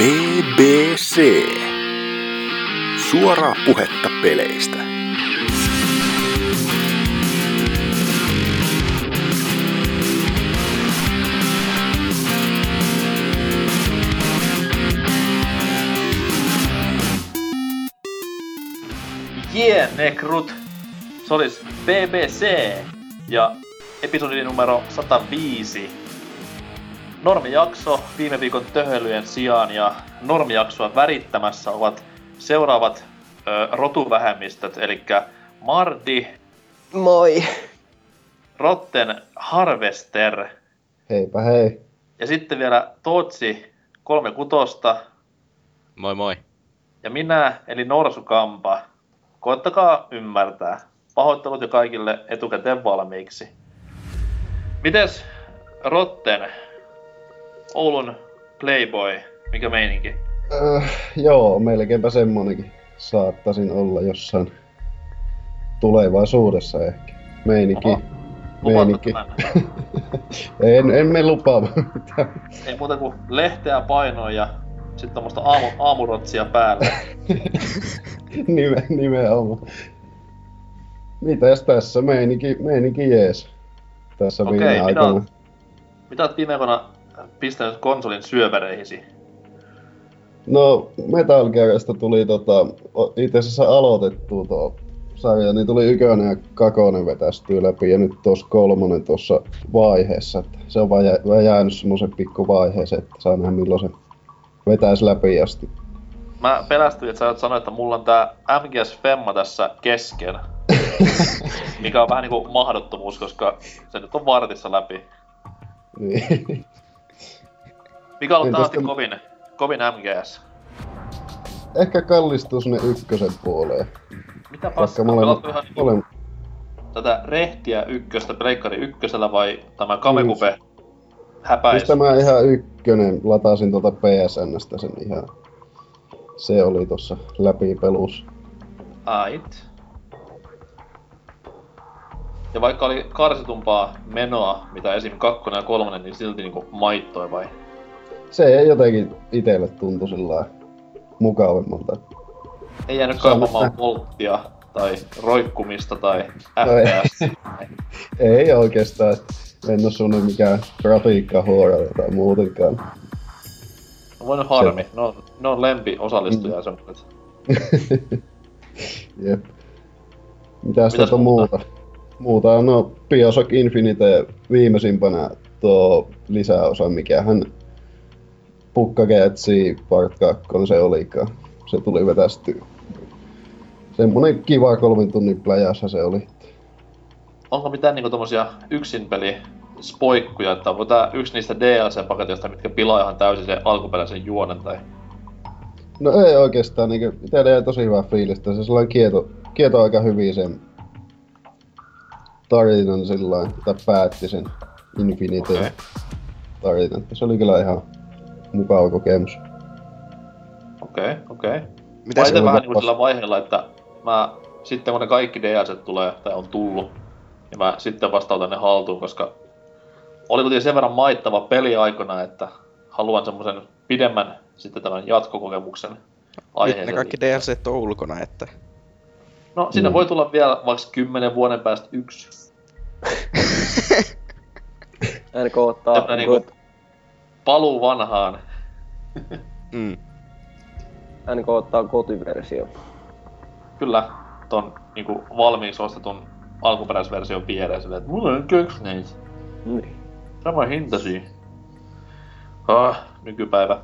BBC. Suoraa puhetta peleistä. Jee, Nekrut! Se olisi BBC ja episodi numero 105. Normijakso viime viikon töhölyjen sijaan ja normijaksoa värittämässä ovat seuraavat ö, rotuvähemmistöt, eli Mardi, Moi. Rotten Harvester Heipä hei. ja sitten vielä Tootsi 36 Moi moi. ja minä, eli Norsukampa. Koettakaa ymmärtää. Pahoittelut jo kaikille etukäteen valmiiksi. Mites Rotten, Oulun Playboy, mikä meininki? Äh, joo, melkeinpä semmonenkin saattaisin olla jossain tulevaisuudessa ehkä. Meininki. Oho. Meininki. en, en me lupaa mitään. Ei muuta kuin lehteä painoa ja sitten tommoista aamu, aamurotsia päälle. Nime, nimenomaan. Mitäs tässä? Meininki, meininki jees. Tässä Okei, viime aikana. Mitä oot viime vuonna pistänyt konsolin syövereihisi? No, Metal Gearista tuli tota, itse asiassa aloitettu tuo sarja, niin tuli ykönen ja kakonen vetästyy läpi ja nyt tuossa kolmonen tuossa vaiheessa. Että se on vaan, jä, vaan jäänyt semmoisen pikku vaiheeseen, että saa nähdä milloin se vetäisi läpi asti. Mä pelästyin, että sä oot sanoa, että mulla on tää MGS Femma tässä kesken. Mikä on vähän niinku mahdottomuus, koska se nyt on vartissa läpi. niin. Mikä on taas täm- kovin, kovin MGS? Ehkä kallistuu sinne ykkösen puoleen. Mitä paskaa? Pelaatko ihan niinku tätä rehtiä ykköstä, pleikkari ykkösellä vai tämä Kamekupe häpäis? Mistä mä ihan ykkönen latasin tuota PSNstä sen ihan. Se oli tossa läpi pelus. Ait. Ja vaikka oli karsitumpaa menoa, mitä esim. kakkonen ja kolmonen, niin silti niinku maittoi vai? Se ei jotenkin itelle tuntu sillä mukavemmalta. Ei jäänyt Se kaipamaan mitä? volttia tai roikkumista tai No FPS. Ei oikeastaan. En oo semmonen mikään grafiikkahuora tai muutenkaan. No voi nyt harmi. Ne on, ne on lempi osallistujia mm. semmoset. Jep. Mitäs Mitäs tuota muuta? muuta? Muuta on no Bioshock Infinite viimeisimpänä tuo lisäosa, mikä hän Pukkagetsi Part 2 se olikaan. Se tuli vetästyä. Semmonen kiva kolmen tunnin pläjässä se oli. Onko mitään niinku tommosia yksin peli spoikkuja, että onko tää yksi niistä DLC-paketista, mitkä pilaa ihan täysin sen alkuperäisen juonen tai... No ei oikeastaan, niinku, itelle jäi tosi hyvä fiilistä. Se sellainen kieto, kieto aika hyvin sen tarinan sillain, tai päätti sen Infinite Okei. tarinan. Se oli kyllä ihan mukava kokemus. Okei, okei. Mitä Mä se vähän niinku sillä vaiheella, että mä sitten kun ne kaikki DLC tulee tai on tullut, niin mä sitten vasta otan ne haltuun, koska oli kuitenkin sen verran maittava peli aikana, että haluan semmoisen pidemmän sitten tämän jatkokokemuksen Nyt aiheeseen. ne kaikki DLC on ulkona, että... No sinne Mm. voi tulla vielä vaikka kymmenen vuoden päästä yksi. NK ottaa niinku paluu vanhaan. Mm. NK ottaa kotiversio. Kyllä ton niinku valmiiksi ostetun alkuperäisversion viereen silleen, että mulla on kaksi näitä. Niin. Sama hintasi. Ah, nykypäivä.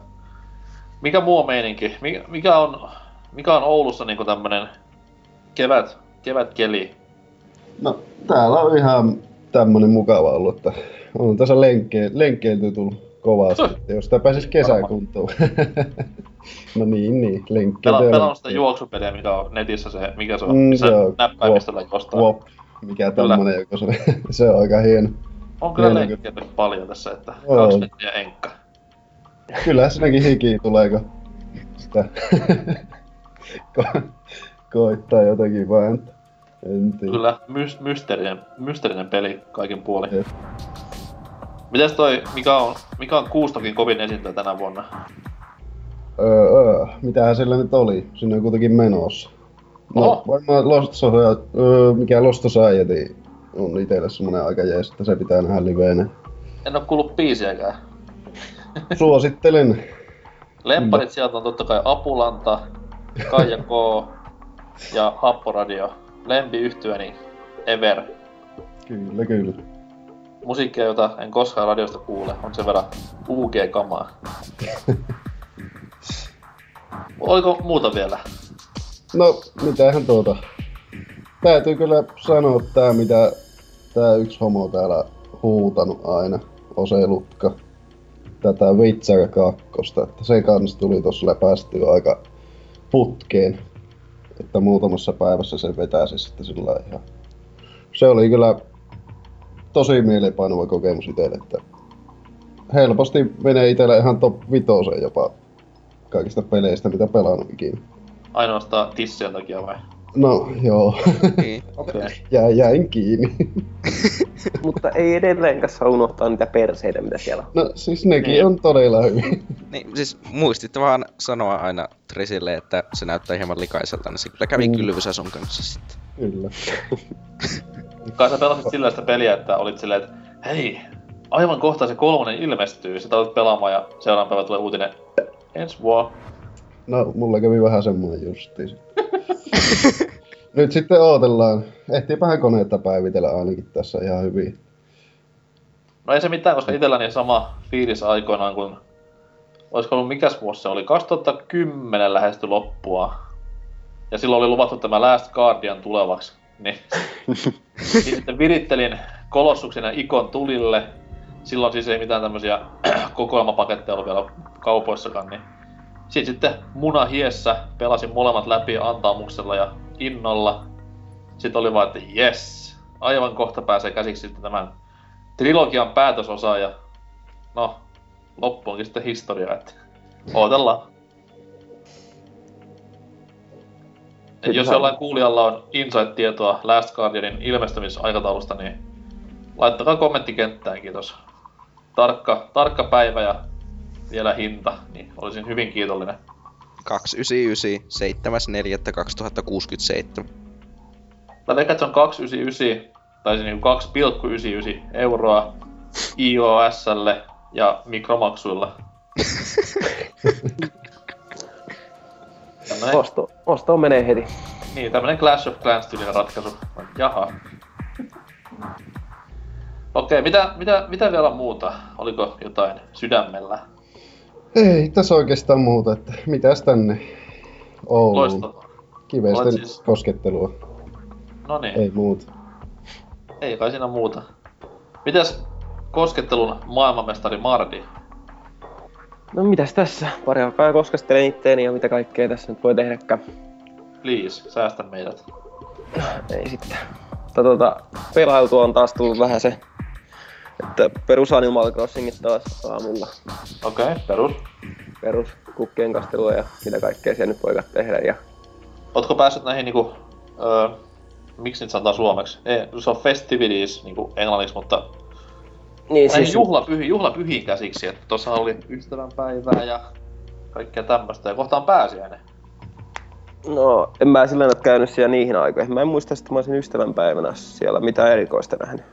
Mikä muu meininki? Mikä, mikä on, mikä on Oulussa niinku tämmönen kevät, kevätkeli? No, täällä on ihan tämmönen mukava ollut, että on tässä lenkke, lenkkeilty tullut kovasti. että Jos tää pääsis kesäkuntoon. no niin, niin, lenkkeilty. Pela, ja pelannut sitä juoksupeliä, mikä on netissä se, mikä se on, Mm, missä se on näppäimistöllä jostain. Wop, mikä tämmönen, joka se, se on aika hieno. On kyllä Hieno. lenkkiä paljon tässä, että kaksi metriä enkka. Kyllä sinnekin hiki tulee, kun sitä ko- koittaa jotenkin vääntää. En tiedä. Kyllä, mys- mysteerinen, mysteerinen peli kaikin puolin. Jep. Mites toi, mikä on, mikä on Kuustokin kovin esiintyjä tänä vuonna? Öö, öö, mitähän sillä nyt oli? Sinne on kuitenkin menossa. No, Oho. varmaan Lost Society, öö, mikä Lost Society on itelle semmonen aika jees, että se pitää nähdä liveenä. En oo kuullut biisiäkään. Suosittelen. Lempparit sieltä on totta kai Apulanta, Kaija K ja Happoradio. Lempi yhtyöni ever. Kyllä, kyllä. Musiikkia, jota en koskaan radiosta kuule, on sen verran UG-kamaa. Oliko muuta vielä? No, mitähän tuota. Täytyy kyllä sanoa tää, mitä tää yksi homo täällä huutanut aina. Oselutka. Tätä Witcher 2. Että se kans tuli tossa läpästyä aika putkeen. Että muutamassa päivässä se vetäisi sitten sillä ihan. Se oli kyllä tosi mieleenpainuva kokemus itselle, että helposti menee itselle ihan top vitoseen jopa kaikista peleistä, mitä pelannut ikinä. Ainoastaan tissien takia vai? No joo, Niin. Okay. Jää, jäin kiinni. Mutta ei edelleenkään saa unohtaa niitä perseitä, mitä siellä on. No siis nekin Niin. on todella hyvin. niin. siis muistitte vaan sanoa aina Trisille, että se näyttää hieman likaiselta, niin se kyllä kävi Mm. kylvyssä sun kanssa sitten. Kyllä. Kai sä pelasit sillä sitä peliä, että olit silleen, että hei, aivan kohta se kolmonen ilmestyy. Sitä olet pelaamaan ja seuraavan päivän tulee uutinen, ensi vuonna. No, mulla kävi vähän semmoinen justiin. Nyt sitten ootellaan. Ehtiipähän koneetta päivitellä ainakin tässä ihan hyvin. No ei se mitään, koska itselläni sama fiilis aikoinaan, kun olisiko ollut mikäs vuosi se oli, 2010 lähesty loppua. Ja silloin oli luvattu tämä Last Guardian tulevaksi. Niin sitten virittelin Kolossuksen ja Ikon tulille. Silloin siis ei mitään tämmöisiä kokoelmapaketteja ollut vielä kaupoissakaan, niin sitten sitten muna hiessä pelasin molemmat läpi antaamuksella ja innolla. Sitten oli vaan, että yes, aivan kohta pääsee käsiksi sitten tämän trilogian päätösosa ja no, loppu onkin sitten historia, että. Jos jollain kuulijalla on insight-tietoa Last Guardianin ilmestymisaikataulusta, niin laittakaa kommenttikenttään, kiitos. Tarkka, tarkka päivä ja vielä hinta, niin olisin hyvin kiitollinen. 299, 7.4.2067. Mä veikkaan, että se on 299, tai siis niinku 2,99 euroa iOSlle ja mikromaksuilla. Tämmönen, Osto, osto menee heti. niin, tämmönen Clash of Clans tyylinen ratkaisu. Jaha. Okei, mitä, mitä, mitä vielä muuta? Oliko jotain sydämellä? Ei tässä oikeastaan muuta, että mitäs tänne Ouluun. Loistavaa. Kivesten siis- koskettelua. No niin, Ei muuta. ei kai siinä muuta. Mitäs koskettelun maailmanmestari Mardi? No mitäs tässä? Pari aikaa koskestelen itteeni ja mitä kaikkea tässä nyt voi tehdäkään. Please, säästä meidät. Ei sitten. Mutta tota, pelailtua on taas tullut vähän se, että perus Animal Crossingit taas aamulla. Okei, okay, perus. Perus kukkien kastelua ja mitä kaikkea siellä nyt voikaan tehdä. Ja Ootko päässyt näihin niinku, öö, miksi nyt sanotaan suomeksi? Ei, se on festivities niinku englanniksi, mutta niin siis, juhlapyhi, juhlapyhiin käsiksi, että tuossa oli ystävänpäivää ja kaikkea tämmöistä, ja kohta on pääsiäinen. no en mä sillä nyt käynyt siellä niihin aikoihin. Mä en muista, että mä olisin ystävänpäivänä siellä mitään erikoista nähnyt.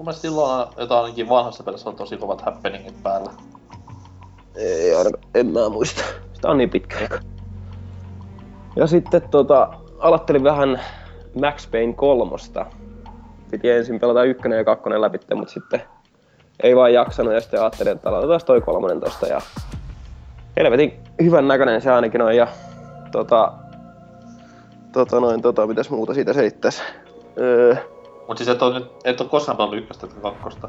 Mun mielestä silloin jotain ainakin vanhassa pelissä on tosi kovat happeningit päällä. Ei ainakaan, en mä muista. Sitä on niin pitkä aika. Ja sitten tota, aloittelin vähän Max Payne kolmosta. Piti ensin pelata ykkönen ja kakkonen läpi, mutta sitten ei vaan jaksanut ja sitten ajattelin, että aloitetaan toi kolmonen tosta ja helvetin hyvän näköinen se ainakin on ja tota, tota noin, tota, mitäs muuta siitä selittäis. Öö, Mut siis et nyt, et oo koskaan pelannut ykköstä tai kakkosta.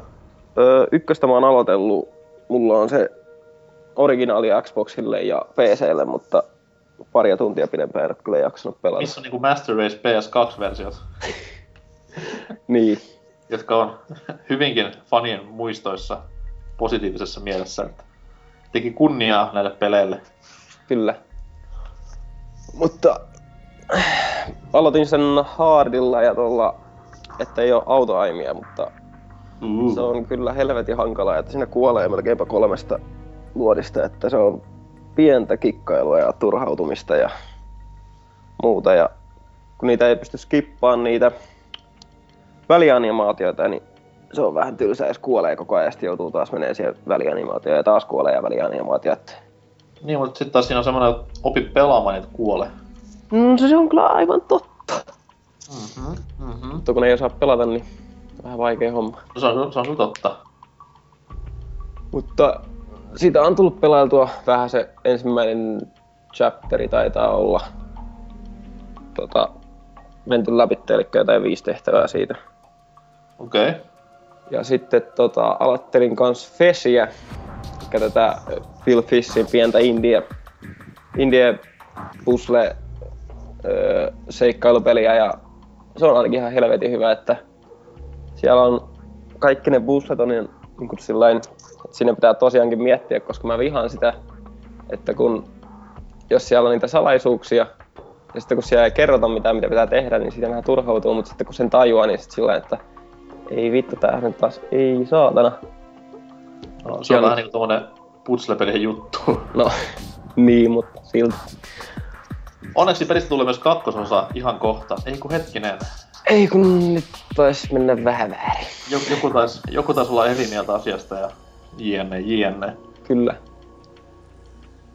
Öö, ykköstä mä oon aloitellut. Mulla on se originaali Xboxille ja PClle, mutta paria tuntia pidempään en ole kyllä jaksanut pelata. Missä on niinku Master Race PS2-versiot, Niin. Jotka on hyvinkin fanien muistoissa positiivisessa mielessä. Että teki kunniaa näille peleille. Kyllä. Mutta äh, aloitin sen hardilla ja tuolla, että ei ole autoaimia, mutta Uh. se on kyllä helvetin hankalaa, että siinä kuolee melkeinpä kolmesta luodista, että se on pientä kikkailua ja turhautumista ja muuta. Ja kun niitä ei pysty skippaamaan niitä välianimaatioita, niin se on vähän tylsää, jos kuolee koko ajan, ja joutuu taas menee siihen välianimaatioon ja taas kuolee ja välianimaatio. Että... Niin, mutta sitten taas siinä on semmoinen, että opi pelaamaan, niin et kuole. Mm, se on kyllä aivan totta. Mhm, mhm. Mutta kun ei osaa pelata, niin vähän vaikea homma. No, se on, se on totta. Mutta siitä on tullut pelailtua vähän se ensimmäinen chapteri taitaa olla. Tota, menty läpi, eli jotain viisi tehtävää siitä. Okei. Okay. Ja sitten tota, aloittelin kans Fesiä, eli tätä Phil Fishin pientä indie, indie puzzle seikkailupeliä ja se on ainakin ihan helvetin hyvä, että siellä on kaikki ne puzzlet on niin, niin kuin sillain, että sinne pitää tosiaankin miettiä, koska mä vihaan sitä, että kun jos siellä on niitä salaisuuksia ja sitten kun siellä ei kerrota mitään, mitä pitää tehdä, niin siitä vähän turhautuu, mutta sitten kun sen tajuaa, niin sitten sillä että ei vittu, tää nyt taas, ei saatana. No, se on Siellä- vähän niinku tommonen putslepelien juttu. No, niin, mutta silti. Onneksi pelistä tulee myös kakkososa ihan kohta. Ei kun hetkinen. Ei kun nyt taisi mennä vähän väärin. Joku, joku taisi joku tais olla eri mieltä asiasta ja jne, jne. Kyllä.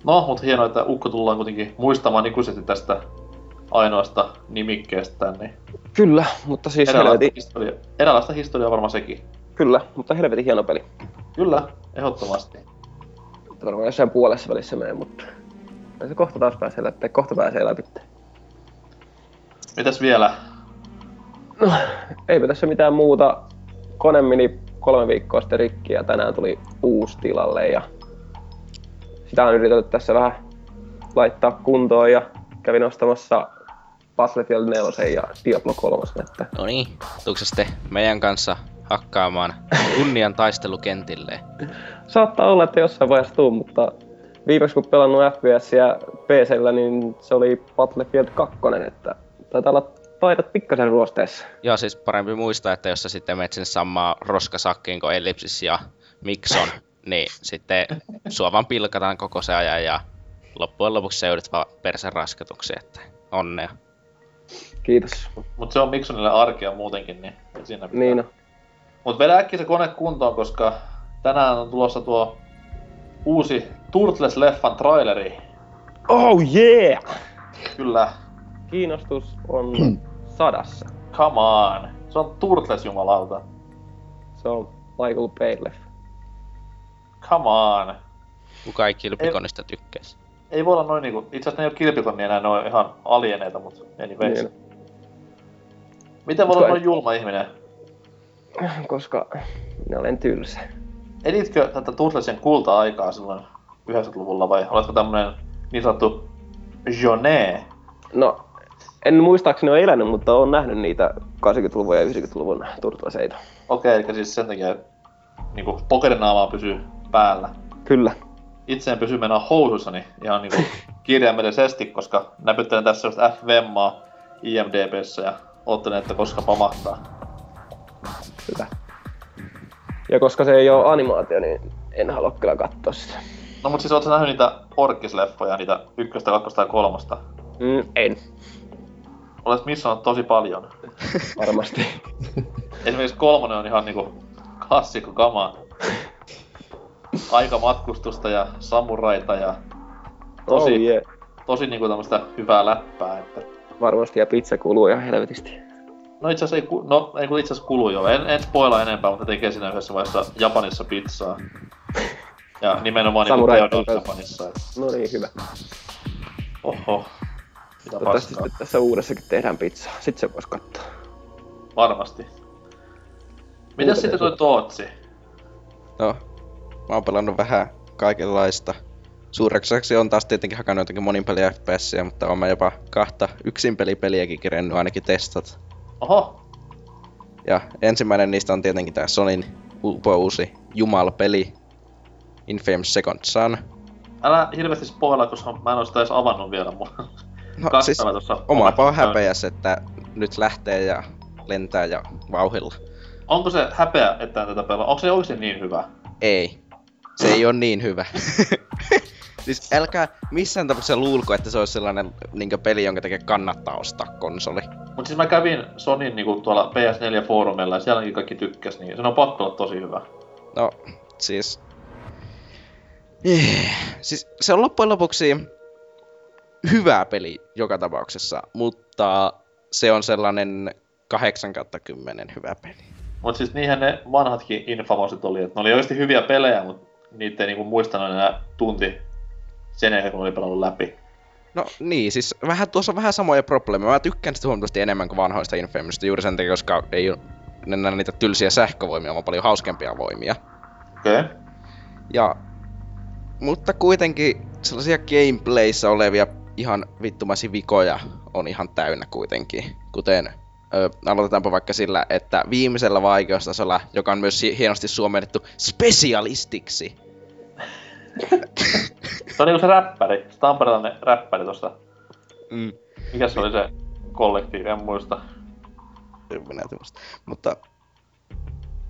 No, mutta hienoa, että Ukko tullaan kuitenkin muistamaan ikuisesti tästä ainoasta nimikkeestä, niin Kyllä, mutta siis eräänlaista helvetin, historiaa, eräänlaista historiaa varmaan sekin. kyllä, mutta helvetin hieno peli. Kyllä, ehdottomasti. Varmaan jossain puolessa välissä menee, mutta se kohta taas pääsee läpi, kohta pääsee läpi. Mitäs vielä? No, eipä tässä mitään muuta. Kone meni kolme viikkoa sitten rikki ja tänään tuli uusi tilalle ja sitä on yritetty tässä vähän laittaa kuntoon ja kävin ostamassa Battlefield 4 ja Diablo 3. Että No niin, tuutko sitten meidän kanssa hakkaamaan kunnian taistelukentille? saattaa olla, että jossain vaiheessa tuu, mutta viimeksi kun pelannut FPS ja PCllä, niin se oli Battlefield 2, että taitaa olla taidot pikkasen ruosteessa. Joo, siis parempi muistaa, että jos sä sitten menet sinne samaan roskasakkiin kuin Ellipsis ja Mikson, niin sitten sua vaan pilkataan koko se ajan ja loppujen lopuksi se joudut vaan persen raskatuksi, että onnea. Kiitos. Mut se on Miksonille arkea muutenkin, niin siinä pitää. Niin, no. Mut vedä äkkiä se kone kuntoon, koska tänään on tulossa tuo uusi Turtles-leffan traileri. Oh yeah! Kyllä, Kiinnostus on sadassa. come on. Se on Turtles jumalauta. Se on Michael Bay-leffa. Come on. Kuka ei kilpikonista tykkäisi. Ei voi olla noin niinku, itse asiassa ne ei oo kilpikonnia enää, ne on ihan alieneita, mut anyways. Niin. Miten voi olla noin julma ihminen? Koska minä olen tylsä. Editkö tätä Turtlesin kulta-aikaa silloin 90-luvulla vai oletko tämmönen niin sanottu Joné? No, en muistaakseni ole elänyt, mutta olen nähnyt niitä 80-luvun ja 90-luvun turtleseita. Okei, eli siis sen takia niinku pokerinaamaa pysyy päällä. Kyllä. Itse en pysy mennä housuissani ihan niinku kirjaimellisesti, koska näpyttelen tässä sellaista FVMaa IMDBssä ja oottelen, että koska pamahtaa. Hyvä. Ja koska se ei ole animaatio, niin en halua kyllä katsoa sitä. No mut siis ootko nähnyt niitä orkisleffoja, niitä ykköstä, kakkosta ja kolmosta? Mm, en. Olet missannut tosi paljon. Varmasti. Esimerkiksi kolmonen on ihan niinku klassikko kama. Aikamatkustusta ja samuraita ja Tosi. Oh, yeah. tosi niinku tämmöstä hyvää läppää, että... Varmasti ja pizza kuuluu ihan helvetisti. No itse asiassa ei, ku... no, ei kun itse asiassa kulu jo. En, en spoila enempää, mutta tekee siinä yhdessä vaiheessa Japanissa pizzaa. Ja nimenomaan niinku Theodore. Japanissa. että No niin, hyvä. Oho. Mitä Toivottavasti sitten tässä uudessakin tehdään pizzaa. Sitten se voisi katsoa. Varmasti. Mitäs sitten toi Tootsi? No, mä oon pelannut vähän kaikenlaista. Suureksaksi on taas tietenkin hakannut jotenkin monin peli FPSiä, mutta oon mä jopa kahta yksin pelipeliäkin kerennyt ainakin testat. Oho, Ja ensimmäinen niistä on tietenkin tää Sonin upo uusi Jumal-peli, Infamous Second Son. älä hirveästi spoilaa, koska mä en oo sitä edes avannut vielä. Mulla No kaksi siis päivää tossa oma ovesta on häpeäs, että nyt lähtee ja lentää ja vauhilla. Onko se häpeä, että en tätä pelaa? Onko se oikeesti niin hyvä? Ei. Se ei ole niin hyvä. Siis älkää missään tapauksessa luulko, että se olisi sellainen niin peli, jonka takia kannattaa ostaa konsoli. Mut siis mä kävin Sonin niinku tuolla PS4-foorumilla ja sielläkin kaikki tykkäs, niin se on pakko olla tosi hyvä. No, siis... Eh, Siis se on loppujen lopuksi hyvä peli joka tapauksessa, mutta se on sellainen 8 kautta 10 hyvä peli. Mut siis niinhän ne vanhatkin Infamosit oli, että ne oli oikeasti hyviä pelejä, mut niitä ei niinku muistanut enää tunti sen jälkeen, kun oli pelannut läpi. No niin, siis vähän, tuossa on vähän samoja probleemeja. Mä tykkään sitä huomattavasti enemmän kuin vanhoista Infamousista juuri sen takia, koska ei ole enää niitä tylsiä sähkövoimia, vaan paljon hauskempia voimia. Okei. Okay. Ja, mutta kuitenkin sellaisia gameplayssä olevia ihan vittumaisia vikoja on ihan täynnä kuitenkin. Kuten, ö, aloitetaanpa vaikka sillä, että viimeisellä vaikeustasolla, joka on myös hienosti suomennettu specialistiksi. Se on niinku se räppäri, se tamperelainen räppäri tosta. Mm. Mikä se oli se kollektiivi, en muista. Minä muista. Mutta...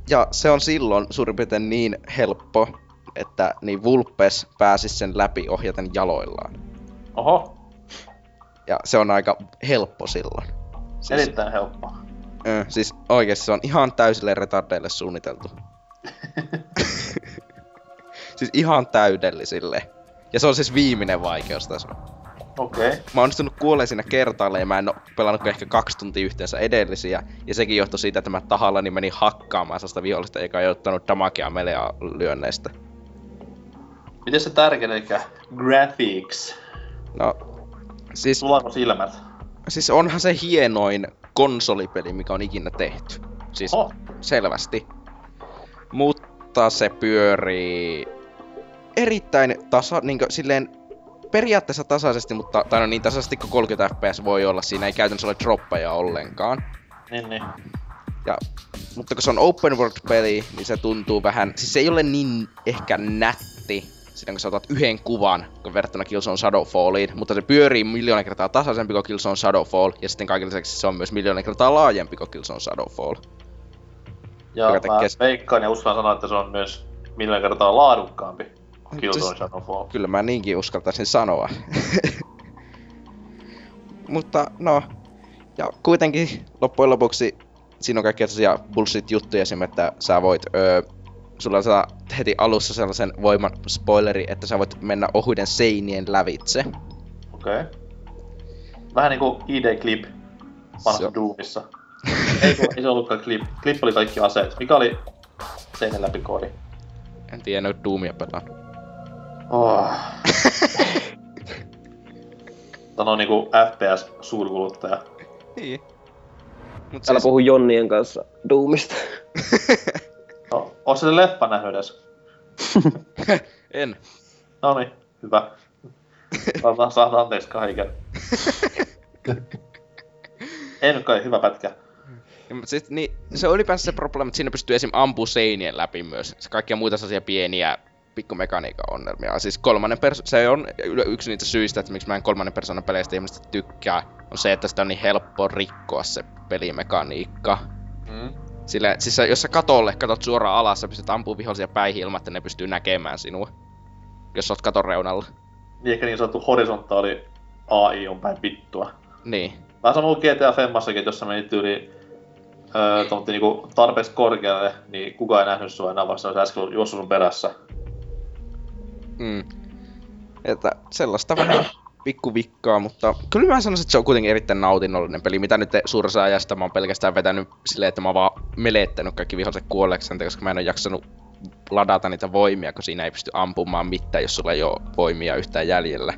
Ja se on silloin suurin piirtein niin helppo, että niin Vulpes pääsis sen läpi ohjaten jaloillaan. Oho, Ja se on aika helppo silloin. Siis, erittäin helppo. ö, siis oikeesti se on ihan täysille retardeille suunniteltu. siis ihan täydellisille. Ja se on siis viimeinen vaikeustaso. Okei. Okay. Mä oon onnistunut kuoleen siinä kertaalle ja mä en oo pelannut kuin ehkä kaksi tuntia yhteensä edellisiä. Ja sekin johtui siitä, että mä tahallani menin hakkaamaan sellaista vihollista, joka ei ottanut damagea melea lyönneistä. Miten se tärkein, eli graphics? No, siis, Sulaako silmät? Siis onhan se hienoin konsolipeli, mikä on ikinä tehty. Siis Oh, selvästi. Mutta se pyörii erittäin tasa, niin silleen periaatteessa tasaisesti, mutta tai no niin tasaisesti kuin 30 fps voi olla, siinä ei käytännössä ole droppeja ollenkaan. niin niin. Ja, mutta kun se on open world peli, niin se tuntuu vähän, siis se ei ole niin ehkä nätti, siinä kun sä otat yhden kuvan, kun verrattuna Killzone Shadowfalliin, mutta se pyörii miljoona kertaa tasaisempi kuin Killzone Shadowfall, ja sitten kaiken lisäksi se on myös miljoona kertaa laajempi kuin Killzone Shadowfall. Ja Joka mä tekee- veikkaan ja uskallan sanoa, että se on myös milloin kertaa laadukkaampi kuin Killzone Siis- Shadowfall. Kyllä mä niinkin uskaltaisin sanoa. Mutta no, ja kuitenkin loppujen lopuksi siinä on kaikkia tosiaan bullshit-juttuja esimerkiksi, että sä voit, öö, sulla saa heti alussa sellaisen voiman spoileri, että sä voit mennä ohuiden seinien lävitse. Okei. Okay. Vähän niinku ID-clip vanhassa Doomissa. ei, kun, ei se ollutkaan clip. Clip oli kaikki aseet. Mikä oli seinän läpi koodi? En tiedä, oo Doomia pelannut. Oh. Sano niinku FPS suurkuluttaja. Niin. Mut Täällä siis, puhuu Jonnien kanssa Doomista. No, ootko se leffa nähnyt edes? en. No niin, hyvä. Saat, saat anteeksi kaiken. En kai, hyvä pätkä. Ja, sit, niin, se on ylipäänsä se probleema, että siinä pystyy esim. ampuu seinien läpi myös. Se kaikkia muita sellaisia pieniä pikkumekaniikan ongelmia. Siis kolmannen perso- se on yksi niitä syistä, että miksi mä en kolmannen persoonan peleistä ihmiset tykkää, on se, että sitä on niin helppo rikkoa se pelimekaniikka. Mm. Sillä, siis sä, jos sä katolle katot suoraan alas, sä pystyt ampumaan vihollisia päihin ilman, että ne pystyy näkemään sinua. Jos sä oot katon reunalla. Niin ehkä niin sanottu horisontaali AI on päin vittua. Niin. Vähän sama kuin GTA Femmassakin, että jos sä menit yli öö, tommotti niinku tarpeeksi korkealle, niin kukaan ei nähnyt sua enää, vaikka olisi äsken juossut sun perässä. Mm. Että sellaista vähän pikkuvikkaa, mutta kyllä mä sanoisin, että se on kuitenkin erittäin nautinnollinen peli. Mitä nyt suurissa ajasta mä oon pelkästään vetänyt silleen, että mä oon vaan melettänyt kaikki viholliset kuolleeksi, koska mä en oo jaksanut ladata niitä voimia, kun siinä ei pysty ampumaan mitään, jos sulla ei oo voimia yhtään jäljellä.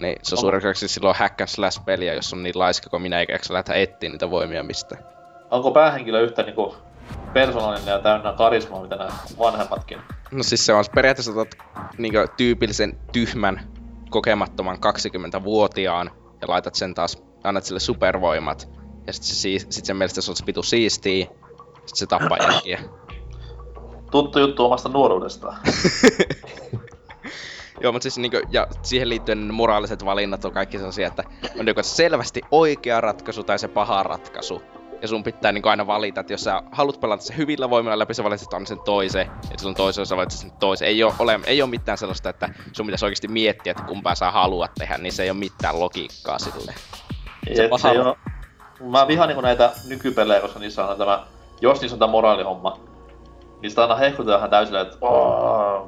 Niin se on Onko- suureksi silloin hack and slash peliä, jos on niin laiska kuin minä eikä jaksa lähteä etsiä niitä voimia mistään. Onko päähenkilö yhtä niinku persoonallinen ja täynnä karismaa, mitä nämä vanhemmatkin? No siis se on periaatteessa otat niinku tyypillisen tyhmän, kokemattoman 20-vuotiaan ja laitat sen taas, annat sille supervoimat. Ja sit, se, sit sen mielestä se on pitu siistii, sit se tappaa jälkiä. Tuttu juttu omasta nuoruudestaan. Joo, mutta siis niinku, ja siihen liittyen ne moraaliset valinnat on kaikki sellaisia, että on joko selvästi oikea ratkaisu tai se paha ratkaisu. Ja sun pitää niin aina valita, että jos sä haluat pelata se hyvillä voimilla läpi, sä valitset aina sen toisen, ja silloin toisen sä valitset sen toisen. Ei ole, ole, ei ole mitään sellaista, että sun pitäisi oikeasti miettiä, että kumpaa sä haluat tehdä, niin se ei ole mitään logiikkaa sille. Se, se ei ole... Mä vihaan niinku näitä nykypelejä, koska niissä on tämä, jos niissä on tämä moraalihomma, niin sitä aina hehkutetaan täysillä, että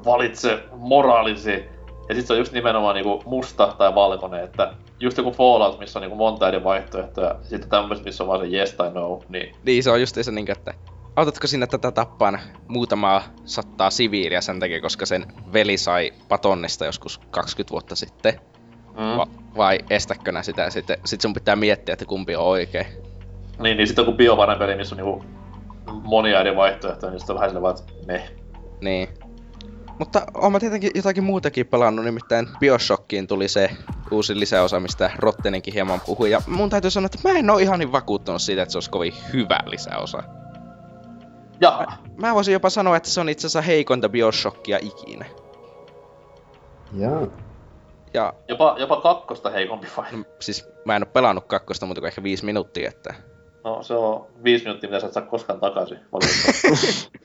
valitse moraalisi. Ja sit se on just nimenomaan niinku musta tai valkoinen, että just joku Fallout, missä on niinku monta eri vaihtoehtoja, ja sitten tämmöiset, missä on vaan se yes tai no, niin... Niin, se on just se niinku, että autatko sinne tätä tappaan muutamaa sattaa siviiliä sen takia, koska sen veli sai patonnista joskus 20 vuotta sitten? Mm. Va- vai estäkö nää sitä sitten sit sun pitää miettiä, että kumpi on oikein? Niin, niin sitten on BioVaren peli, missä on niinku monia eri vaihtoehtoja, niin sitten on vähän sillä vaan, että meh. Niin. Mutta oon mä tietenkin jotakin muutakin pelannut, nimittäin Bioshockiin tuli se uusi lisäosa, mistä Rottenenkin hieman puhui. Ja mun täytyy sanoa, että mä en oo ihan niin vakuuttunut siitä, että se olisi kovin hyvä lisäosa. Ja. Mä voisin jopa sanoa, että se on itse asiassa heikointa Bioshockia ikinä. Jaa. Ja Jopa, jopa kakkosta heikompi vai? no, siis mä en oo pelannut kakkosta muuta kuin ehkä viisi minuuttia, että... No se on viisi minuuttia, mitä sä et saa koskaan takaisin.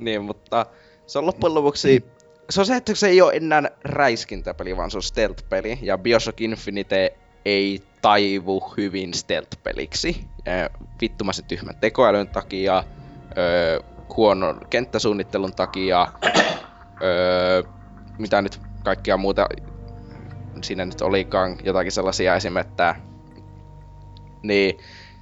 Niin, mutta se on loppujen lopuksi... Se on se, että se ei ole enää räiskintäpeli, vaan se on stealth-peli. Ja Bioshock Infinite ei taivu hyvin stealth-peliksi. Vittumaisen tyhmän tekoälyn takia, huonon kenttäsuunnittelun takia, mitä nyt kaikkia muuta siinä nyt olikaan jotakin sellaisia esimerkkejä. Niin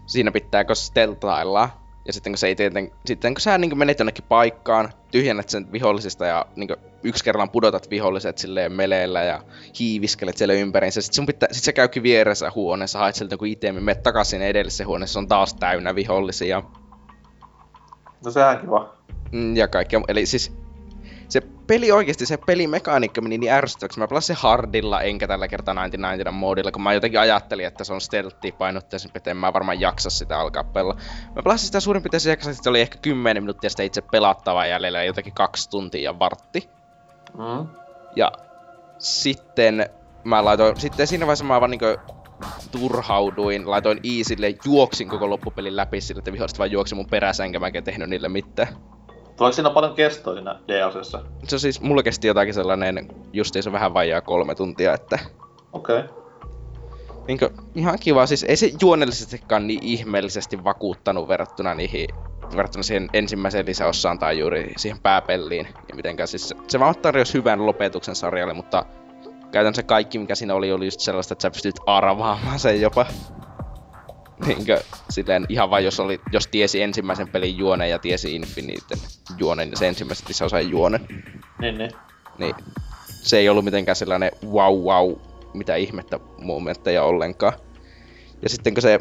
siinä pitääkö steltailla. Ja sitten kun, se ei tieten, sitten kun sä niin menet jonnekin paikkaan, tyhjennät sen vihollisista ja niin yksi kerran pudotat viholliset silleen meleellä ja hiiviskelet siellä ympäriinsä. Sitten sun pitää, sit sä käykin vieressä huoneessa, haet sieltä joku itemi, menet takaisin edelliseen huoneessa, on taas täynnä vihollisia. no sehän kiva. Mm, ja kaikkea. Eli siis se peli oikeasti, se pelimekaniikka meni niin ärsyttäväksi. Mä pelasin hardilla, enkä tällä kertaa 99 moodilla, kun mä jotenkin ajattelin, että se on stealthia painotteisempi, että en mä varmaan jaksa sitä alkaa pelaa. Mä pelasin sitä suurin piirtein siihen, että se oli ehkä 10 minuuttia sitä itse pelattavaa jäljellä, jotenkin kaksi tuntia ja vartti. Mm. Ja sitten mä laitoin, sitten siinä vaiheessa mä vaan niinkö turhauduin, laitoin Easille, juoksin koko loppupelin läpi sillä, että viholliset vaan juoksi mun perässä, enkä mäkään tehnyt niille mitään. Tuleeko siinä paljon kestoa siinä DLCssä? Se siis, mulla kesti jotakin sellainen justiinsa vähän vajaa kolme tuntia, että Okei. Okay. niinkö, ihan kiva. Siis ei se juonellisestikaan niin ihmeellisesti vakuuttanut verrattuna niihin verrattuna siihen ensimmäiseen lisäosaan tai juuri siihen pääpelliin. Ja mitenkään siis se, se vaan tarjosi hyvän lopetuksen sarjalle, mutta käytännössä kaikki mikä siinä oli oli just sellaista, että sä pystyt arvaamaan sen jopa. Niinkö, silleen ihan vain jos, oli, jos tiesi ensimmäisen pelin juonen ja tiesi Infiniten juonen ja se ensimmäisen lisäosan juonen, Niin, niin. niin se ei ollut mitenkään sellainen wow wow, mitä ihmettä momentteja ollenkaan. Ja sitten kun se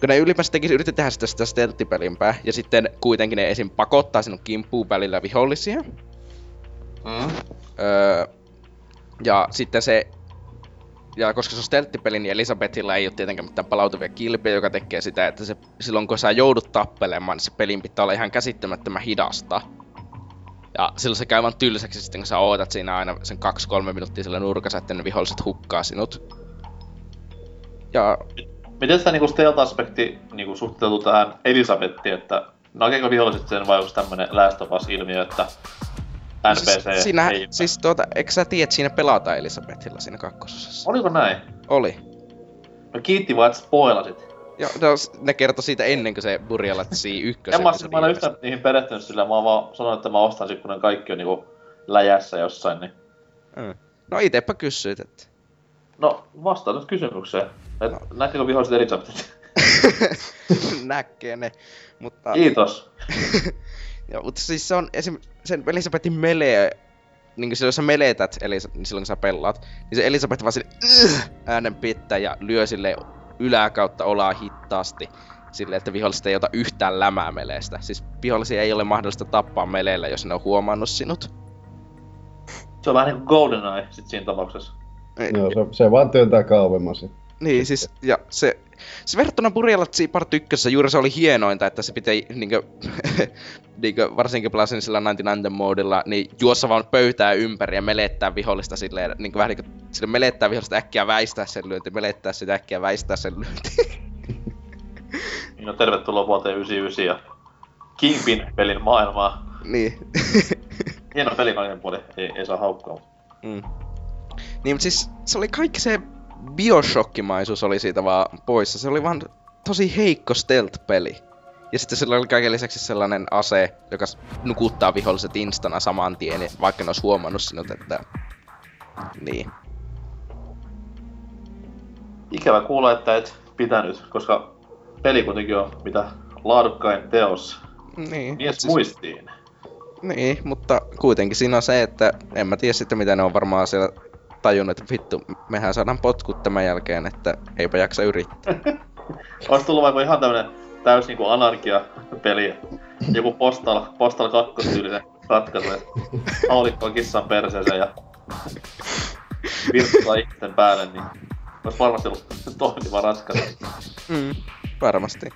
kun ne ylipäänsä teki, yritti tehdä sitä, sitä stealth-pelimpää, ja sitten kuitenkin ne esim. pakottaa sinun kimppuun välillä vihollisia. Mm. Öö, ja sitten se, ja koska se on stealth-peli, niin Elisabethilla ei ole tietenkään mitään palautuvia kilpiä, joka tekee sitä, että se, silloin kun sä joudut tappelemaan, niin se pelin pitää olla ihan käsittämättömän hidasta. Ja silloin se käy vaan tylsäksi sitten, kun sä ootat siinä aina sen 2-3 minuuttia sillä nurkassa, että ne viholliset hukkaa sinut. Ja Miten sitä niinku stealth-aspekti niinku suhteutuu tähän Elisabettiin, että nakeeko viholliset sen vai onko tämmönen Last of Us-ilmiö, että NPC siis, siinä, ei... siis tuota, eikö sä tiedä, että siinä pelataan Elisabethilla siinä kakkososassa? Oliko näin? Oli. No kiitti vaan, että spoilasit. Joo, no, ne kertoi siitä ennen kuin se Burjalatsi ykkösen. En mä, siis, mä en yhtään niihin perehtynyt sillä, mä vaan sanonut, että mä ostan sit, kun ne kaikki on niinku läjässä jossain, niin... Mm. No itepä kysyit, että... No, vastaan nyt kysymykseen. Et, No. Näkeekö viholliset Elisabetit? Näkee ne. Mutta, Kiitos. ja, mutta siis se on esim. sen Elisabetin melee, niin silloin jos sä meleetät, eli niin silloin kun sä pelaat, niin se Elisabeth vaan sille "Ugh!" äänen pitää ja lyö sille yläkautta olaa hittaasti. Silleen, että viholliset ei ota yhtään lämää meleestä. Siis vihollisia ei ole mahdollista tappaa meleellä, jos ne on huomannut sinut. Se on vähän niinku GoldenEye sit siinä tapauksessa. Joo, se, se vaan työntää kauemmas. Niin, siis, ja se, se verrattuna Burjalatsi Part 1 juuri se oli hienointa, että se pitää niinkö, niinkö varsinkin pelasin sillä 99 moodilla, niin juossa vaan pöytää ympäri ja melettää vihollista silleen, niinkö vähän niinkö, sille melettää vihollista äkkiä väistää sen lyönti, melettää sitä äkkiä väistää sen lyönti. Niin no, tervetuloa vuoteen 99 ja Kingpin-pelin maailmaa. Niin. Hieno peli kaiken puoli, ei, ei saa haukkaa. mm. Niin, mutta siis se oli kaikki se Bioshockimaisuus oli siitä vaan poissa. Se oli vaan tosi heikko stealth-peli. Ja sitten sillä oli kaiken lisäksi sellainen ase, joka nukuttaa viholliset instana saman tien, vaikka ne olisi huomannut sinut, että... Niin. Ikävä kuulla, että et pitänyt, koska peli kuitenkin on mitä laadukkain teos Niin. mies siis- muistiin. Niin, mutta kuitenkin siinä on se, että en mä tiedä sitten mitä ne on varmaan siellä tajunnut, että vittu, mehän saadaan potkut tämän jälkeen, että eipä jaksa yrittää. Olisi tullut vaikka ihan tämmönen täys niinku anarkia-peli. Joku Postal, Postal 2 tyylinen ratkaisu, haulikko on kissan perseeseen ja virttaa ihmisten päälle, niin olisi varmasti ollut toimiva ratkaisu. Mm, varmasti.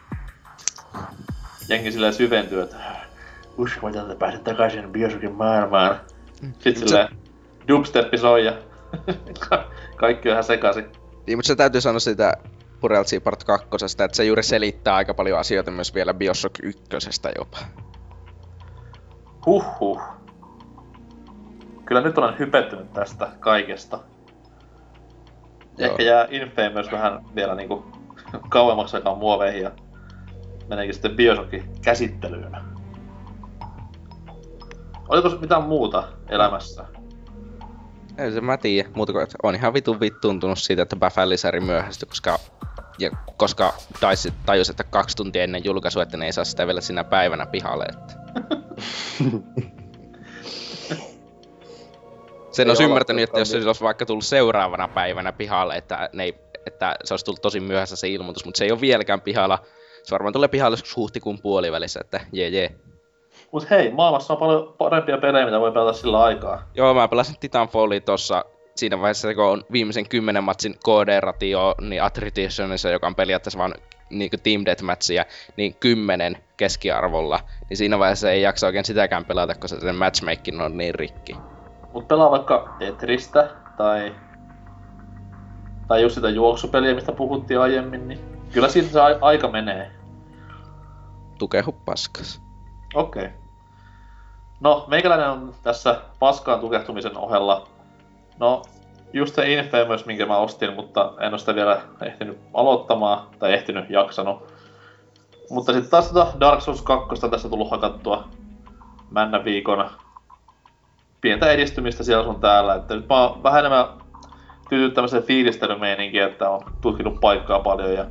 Jengi silleen syventyy, että uskomatonta että pääset takaisin Bioshockin maailmaan. Sitten Se- silleen dubsteppi soi ja kaikki on ihan sekaisin. Niin, mutta se täytyy sanoa siitä Pureltsi Part 2, että se juuri selittää aika paljon asioita myös vielä Bioshock 1 jopa. Huhhuh. Kyllä nyt olen hypettynyt tästä kaikesta. Joo. Ehkä jää Infamous vähän vielä niinku kauemmaksi aikaa muoveihin ja meneekin sitten Bioshockin käsittelyyn. Oliko mitään muuta elämässä? Ei se mä tiedä, muuta kuin, että on ihan vitun vittuuntunut siitä, että Baffalisäri myöhästyi, koska, ja, koska DICE tajusi, että kaksi tuntia ennen julkaisua, että ne ei saa sitä vielä sinä päivänä pihalle. Että. Sen olisi ymmärtänyt, että jos se olisi vaikka tullut seuraavana päivänä pihalle, että, ne ei, että se olisi tullut tosi myöhässä se ilmoitus, mutta se ei ole vieläkään pihalla. Se varmaan tulee pihalle joskus huhtikuun puolivälissä, että jee jee. Mut hei, maailmassa on paljon parempia pelejä, mitä voi pelata sillä aikaa. Joo, mä pelasin Titanfallia tossa siinä vaiheessa, kun on viimeisen kymmenen matsin KD-ratio, niin Attritionissa, joka on periaatteessa vaan niin Team Deathmatchia, niin kymmenen keskiarvolla. Niin siinä vaiheessa ei jaksa oikein sitäkään pelata, koska se matchmaking on niin rikki. Mut pelaa vaikka Tetristä tai... Tai just sitä juoksupeliä, mistä puhuttiin aiemmin, niin kyllä siitä se aika menee. Tukehu paskas. Okei. Okay. No, meikäläinen on tässä paskaan tukehtumisen ohella. No, just se Infamous, minkä mä ostin, mutta en ole sitä vielä ehtinyt aloittamaan, tai ehtinyt jaksanut. Mutta sitten taas tota Dark Souls 2 tässä tullut hakattua männä viikon pientä edistymistä siellä sun täällä. Että nyt mä oon vähän enemmän tyytynyt tämmöiseen fiilistelymeininkiin, että on tutkinut paikkaa paljon ja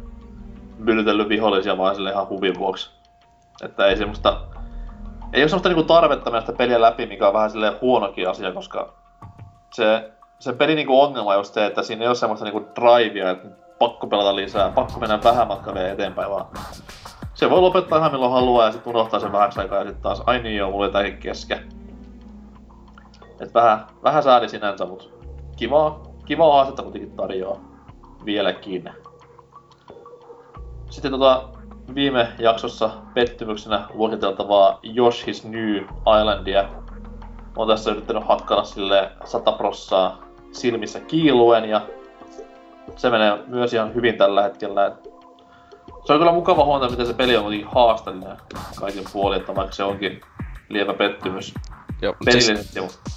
myllytellyt vihollisia vaan sille ihan huvin vuoksi. Että ei semmoista ei ole semmoista niinku tarvetta mennä sitä peliä läpi, mikä on vähän silleen huonokin asia, koska se, se pelin niinku ongelma on just se, että siinä ei ole semmoista niinku drivea, että pakko pelata lisää, pakko mennä vähän matkaa vielä eteenpäin vaan. Se voi lopettaa ihan milloin haluaa ja sitten unohtaa sen vähäksi aikaa ja sitten taas, ai niin joo, mulla jotakin kesken. Et vähän, vähän sääli sinänsä, mut kivaa, kivaa haastetta kuitenkin tarjoaa vieläkin. Sitten tota, viime jaksossa pettymyksenä luokiteltavaa Yoshi's New Islandia. Oon tässä yrittänyt hakkailla sille 100 prossaa silmissä kiiluen ja se menee myös ihan hyvin tällä hetkellä. Se on kyllä mukava huomata, miten se peli on kuitenkin haasteellinen kaikin puolin, että vaikka se onkin lievä pettymys Joo, mutta siis,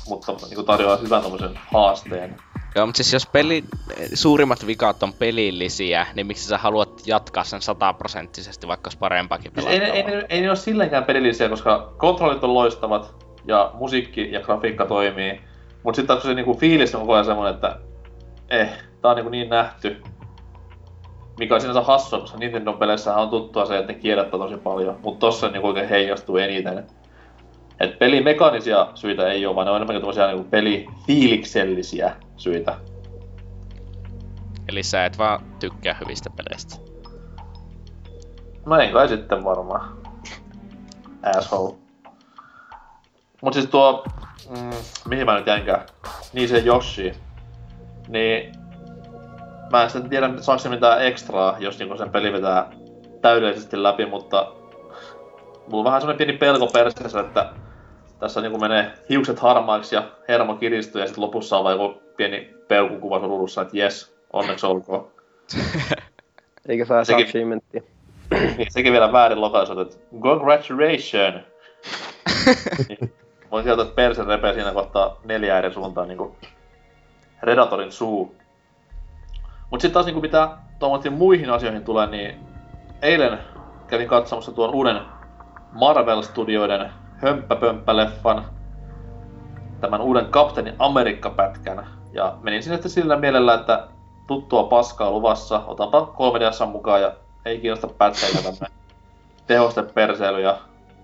mutta, mutta niin tarjoaa hyvän haasteen. Joo, mutta siis jos peli, suurimmat vikat on pelillisiä, niin miksi sä haluat jatkaa sen sataprosenttisesti, vaikka olisi parempaakin Siis ei, ei, ei, ei ne ole silleenkään pelillisiä, koska kontrollit on loistavat ja musiikki ja grafiikka toimii. Mut sitten taas se niinku fiilis on koko ajan semmonen, että eh, tää on niinku niin nähty. Mikä on sinänsä hassua, koska Nintendon peleissä on tuttua se, että ne kierrättää tosi paljon. Mut tossa niinku oikein heijastuu eniten. Et pelimekaanisia syitä ei oo, vaan ne on enemmänkin tämmösiä niinku pelifiiliksellisiä syitä. Eli sä et vaan tykkää hyvistä peleistä. No ei kai sitten varmaan. Asshole. Mut siis tuo, mm, mihin mä nyt jäinkään, niin se Yoshi, niin mä en sitten tiedä, saako se mitään ekstraa, jos niinku sen peli vetää täydellisesti läpi, mutta mulla on vähän semmonen pieni pelko perseessä, että tässä niinku menee hiukset harmaiksi ja hermo kiristyy ja sitten lopussa on vaan joku pieni peukukuva ruudussa, että jes, onneksi olkoon. Eikä saa Sekin- niin, sekin vielä väärin lokaisu, että congratulations! niin, voin sieltä, että perse repee siinä kohtaa neljä eri suuntaan niinku Redatorin suu. Mut sitten taas niinku mitä tuommoisiin muihin asioihin tulee, niin eilen kävin katsomassa tuon uuden Marvel-studioiden hömppäpömppä-leffan, tämän uuden Kapteeni Amerikka-pätkän. Ja menin sinne sitten sillä mielellä, että tuttua paskaa luvassa, otanpa 3 mukaan ja ei kiinnosta pätkäitä tänne tehoste perseily ja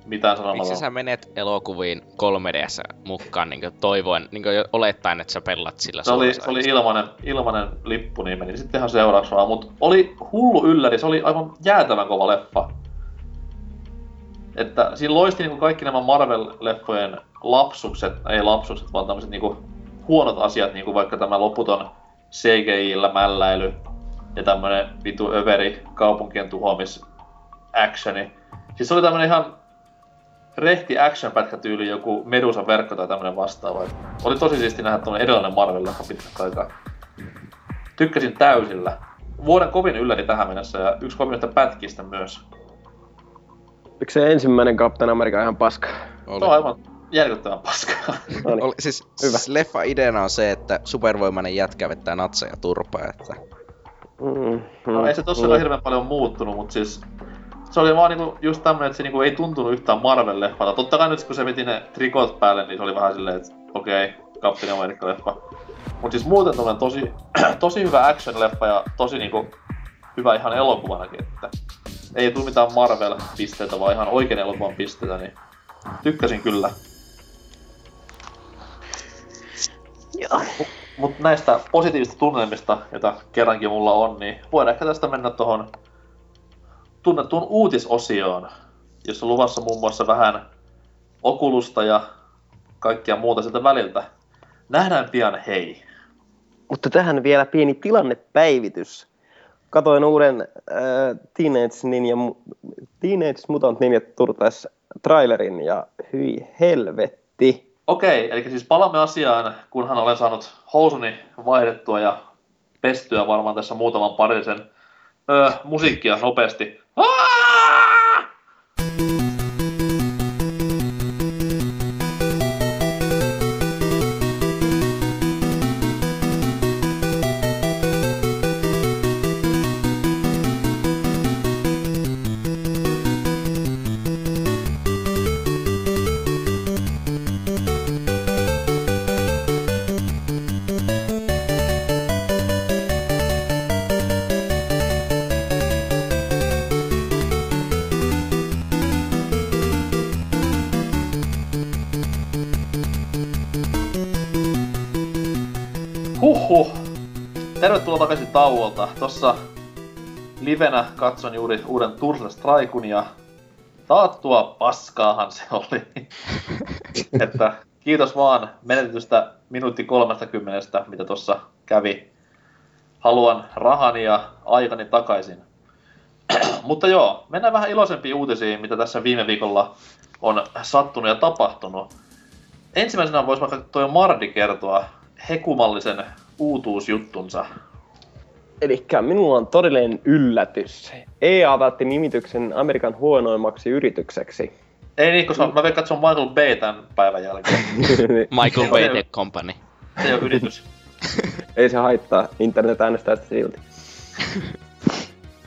mitään sanomalla. Miksi sä menet elokuviin 3DS mukaan niin toivoen, niin olettaen, että sä pellat sillä se oli, se oli ilmanen, ilmanen lippu, niin menin sitten ihan seuraavaksi vaan, mutta oli hullu ylläri, se oli aivan jäätävän kova leffa. Että siinä loisti niin kaikki nämä Marvel-leffojen lapsukset, ei lapsukset, vaan tämmöiset niin huonot asiat, niin kuin vaikka tämä loputon CGI-llä mälläily ja tämmönen vitu överi kaupunkien tuhoamis actioni. Siis se oli tämmönen ihan rehti action pätkä tyyli joku Medusan verkko tai tämmönen vastaava. Oli tosi siisti nähdä tuonne erilainen Marvel-leffa pitkä aikaa. Tykkäsin täysillä. Vuoden kovin ylläri tähän mennessä ja yksi kovimmista pätkistä myös. Oliko se ensimmäinen Captain America ihan paska? Oli. No aivan järkyttävän paskaa. No niin. Oli, siis, Hyvä. leffa ideana on se, että supervoimainen jätkä vettää natseja turpaa, että... Mm, mm, no ei se tosiaan mm. hirveän paljon muuttunut, mutta siis se oli vaan niinku just tämmönen, että se niinku ei tuntunut yhtään Marvel-leffalta. Totta kai nyt kun se veti ne trikot päälle, niin se oli vähän silleen, että okei, okay, Captain America-leffa. Mut siis muuten tosi, tosi hyvä action-leffa ja tosi niinku hyvä ihan elokuvanakin, että ei tule mitään Marvel-pisteitä, vaan ihan oikein elokuvan pisteitä, niin tykkäsin kyllä. Joo. Mutta näistä positiivista tunnelmista, joita kerrankin mulla on, niin voidaan ehkä tästä mennä tuohon tunnettuun uutisosioon, jossa luvassa muun muassa vähän okulusta ja kaikkia muuta sieltä väliltä. Nähdään pian, hei! Mutta tähän vielä pieni tilannepäivitys. Katoin uuden äh, Teenage, Ninja, Teenage Mutant Ninja Turtles trailerin ja hyi helvetti. Okei, eli siis palaamme asiaan, kunhan olen saanut housuni vaihdettua ja pestyä varmaan tässä muutaman parisen öö, musiikkia nopeasti. Aaah! Tauolta. Tossa livenä katson juuri uuden Turtles Strikun ja taattua paskaahan se oli. että kiitos vaan menetetystä minuutti 30, mitä tossa kävi. Haluan rahani ja aikani takaisin. Mutta joo, mennään vähän iloisempiin uutisiin, mitä tässä viime viikolla on sattunut ja tapahtunut. Ensimmäisenä voisi vaikka toi Mardi kertoa hekumallisen uutuusjuttunsa. Eli minulla on todellinen yllätys. EA vaatti nimityksen Amerikan huonoimmaksi yritykseksi. Ei niin, koska mä veikkaan, että se on Michael Bay tämän päivän jälkeen. Michael Bay The Company. Se on yritys. Ei se haittaa, internet äänestää sitä silti.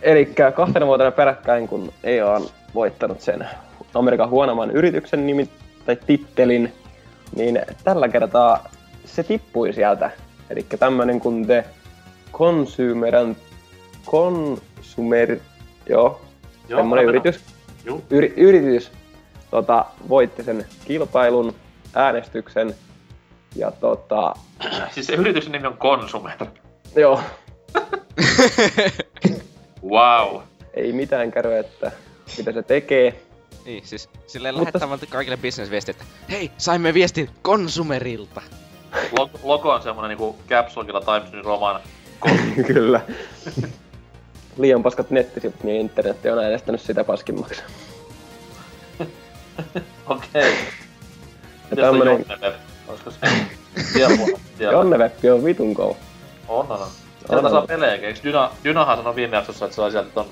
Eli kahtena vuotena peräkkäin, kun EA on voittanut sen Amerikan huonomman yrityksen nimi, tai tittelin, niin tällä kertaa se tippui sieltä. Eli tämmönen kuin The Consumer Consumer, joo, joo semmonen yritys, yri, yritys tota, voitti sen kilpailun, äänestyksen ja tota... Siis se yrityksen nimi on Consumer. Joo. wow. Ei mitään käy, että mitä se tekee. Niin, siis silleen Mutta... lähettämään kaikille bisnesviesti, että hei, saimme viestin konsumerilta. Logo on semmonen niinku Caps Lockilla Times New Roman. Kyllä. Liian paskat nettisivut, niin internetti on äänestänyt sitä paskimmaksi. Okei. Okay. Ja tämmönen... Olisiko se vielä Jonneveppi on vitun kova. On, on, on. Sieltä saa pelejä, eiks Dyna, Dynahan sanoi viime jaksossa, että se on sieltä ton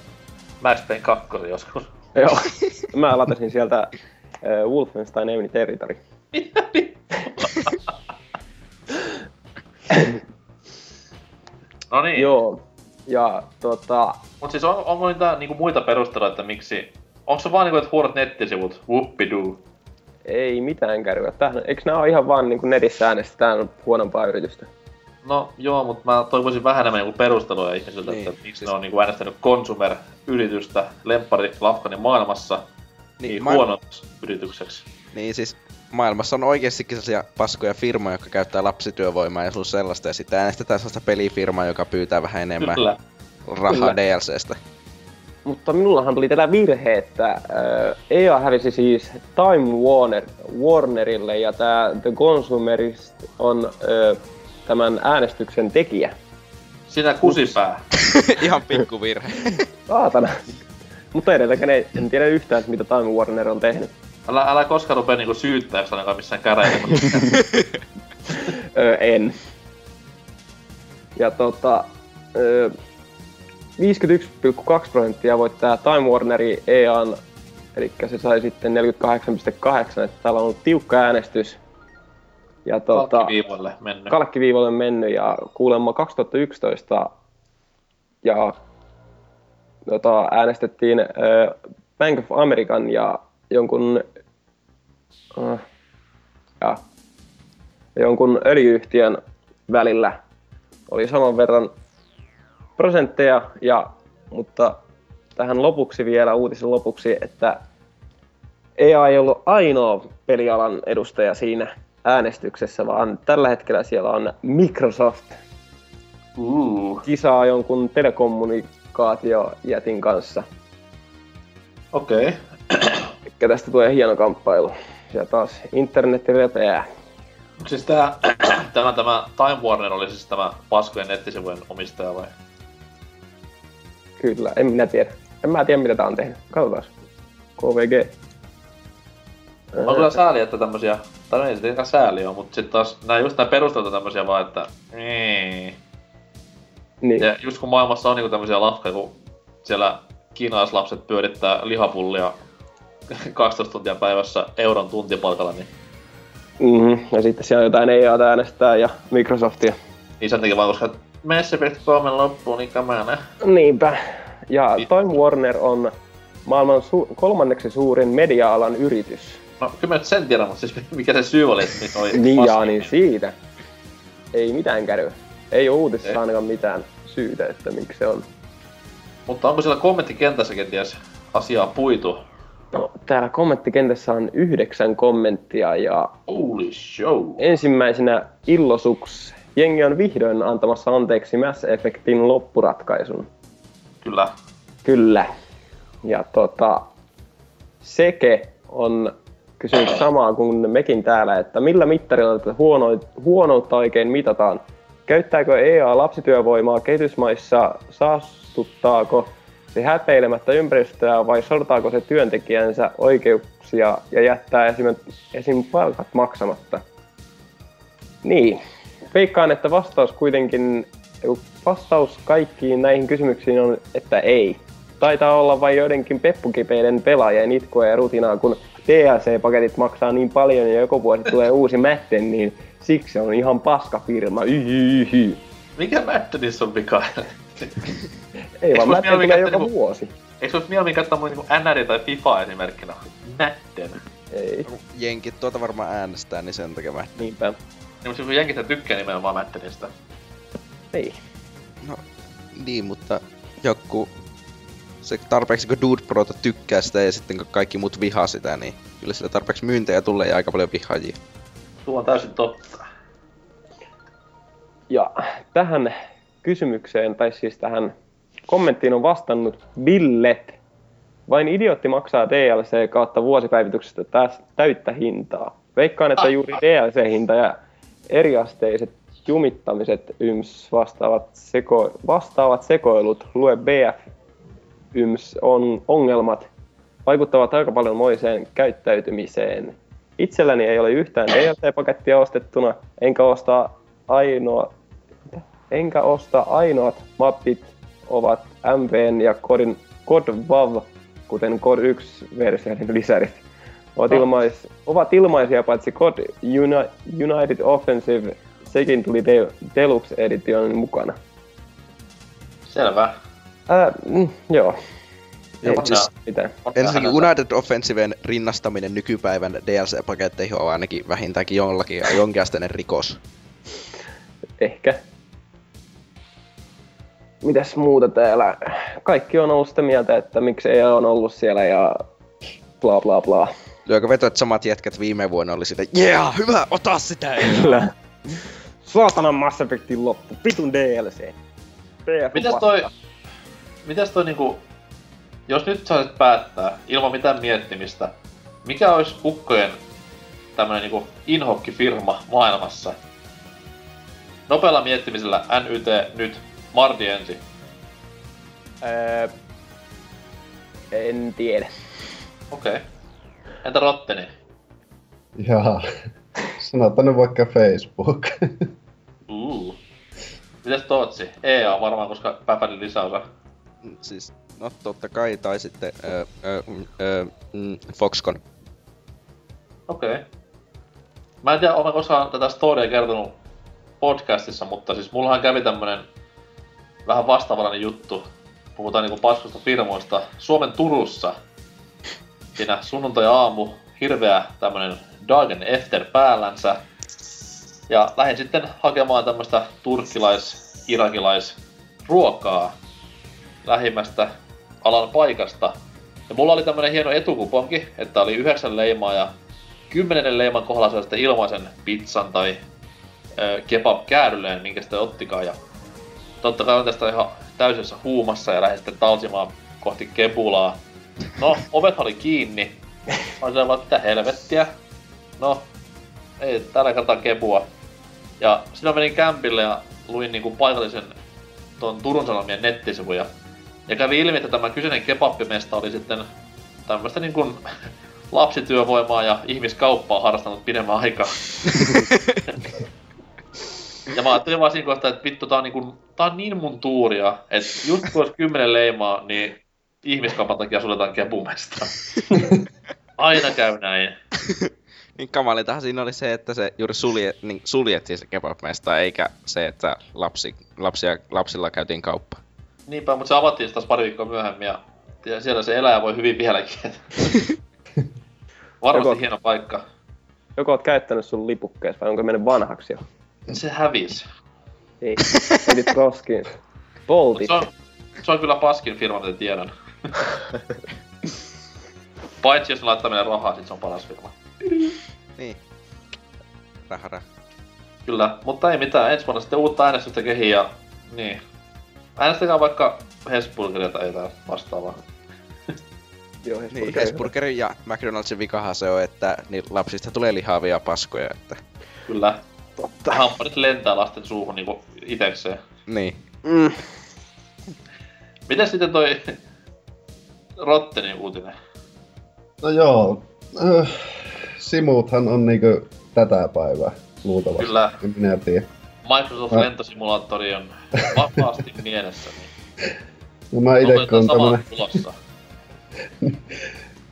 Max Payne 2 joskus. Joo. Mä latasin sieltä äh, Wolfenstein Enemy Territory. No niin. Joo. Ja tota, Mut siis on, onko niitä niinku muita perusteluja, että miksi... Onko se vaan niinku, että huonot nettisivut? Whoopidoo. ei mitään kärryä. Tähän, eikö nää ole ihan vaan niin netissä äänestetään huonompaa yritystä? No joo, mutta mä toivoisin vähän enemmän niinku perusteluja ihmisiltä, Niin, että miksi siis- ne on niinku äänestänyt Consumer-yritystä lemppari Lafkanin maailmassa niin, niin maailma- huonoksi yritykseksi. Niin siis maailmassa on oikeastikin sellaisia paskoja firmoja, jotka käyttää lapsityövoimaa ja sun sellaista, ja sitten äänestetään sellaista pelifirmaa, joka pyytää vähän enemmän Kyllä. rahaa Kyllä. DLCstä. Mutta minullahan tuli tällä virhe, että äh, EA hävisi siis Time Warner, Warnerille ja tämä The Consumerist on äh, tämän äänestyksen tekijä. Sinä kusipää. Ihan pikku virhe. Saatana. Mutta edelleenkään ei, en tiedä yhtään, mitä Time Warner on tehnyt. Älä, älä koskaan rupea niinku syyttäjäksi ainakaan missään käräjillä. Öö, en. Ja tota, öö, 51,2 prosenttia voittaa Time Warneri EAN, eli se sai sitten 48,8, että täällä on ollut tiukka äänestys. Ja tota, Kalkkiviivoille mennyt. kalkkiviivalle mennyt ja kuulemma 2011 ja tota, äänestettiin Bank of American ja jonkun ja jonkun öljyyhtiön välillä oli saman verran prosentteja, ja, mutta tähän lopuksi vielä uutisen lopuksi, että EA ei ollut ainoa pelialan edustaja siinä äänestyksessä, vaan tällä hetkellä siellä on Microsoft Uh, kisaa jonkun telekommunikaatiojätin kanssa. okei. Okay. Eli tästä tulee hieno kamppailu. Ja taas internet repeää. Siis tää, tämä, tämä Time Warner oli siis tämä paskojen nettisivujen omistaja vai? Kyllä, en minä tiedä. En mä tiedä mitä tää on tehnyt. Katsotaan. KVG. On kyllä sääli, että tämmösiä, tai no ei se tietenkään sääli ole, mutta sitten taas nää just nää perustelut on tämmösiä vaan, että niin. Niin. Ja just kun maailmassa on niinku tämmösiä lafkoja, kun siellä kiinalaislapset pyörittää lihapullia 12 tuntia päivässä euron tuntipalkalla, niin Mm-hmm. Ja sitten siellä on jotain EA äänestää ja Microsoftia. niin sen takia vaan koska Mass.3 loppuun, niin kamana. Niinpä. Ja Niin. Time Warner on maailman su- kolmanneksi suurin media-alan yritys. No kyllä mä sen tiedän, mutta siis mikä se syy oli, että oli Niin jaa, niin siitä. Ei mitään käy. Ei ole uutisissa Ei. ainakaan mitään syytä, että miksi se on. Mutta onko siellä kommenttikentässä kenties asiaa puitu? No, täällä kommenttikentässä on yhdeksän kommenttia ja Holy show! ensimmäisenä Illosuks. Jengi on vihdoin antamassa anteeksi Mass Effectin loppuratkaisun. Kyllä. Kyllä. Ja tota, Seke on kysynyt samaa kuin mekin täällä, että millä mittarilla tätä huono, huonoutta oikein mitataan? Käyttääkö EA lapsityövoimaa kehitysmaissa? Saastuttaako se häpeilemättä ympäristöä vai sortaako se työntekijänsä oikeuksia ja jättää esim. esim. palkat maksamatta? Niin. Veikkaan, että vastaus kuitenkin, vastaus kaikkiin näihin kysymyksiin on, että ei. Taitaa olla vain joidenkin peppukipeiden pelaajien itkua ja rutinaa, kun DLC-paketit maksaa niin paljon ja joku vuosi tulee uusi Madden, niin siksi on ihan paska firma. Yhyhyhy. Mikä Maddenissa on vika? Ei vaan Madden mieluummin tulee joka niinku- vuosi. Eikö olisi mieluummin käyttää mun niinku NR tai FIFA esimerkkinä? Madden. Ei, Jenkit tuota varmaan äänestää, niin sen takia mä... niinpä. Niin, mutta kun jenkit tykkää nimenomaan Maddenista. Ei. No, niin, mutta joku... Se tarpeeksi kun Dude Prota tykkää sitä ja sitten kun kaikki muut vihaa sitä, niin kyllä sillä tarpeeksi myyntejä tulee ja aika paljon vihaajia. Tuo on täysin totta. Ja tähän kysymykseen, tai siis tähän kommenttiin on vastannut Billet. Vain idiotti maksaa DLC kautta vuosipäivityksestä täs, täyttä hintaa. Veikkaan, että juuri DLC-hinta ja eriasteiset jumittamiset yms vastaavat, seko, vastaavat sekoilut, lue BF yms on ongelmat, vaikuttavat aika paljon moiseen käyttäytymiseen. Itselläni ei ole yhtään DLC-pakettia ostettuna, enkä osta ainoa, enkä osta ainoat mappit ovat MVn ja kodin COD WAV, kuten COD 1-versioiden lisärit, ovat, ilmais, ovat ilmaisia paitsi COD Uni, United Offensive, sekin tuli de, Deluxe Edition mukana. Selvä. Ää, mm, joo. Ei Joo, siis mitään. On Ensinnäkin United Offensiven rinnastaminen nykypäivän DLC-paketteihin on ainakin vähintäänkin jollakin ja jonkinasteinen rikos. Ehkä. Mitäs muuta täällä? Kaikki on ollut sitä mieltä, että miksi ei on ollut siellä ja bla bla bla. Lyökö veto, että samat jätkät viime vuonna oli sitä, yeah, hyvä, ota sitä! Kyllä. Saatanan Mass Effectin loppu. Vitun DLC. PF Mitäs toi, mitäs toi niinku, jos nyt saisit päättää, ilman mitään miettimistä, mikä olisi ukkojen tämmönen niinku inhokkifirma maailmassa? Nopealla miettimisellä NYT nyt, Mardi ensin. Öö, en tiedä. Okei. Okay. Entä Rotteni? Jaa. Sanotaan nyt vaikka Facebook. Uh. Mitäs Tootsi? EA varmaan, koska Päpänin lisäosa. Siis, no totta kai, tai sitten ö, ö, ö, mm, Foxconn. Okei. Okay. Mä en tiedä, olen koskaan tätä storya kertonut podcastissa, mutta siis mullahan kävi tämmönen vähän vastaavallinen juttu. Puhutaan niinku paskosta firmoista. Suomen Turussa. Siinä sunnuntai-aamu, hirveä tämmönen Dagen Efter päällänsä. Ja lähdin sitten hakemaan tämmöstä turkkilais-irakilais ruokaa lähimmästä alan paikasta. Ja mulla oli tämmönen hieno etukuponki, että oli yhdeksän leimaa ja kymmenennen leiman kohdalla sitten ilmaisen pizzan tai kebab käärylleen, minkä sitten ottikaan. Ja totta kai on tästä ihan täysessä huumassa ja lähdin sitten talsimaan kohti kepulaa. No, ovet oli kiinni. Mä olin vaan, mitä helvettiä. No, ei tällä kertaa kepua. Ja sitten mä menin kämpille ja luin niinku paikallisen tuon Turun Sanomien nettisivuja. Ja kävi ilmi, että tämä kyseinen kebabbimesta oli sitten tämmöistä niin kuin lapsityövoimaa ja ihmiskauppaa harrastanut pidemmän aikaa. ja mä ajattelin vaan siinä kohtaa, että vittu, tää on, niin kuin, tää on niin mun tuuria, että just kun olisi kymmenen leimaa, niin ihmiskaupan takia suljetaan kepumesta. Aina käy näin. Niin kamalintahan siinä oli se, että se juuri sulje, niin suljettiin se kebabmesta, eikä se, että lapsi, lapsia, lapsilla käytiin kauppa. Niinpä, mutta se avattiin taas pari viikkoa myöhemmin ja, ja siellä se eläjä voi hyvin vieläkin. Varmasti Joko- hieno paikka. Joko oot käyttänyt sun lipukkeessa vai onko mennyt vanhaksi jo? Se hävisi. Ei. Vedit roskiin. Boltit. Se on, se on kyllä paskin firma, mitä tiedän. Paitsi jos laittaa meille rahaa, sit se on paras firma. Niin. Raha, raha. Kyllä, mutta ei mitään. Ensi vuonna sitten uutta äänestystä kehiin ja... Niin. Äänestäkää vaikka Hesburgeria tai jotain vastaavaa. Joo, Niin, Hesburger. Hesburgerin ja McDonaldsin vikahan se on, että niin lapsista tulee lihavia paskoja, että... Kyllä. Totta. Hampparit lentää lasten suuhun niinku itekseen. Niin. Mm. Miten sitten toi Rottenin uutinen? No joo. Äh, Simuthan on niinku tätä päivää luultavasti. Kyllä. En minä tiedä. Microsoft lentosimulaattori on vapaasti mielessä. Niin No mä ite kun tämmönen,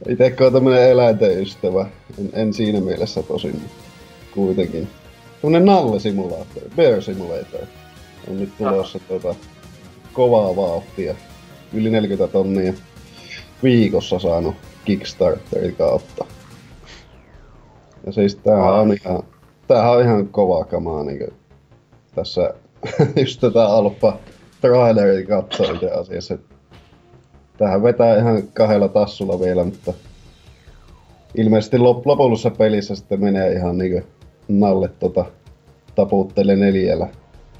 ite kun on tämmönen eläinten ystävä. En, en siinä mielessä tosin, kuitenkin. Tämmönen nalle-simulaattori, Bear Simulator. On nyt tulossa tota, kovaa vauhtia. Yli 40 tonnia viikossa saanut Kickstarterin kautta. Ja siis tämähän on ihan, tämähän on ihan kovaa kamaa niinku tässä just tätä alppa trailerin katsoin itse asiassa. Tähän vetää ihan kahdella tassulla vielä, mutta ilmeisesti lop- lopullisessa pelissä sitten menee ihan niinku nalle tota taputtele neljällä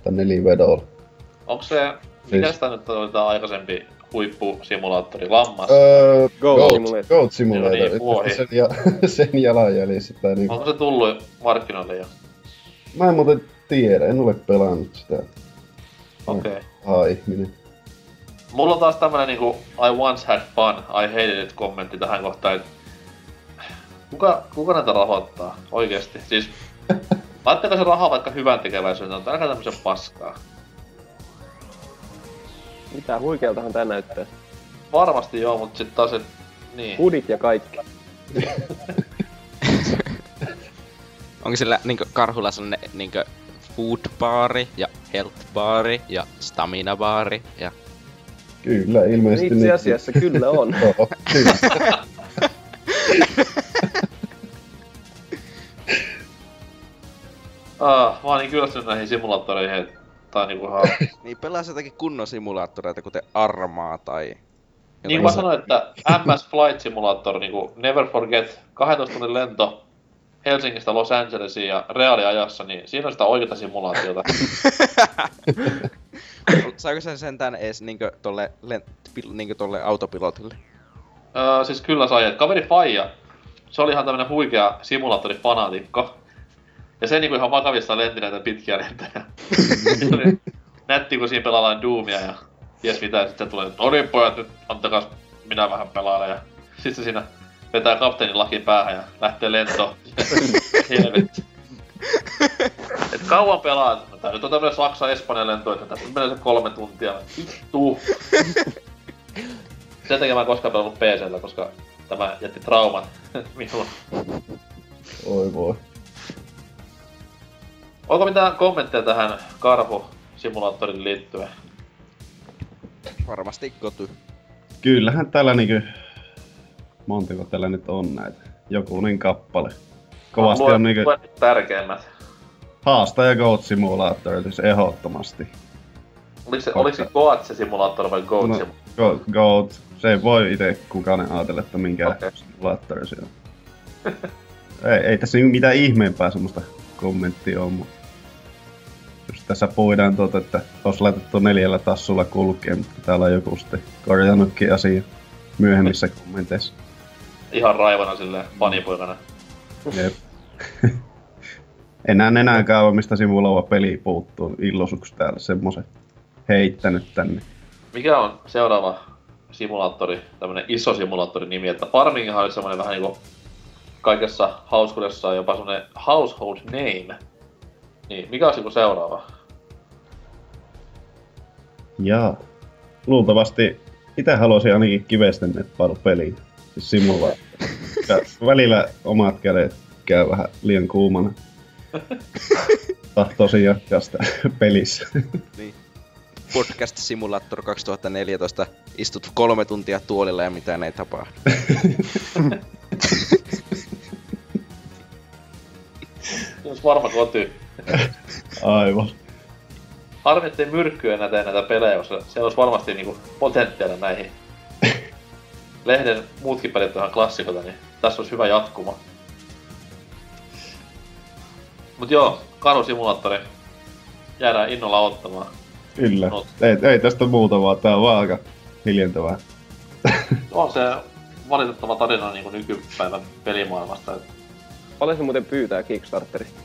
tai nelivedolla. Onko se, mikä sitä nyt oli tää aikaisempi huippusimulaattori, lammas? Öö, Goat Goat, Simulator. Goat Simulator. Joo, niin, vuohi. sen, ja, sen jalanjäljissä tai niinku. Onko se tullut markkinoille jo? Mä en muuten tiedä, en ole pelannut sitä. Okei. Okay. Ihminen. Mulla on taas tämmönen niinku I once had fun, I hated it kommentti tähän kohtaan, että kuka, kuka näitä rahoittaa oikeesti? Siis laittakaa se rahaa vaikka hyvän tekeväisyyteen, mutta älkää tämmösen paskaa. Mitä huikealtahan tää näyttää. varmasti joo, mutta sitten taas, et, niin. Hudit ja kaikki. Onko sillä niinkö karhulla sellainen niinkö food baari ja health baari ja stamina baari ja Kyllä, ilmeisesti Itse nyt- asiassa kyllä on. Joo, kyllä. Ah, mä oon niin kyllästynyt näihin simulaattoreihin, on niinku ihan... Niin pelaa jotakin kunnon simulaattoreita, kuten Armaa tai... niin mä sanoin, että MS Flight Simulator, niinku Never Forget, 12 tunnin lento Helsingistä Los Angelesiin ja reaaliajassa, niin siinä on sitä oikeata simulaatiota. Saiko sen sentään ees niinkö tolle, len, niinkö tolle autopilotille? öö, siis kyllä sai, että kaveri Faija, se oli ihan tämmönen huikea simulaattorifanaatikko. Ja se niinku ihan vakavissa lenti näitä pitkiä. Se oli Nätti, kun siinä pelaillaan Doomia ja ties mitä, ja sitten tulee, no niin pojat, nyt antakas minä vähän pelailen. Ja sitten se siinä vetää kapteenin laki päähän ja lähtee lentoon. Helvetti. Et kauan pelaat. No, tää nyt on tämmönen Saksa-Espanjan lento, että tässä menee se kolme tuntia. Vittu. Sen takia mä en koskaan pelannut PCllä, koska tämä jätti trauman minuun. Oi voi. Onko mitään kommentteja tähän karhu-simulaattorin liittyen? Varmasti koty. Kyllähän täällä niinkö... Montako täällä nyt on näitä? Jokunen kappale. Kovasti Luen- on niinkö luen tärkeimmät. haastaja Goat Simulator, siis ehdottomasti. Oliko se, oliko se Goat se simulaattori vai Goat No, simulaattori? Go, Goat, se ei voi itse kukaan ajatella, että minkä okay. simulaattori se on. ei, ei tässä niinku mitään ihmeempää semmoista kommenttia on, mutta jos tässä puhutaan tuota, että olisi laitettu neljällä tassulla kulkeen, mutta täällä on joku sitten korjannutkin asia myöhemmissä kommenteissa. Ihan raivana silleen, fanipoikana. Jep. Enää enää kauan, mistä simuloiva peli puuttuu illosuksi täällä semmoisen heittänyt tänne. Mikä on seuraava simulaattori, tämmönen iso simulaattorin nimi, että Farminghan oli semmonen vähän niinku kaikessa hauskuudessa jopa semmonen household name. Niin, mikä on niinku seuraava? Jaa. Luultavasti itse haluaisin ainakin kivesten netpailu peliin. Siis. Ja välillä omat kädet käy vähän liian kuumana. Tahtoisin jatkaa sitä pelissä. Niin. Podcast Simulator 2014. Istut kolme tuntia tuolilla ja mitään ei tapahdu. Se olisi varma koti. Aivan. Harmi, ettei myrkkyä enää tee näitä pelejä, koska se olisi varmasti niinku potentiaalia näihin. Lehden muutkin pelit on ihan klassikoita, niin tässä olisi hyvä jatkuma. Mut joo, Karu Simulaattori. Jäädään innolla ottamaan. Kyllä. No. Ei, ei tästä muuta vaan, tää on vaan aika hiljentävää. On se valitettava tarina niinku nykypäivän pelimaailmasta. Et Paljon se muuten pyytää Kickstarterista?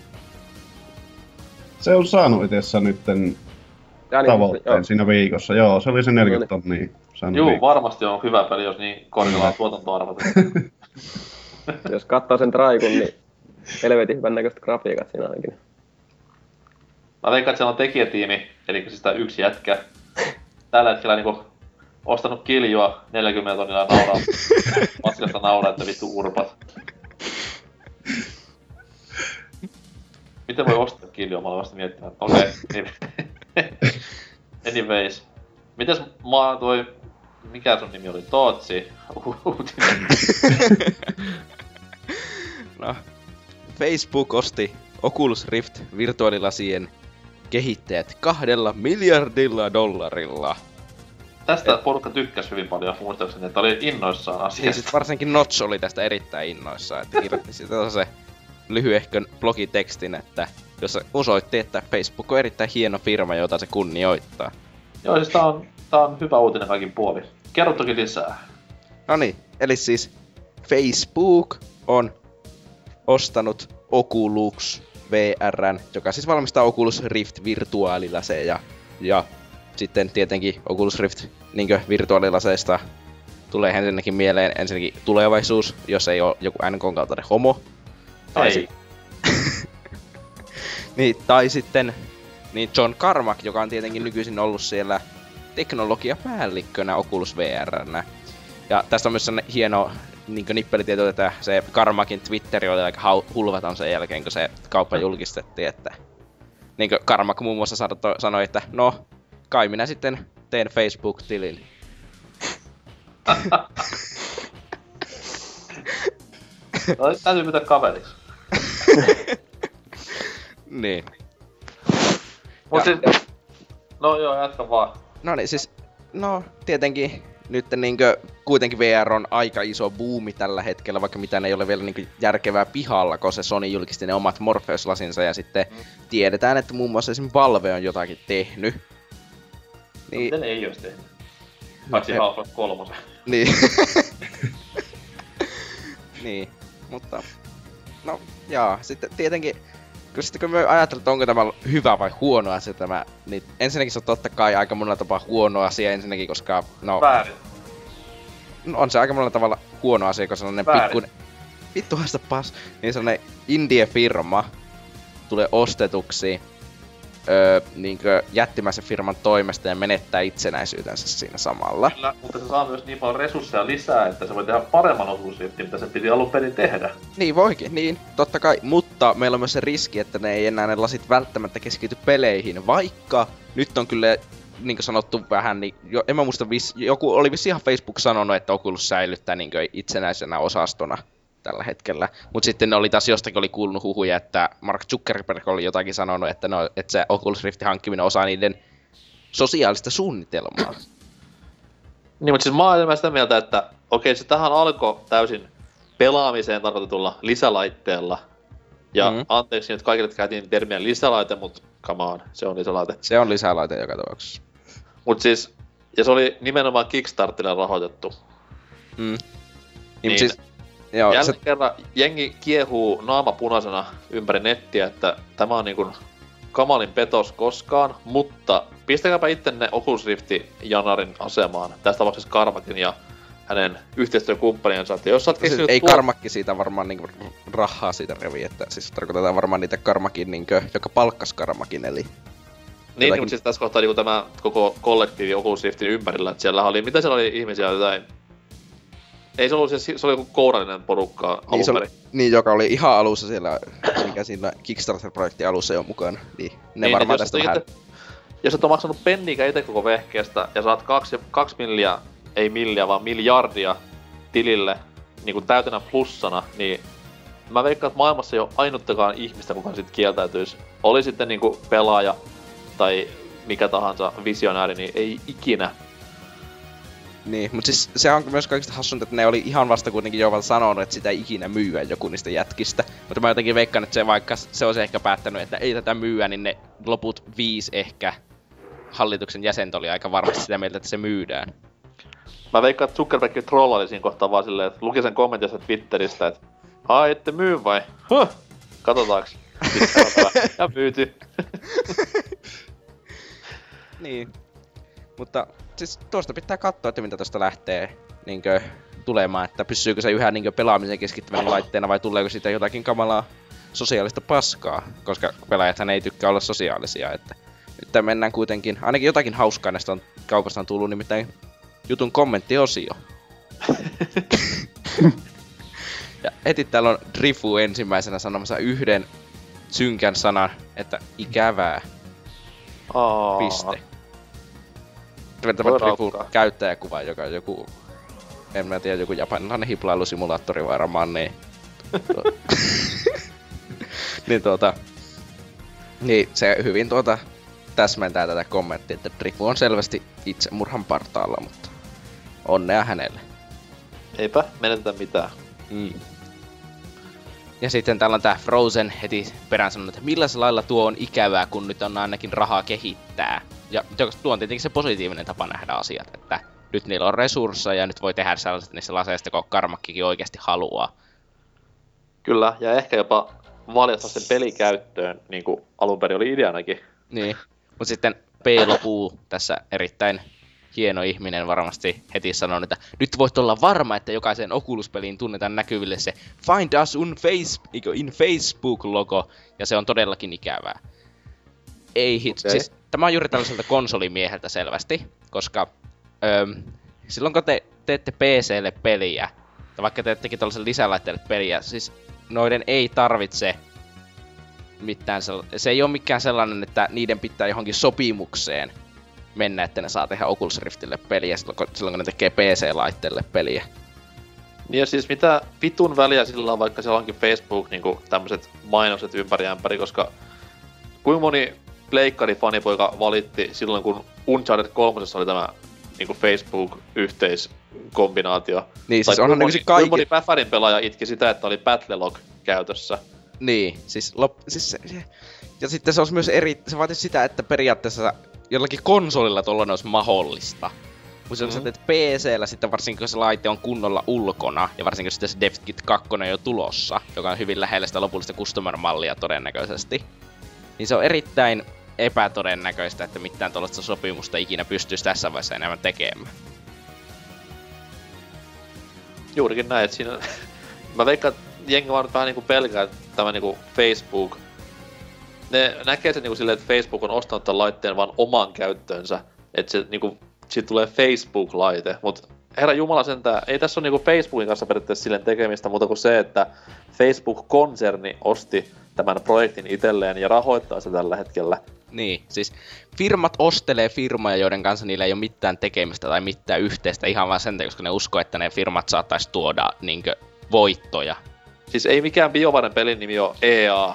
Se on saanut itessä nytten Ja niin, tavoitteen joo. siinä viikossa. Joo, se oli se 40 No tonnia saanut Juu, viikossa. varmasti on hyvä peli, jos niin korkealla on tuotantoarvot. Jos katsoo sen traikun, niin helvetin hyvän näköiset grafiikat siinä ainakin. Mä veikkaan, että siellä on tekijätiimi, eli siis tää yksi jätkä. Tällä hetkellä niinku ostanut kiljua 40 tonnilla nauraa. Maskasta nauraa, että vittu urpat. Miten voi ostaa kiljua? Mä olen vasta miettimään. Okei, okay. Anyways. Mites mä toi... Mikä sun nimi oli? Tootsi? Uutinen. No, Facebook osti Oculus Rift virtuaalilasien kehittäjät kahdella miljardilla dollarilla. Tästä porukka tykkäsi hyvin paljon, muistaakseni, että oli innoissaan Ja asiasta. sit varsinkin Notch oli tästä erittäin innoissaan, että kirjoitti siitä se lyhyehkön blogitekstin, että jossa osoitti, että Facebook on erittäin hieno firma, jota se kunnioittaa. Joo, siis tää on, tää on hyvä uutinen kaikin puolin. Kerro toki lisää. No niin, eli siis Facebook on ostanut Oculus VRn, joka siis valmistaa Oculus Rift virtuaalilaseja. Ja sitten tietenkin Oculus Rift niinkö virtuaalilaseista tulee ensinnäkin mieleen ensinnäkin tulevaisuus, jos ei ole joku NK kaltainen homo. Tai Ei. sit- Niin, tai sitten niin John Carmack, joka on tietenkin nykyisin ollut siellä teknologiapäällikkönä Oculus VRnä. Ja tästä on myös sellainen hieno niin nippelitieto, että se Karmakin Twitteri oli aika hau- hulvaton sen jälkeen, kun se kauppa julkistettiin, että niin kuin Karmak muun muassa sano- sanoi, että no, kai minä sitten teen Facebook-tilin. No nyt täytyy pitää kaveriksi. Niin. Mut Ja- siis... No joo, jatka vaan. No niin, siis, no tietenkin nyt niinkö kuitenkin VR on aika iso buumi tällä hetkellä, vaikka mitään ei ole vielä niinkö järkevää pihalla, kun se Sony julkisti ne omat Morpheus-lasinsa ja sitten Mm. tiedetään, että muun muassa esimerkiksi Valve on jotakin tehnyt. Niin. Ne ei ois tehnyt? Paitsi he- Half-Life 3. niin. niin, mutta no jaa, sitten tietenkin kun sitten kun me ajatellaan, että onko tämä hyvä vai huono asia tämä, niin ensinnäkin se on totta kai aika monella tapaa huono asia ensinnäkin, koska no, Väärin. No on se aika monella tavalla huono asia, kun sellainen Väärin. pikku... Vittu haista pas. Niin sellainen indie-firma tulee ostetuksi öö, niinkö jättimäisen firman toimesta ja menettää itsenäisyytensä siinä samalla. Kyllä, mutta se saa myös niin paljon resursseja lisää, että se voi tehdä paremman osuusriftin, mitä se piti alun perin tehdä. Niin voikin, niin, totta kai. Mutta meillä on myös se riski, että ne ei enää ne lasit välttämättä keskity peleihin, vaikka nyt on kyllä niin kuin sanottu vähän, niin jo, en mä muista, vis, joku oli vissi ihan Facebook sanonut, että Oculus säilyttää niin itsenäisenä osastona tällä hetkellä. Mutta sitten ne oli taas jostakin oli kuulunut huhuja, että Mark Zuckerberg oli jotakin sanonut, että, no, että se Oculus Riftin hankkiminen on osa niiden sosiaalista suunnitelmaa. Niin, mutta siis mä enemmän sitä mieltä, että okei, se tähän alkoi täysin pelaamiseen tarkoitetulla lisälaitteella. Ja Mhm. mm. anteeksi nyt kaikille, että käytiin termiä lisälaite, mutta come on, se on lisälaite. Se on lisälaite joka tapauksessa. Mut siis, ja se oli nimenomaan Kickstartilla rahoitettu. Mm. Niin, Niin. niin. Siis, joo, Jälleen se, kerran jengi kiehuu naama punaisena ympäri nettiä, että tämä on niinku kamalin petos koskaan, mutta pistäkääpä ittenne Oculus Rifti Janarin asemaan, tässä tapauksessa Karmakin ja hänen yhteistyökumppaniensa, että jos sä oot siis ei tuot- karmakki siitä varmaan niinku rahaa siitä revi, että siis tarkoitetaan varmaan niitä karmakin, niinkö, joka palkkas karmakin, eli Niin, niin jotakin- mutta siis tässä kohtaa niinku tämä koko kollektiivi Oculus Riftin ympärillä, että siellä oli, mitä siellä oli ihmisiä jotain... Ei se ollut se, se oli joku kourallinen porukka niin, se oli, niin, joka oli ihan alussa siellä, mikä siinä Kickstarter-projektin alussa jo mukaan, niin ne Niin, varmaan että tästä jos, vähän... Itse, jos et ole maksanut penniikä itse koko vehkeestä ja saat kaksi, kaksi milliä, ei milliä, vaan miljardia tilille niin kuin täytenä plussana, niin mä veikkaan, että maailmassa ei ole ainuttakaan ihmistä, kuka sit kieltäytyisi. Oli sitten niin kuin pelaaja tai mikä tahansa visionääri, niin ei ikinä. Niin, mutta siis se on myös kaikista hassunta, että ne oli ihan vasta kuitenkin jo sanonut, että sitä ei ikinä myyä joku niistä jätkistä. Mutta mä jotenkin veikkaan, että se vaikka se olisi ehkä päättänyt, että ei tätä myyä, niin ne loput viisi ehkä hallituksen jäsentä oli aika varmasti sitä mieltä, että se myydään. Mä veikkaan, että Zuckerberg trollaili siinä kohtaa vaan silleen, että luki sen kommentissa Twitteristä, että ai ette myy vai? Huh, katsotaan. ja myyty. Niin. Mutta siis tuosta pitää katsoa, että mitä tuosta lähtee niinkö, tulemaan, että pysyykö se yhä niinkö pelaamiseen keskittyvän laitteena vai tuleeko siitä jotakin kamalaa sosiaalista paskaa, koska pelaajathan ei tykkää olla sosiaalisia, että nyt mennään kuitenkin, ainakin jotakin hauskaa näistä on kaupasta on tullut, nimittäin jutun kommenttiosio. ja heti täällä on Drifu ensimmäisenä sanomassa yhden synkän sanan, että ikävää. Aa. Piste. Voi raukkaa. käyttäjäkuva, joka on joku, en mä tiedä, joku japanilainen hiplailusimulaattori varmaan, niin... Niin tuota... Niin se hyvin tuota täsmentää tätä kommenttia, että Drifu on selvästi itsemurhan partaalla, mutta onnea hänelle. Eipä menetetä mitään. Mm. Ja sitten täällä on tää Frozen heti perään sanonut, että millaisella lailla tuo on ikävää, kun nyt on ainakin rahaa kehittää. Ja tuo on tietenkin se positiivinen tapa nähdä asiat, että nyt niillä on resursseja ja nyt voi tehdä sellaiset niissä laseista, kun karmakkikin oikeasti haluaa. Kyllä, ja ehkä jopa valjastaa sen pelikäyttöön, niin kuin alun perin oli ideanakin. Niin. Mutta sitten P. Lopu tässä erittäin hieno ihminen varmasti heti sanoo, että nyt voit olla varma, että jokaiseen Oculus-peliin tunnetaan näkyville se Find us on face, in Facebook-logo, ja se on todellakin ikävää. Ei hit, Okei. siis tämä on juuri tällaiselta konsolimieheltä selvästi, koska öö, silloin kun te teette PClle peliä, tai vaikka teettekin tällaisen lisälaitteelle peliä, siis noiden ei tarvitse mitään sell- se ei ole mikään sellainen, että niiden pitää johonkin sopimukseen mennä, että ne saa tehdä Oculus Riftille peliä silloin, kun- silloin kun ne tekee PC-laitteelle peliä. Niin ja siis mitä vitun väliä sillä on, vaikka siellä onkin Facebook niinku tämmöiset mainokset ympäri ämpäri, koska kuinka moni pleikkari-fanipoika valitti silloin, kun Uncharted 3 oli tämä niinku Facebook-yhteiskombinaatio. Niin, siis Tai onhan nykyisin moni- kuinka kaikki... moni Päfärin pelaaja itki sitä, että oli Battlelog käytössä. Niin, siis, lop, siis se, se, ja sitten se olisi myös eri, se vaatisi sitä, että periaatteessa jollakin konsolilla tuollainen olisi mahdollista. Mutta se on Mhm. että PCllä sitten varsinkin kun se laite on kunnolla ulkona, ja varsinkin sitten se DevKit 2 on jo tulossa, joka on hyvin lähellä sitä lopullista customer-mallia todennäköisesti, niin se on erittäin epätodennäköistä, että mitään tuollaista sopimusta ikinä pystyisi tässä vaiheessa enemmän tekemään. Juurikin näin, että siinä... Mä veikkaan, että jengi vaan vähän niinku pelkää, että tämä niinku Facebook... Ne näkee sen niinku silleen, että Facebook on ostanut tämän laitteen vaan oman käyttöönsä. Että se niinku, siitä tulee Facebook-laite. Mut herra Jumala sentään, ei tässä ole niinku Facebookin kanssa periaatteessa silleen tekemistä, muuta kuin se, että Facebook-konserni osti tämän projektin itselleen ja rahoittaa se tällä hetkellä. Niin, siis firmat ostelee firmoja, joiden kanssa niillä ei ole mitään tekemistä tai mitään yhteistä ihan vaan sen takia, koska ne uskoo, että ne firmat saattaisi tuoda niinkö voittoja. Siis ei mikään BioVaren pelin nimi ole EA,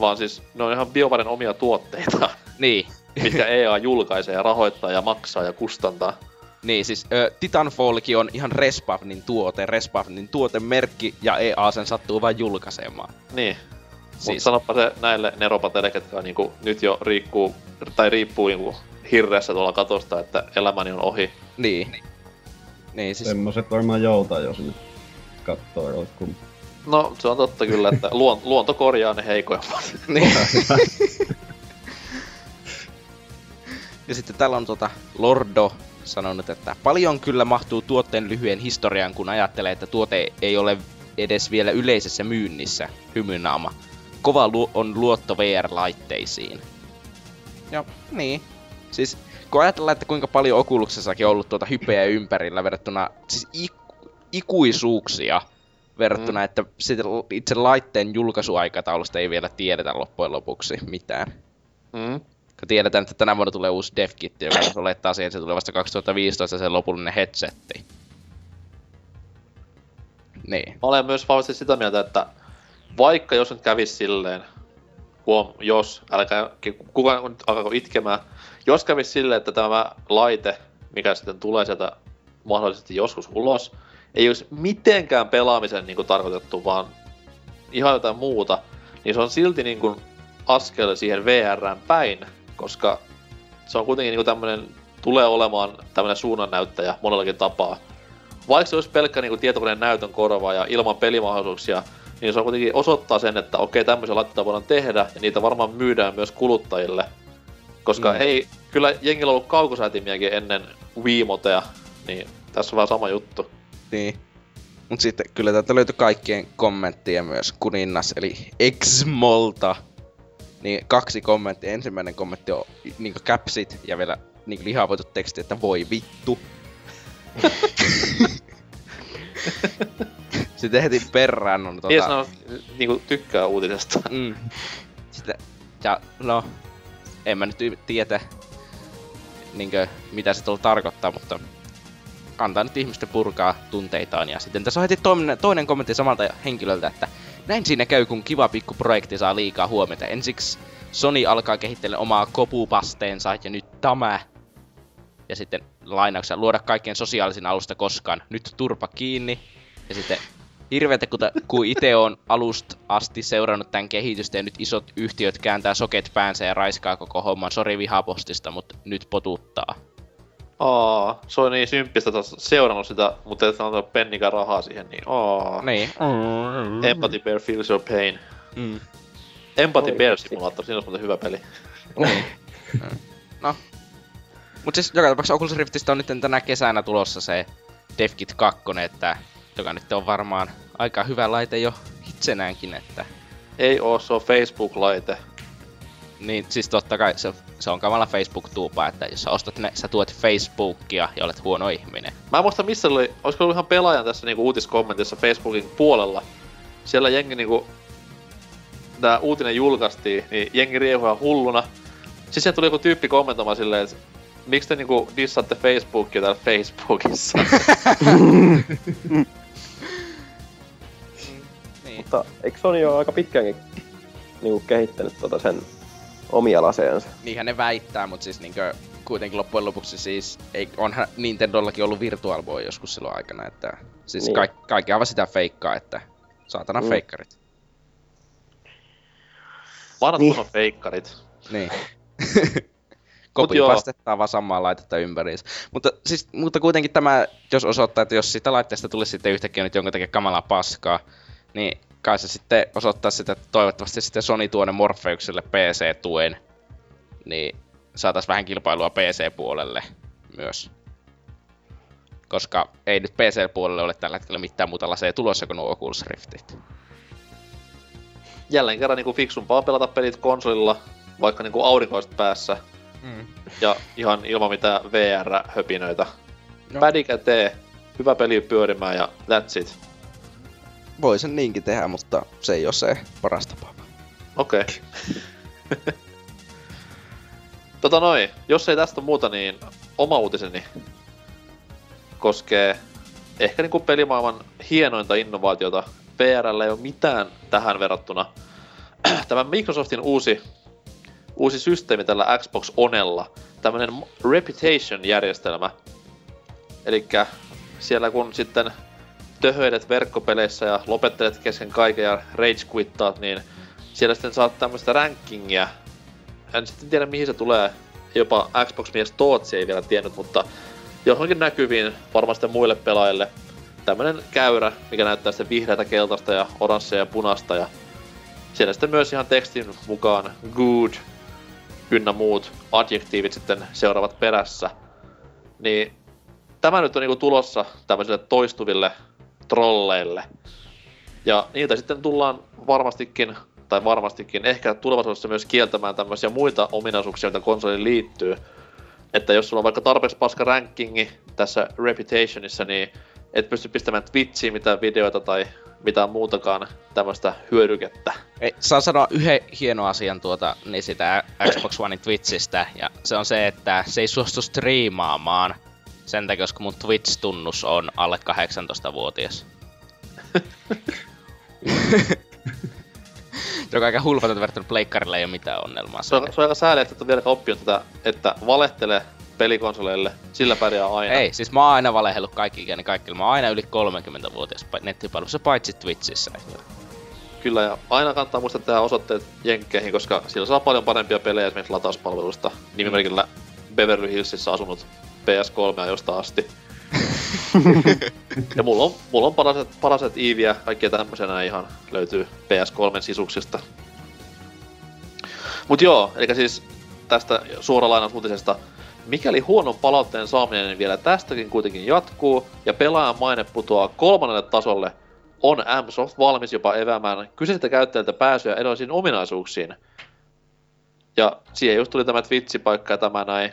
vaan siis ne on ihan BioVaren omia tuotteita. Niin, mitkä EA julkaisee ja rahoittaa ja maksaa ja kustantaa. Niin siis ö, Titanfallkin on ihan Respawnin tuote, Respawnin tuotemerkki ja EA sen sattuu vain julkaisemaan. Niin. Siis... Mutta sanoppa se näille neropatele, ketkä niinku nyt jo riikkuu, tai riippuu niinku hirreessä tuolla katosta, että elämäni on ohi. Niin. Niin siis, Semmoset varmaan joutaa jo sinne kattoo kun No, se on totta kyllä, että luon, luonto korjaa ne heikoimmat. niin. ja sitten täällä on tota Lordo sanonut, että paljon kyllä mahtuu tuotteen lyhyen historiaan, kun ajattelee, että tuote ei ole edes vielä yleisessä myynnissä. Hymynaama. Kova lu- on luotto VR-laitteisiin. Ja niin. Siis kun ajatellaan, että kuinka paljon Oculuksessakin on ollut tuota hypeä ympärillä verrattuna siis ik- ikuisuuksia verrattuna, mm. että itse laitteen julkaisuaikataulusta ei vielä tiedetä loppujen lopuksi mitään. Mm. Kun tiedetään, että tänä vuonna tulee uusi DevKit, joka olettaa siihen, että se tulee vasta 2015 se lopullinen headsetti. Niin. Mä olen myös vahvasti sitä mieltä, että vaikka jos nyt kävisi silleen, huom, jos, älkää kukaan nyt alkaako itkemään, jos kävisi silleen, että tämä laite, mikä sitten tulee sieltä mahdollisesti joskus ulos, ei olisi mitenkään pelaamisen niin kuin tarkoitettu, vaan ihan jotain muuta, niin se on silti niin kuin askel siihen VRään päin, koska se on kuitenkin niin tämmöinen, tulee olemaan tämmöinen suunnannäyttäjä monellakin tapaa. Vaikka se olisi pelkkä niin kuin tietokoneen näytön korva ja ilman pelimahdollisuuksia, niin se on kuitenkin osoittaa sen, että okei, tämmöisiä laitteita voidaan tehdä, ja niitä varmaan myydään myös kuluttajille. Koska Mm. mm. ei, kyllä jengillä on ollut kaukosäätimiäkin ennen Wiimotea, niin tässä on vähän sama juttu. Niin. Mut sitten kyllä täältä löytyi kaikkien kommenttia myös kuninnas, eli Exmolta. Niin kaksi kommenttia. Ensimmäinen kommentti on niinku capsit ja vielä niinku lihavoitu teksti, että voi vittu. Sitten heti perään on Tota... Mies on, niinku, tykkää uutisesta. Mm. Sitten, ja no, en mä nyt y- tiedä, niinkö, mitä se tuolla tarkoittaa, mutta antaa nyt ihmisten purkaa tunteitaan. Ja sitten tässä on heti toinen, toinen kommentti samalta henkilöltä, että näin siinä käy, kun kiva pikku projekti saa liikaa huomiota. Ensiksi Sony alkaa kehitellä omaa kopupasteensa ja nyt tämä. Ja sitten lainauksia luoda kaikkien sosiaalisen alusta koskaan. Nyt turpa kiinni. Ja sitten hirveetä, kun, kun itse on alusta asti seurannut tämän kehitystä ja nyt isot yhtiöt kääntää soket päänsä ja raiskaa koko homman. Sori vihapostista, mutta nyt potuttaa. Aa, se on niin symppistä, että seurannut sitä, mutta et antanut pennikään rahaa siihen, niin aa. Niin. Empathy Bear feels your pain. Mm. Empathy Oi, Bear. Simulator, siinä on muuten hyvä peli. Niin. no. Mut siis joka tapauksessa Oculus Riftistä on nyt tänä kesänä tulossa se DevKit 2, että, joka nyt on varmaan aika hyvä laite jo itsenäänkin, että Ei oo, se on Facebook-laite. Niin siis totta kai se, se on kamala Facebook-tuupa, että jos sä ostat ne, sä tuot Facebookia ja olet huono ihminen. Mä en muista missä oli, olisiko ollut ihan pelaajan tässä niinku uutiskommentissa Facebookin puolella. Siellä jengi niinku, tää uutinen julkaistiin, niin jengi riehui ihan hulluna. Siis siellä tuli joku tyyppi kommentoimaan silleen, että miksi te niinku dissaatte Facebookia täällä Facebookissa? Niin. Mutta eikö Sony ole aika pitkäänkin niinku kehittänyt tota sen omia laseensa? Niinhän ne väittää, mutta siis niinkö kuitenkin loppujen lopuksi siis, ei, onhan Nintendollakin ollut Virtual Boy joskus silloin aikana, että siis Niin. niin. ka- kaikki aivan sitä feikkaa, että saatana Mm. feikkarit. Vanhat Niin. feikkarit. Niin. Kopipastetaan vaan samaa laitetta ympäriinsä. Mutta, siis, mutta kuitenkin tämä, jos osoittaa, että jos sitä laitteesta tulisi sitten yhtäkkiä nyt jonkun takia kamalaa paskaa, niin kai se sitten osoittaa sitä, että toivottavasti sitten Sony tuo ne Morpheukselle PC-tuen, niin saataisiin vähän kilpailua PC-puolelle myös. Koska ei nyt PC-puolelle ole tällä hetkellä mitään muuta laseja tulossa kuin nuo Oculus Riftit. Jälleen kerran niinku fiksumpaa pelata pelit konsolilla, vaikka niinku aurinkoista päässä. Mm. Ja ihan ilman mitään VR-höpinöitä. No. No. Pädi käteen, hyvä peli pyörimään ja that's it. Voi sen niinkin tehdä, mutta se ei ole se paras tapa. Okei. Okay. tota noin, jos ei tästä muuta, niin oma uutiseni koskee ehkä niinku pelimaailman hienointa innovaatiota. VRllä ei ole mitään tähän verrattuna. Tämä Microsoftin uusi, uusi systeemi tällä Xbox Onella, tämmönen Reputation-järjestelmä. Eli siellä kun sitten töhöilet verkkopeleissä ja lopettelet kesken kaiken ja rage quittaat, niin siellä sitten saat tämmöistä rankingia. En sitten tiedä mihin se tulee. Jopa Xbox-mies Tootsi ei vielä tiennyt, mutta johonkin näkyviin varmasti muille pelaajille tämmönen käyrä, mikä näyttää sitten vihreätä, keltaista ja oranssia ja punasta ja siellä sitten myös ihan tekstin mukaan good ynnä muut adjektiivit sitten seuraavat perässä. Niin tämä nyt on niinku tulossa tämmöisille toistuville trolleille. Ja niiltä sitten tullaan varmastikin, tai varmastikin, ehkä tulevaisuudessa myös kieltämään tämmöisiä muita ominaisuuksia, joita konsoliin liittyy. Että jos sulla on vaikka tarpeeksi paska rankingi tässä Reputationissa, niin et pysty pistämään Twitchiin mitään videoita tai mitään muutakaan tämmöistä hyödykettä. Ei, saa sanoa yhden hienon asian tuota, niin sitä Xbox Onein Twitchistä, ja se on se, että se ei suostu striimaamaan sen takia, koska mun Twitch-tunnus on alle 18-vuotias. Joka aika hulvatonta verrattuna pleikkarilla ei ole mitään onnelmaa. Se on, se on aika sääli, että et ole vieläkään oppinut tätä, että valehtele pelikonsoleille, sillä pärjää aina. Ei, siis mä oon aina valehellut kaikki ikäni kaikille. Mä oon aina yli 30-vuotias pa- nettipalvelussa, paitsi Twitchissä. Kyllä, ja aina kannattaa muistaa tehdä osoitteet jenkkeihin, koska siellä saa paljon parempia pelejä esimerkiksi latauspalvelusta. Nimimerkillä Beverly Hillsissä asunut PS3 josta asti. ja mulla on, mulla on paraset, paraset Eeveä, kaikkia tämmöisenä ihan löytyy PS3 sisuksista. Mut joo, eli siis tästä suora lainaus uutisesta. Mikäli huonon palautteen saaminen vielä tästäkin kuitenkin jatkuu ja pelaajan maine putoaa kolmannelle tasolle, on Msoft valmis jopa eväämään kyseisiltä käyttäjiltä pääsyä edellisiin ominaisuuksiin. Ja siihen just tuli tämä Twitch-paikka ja tämä näin.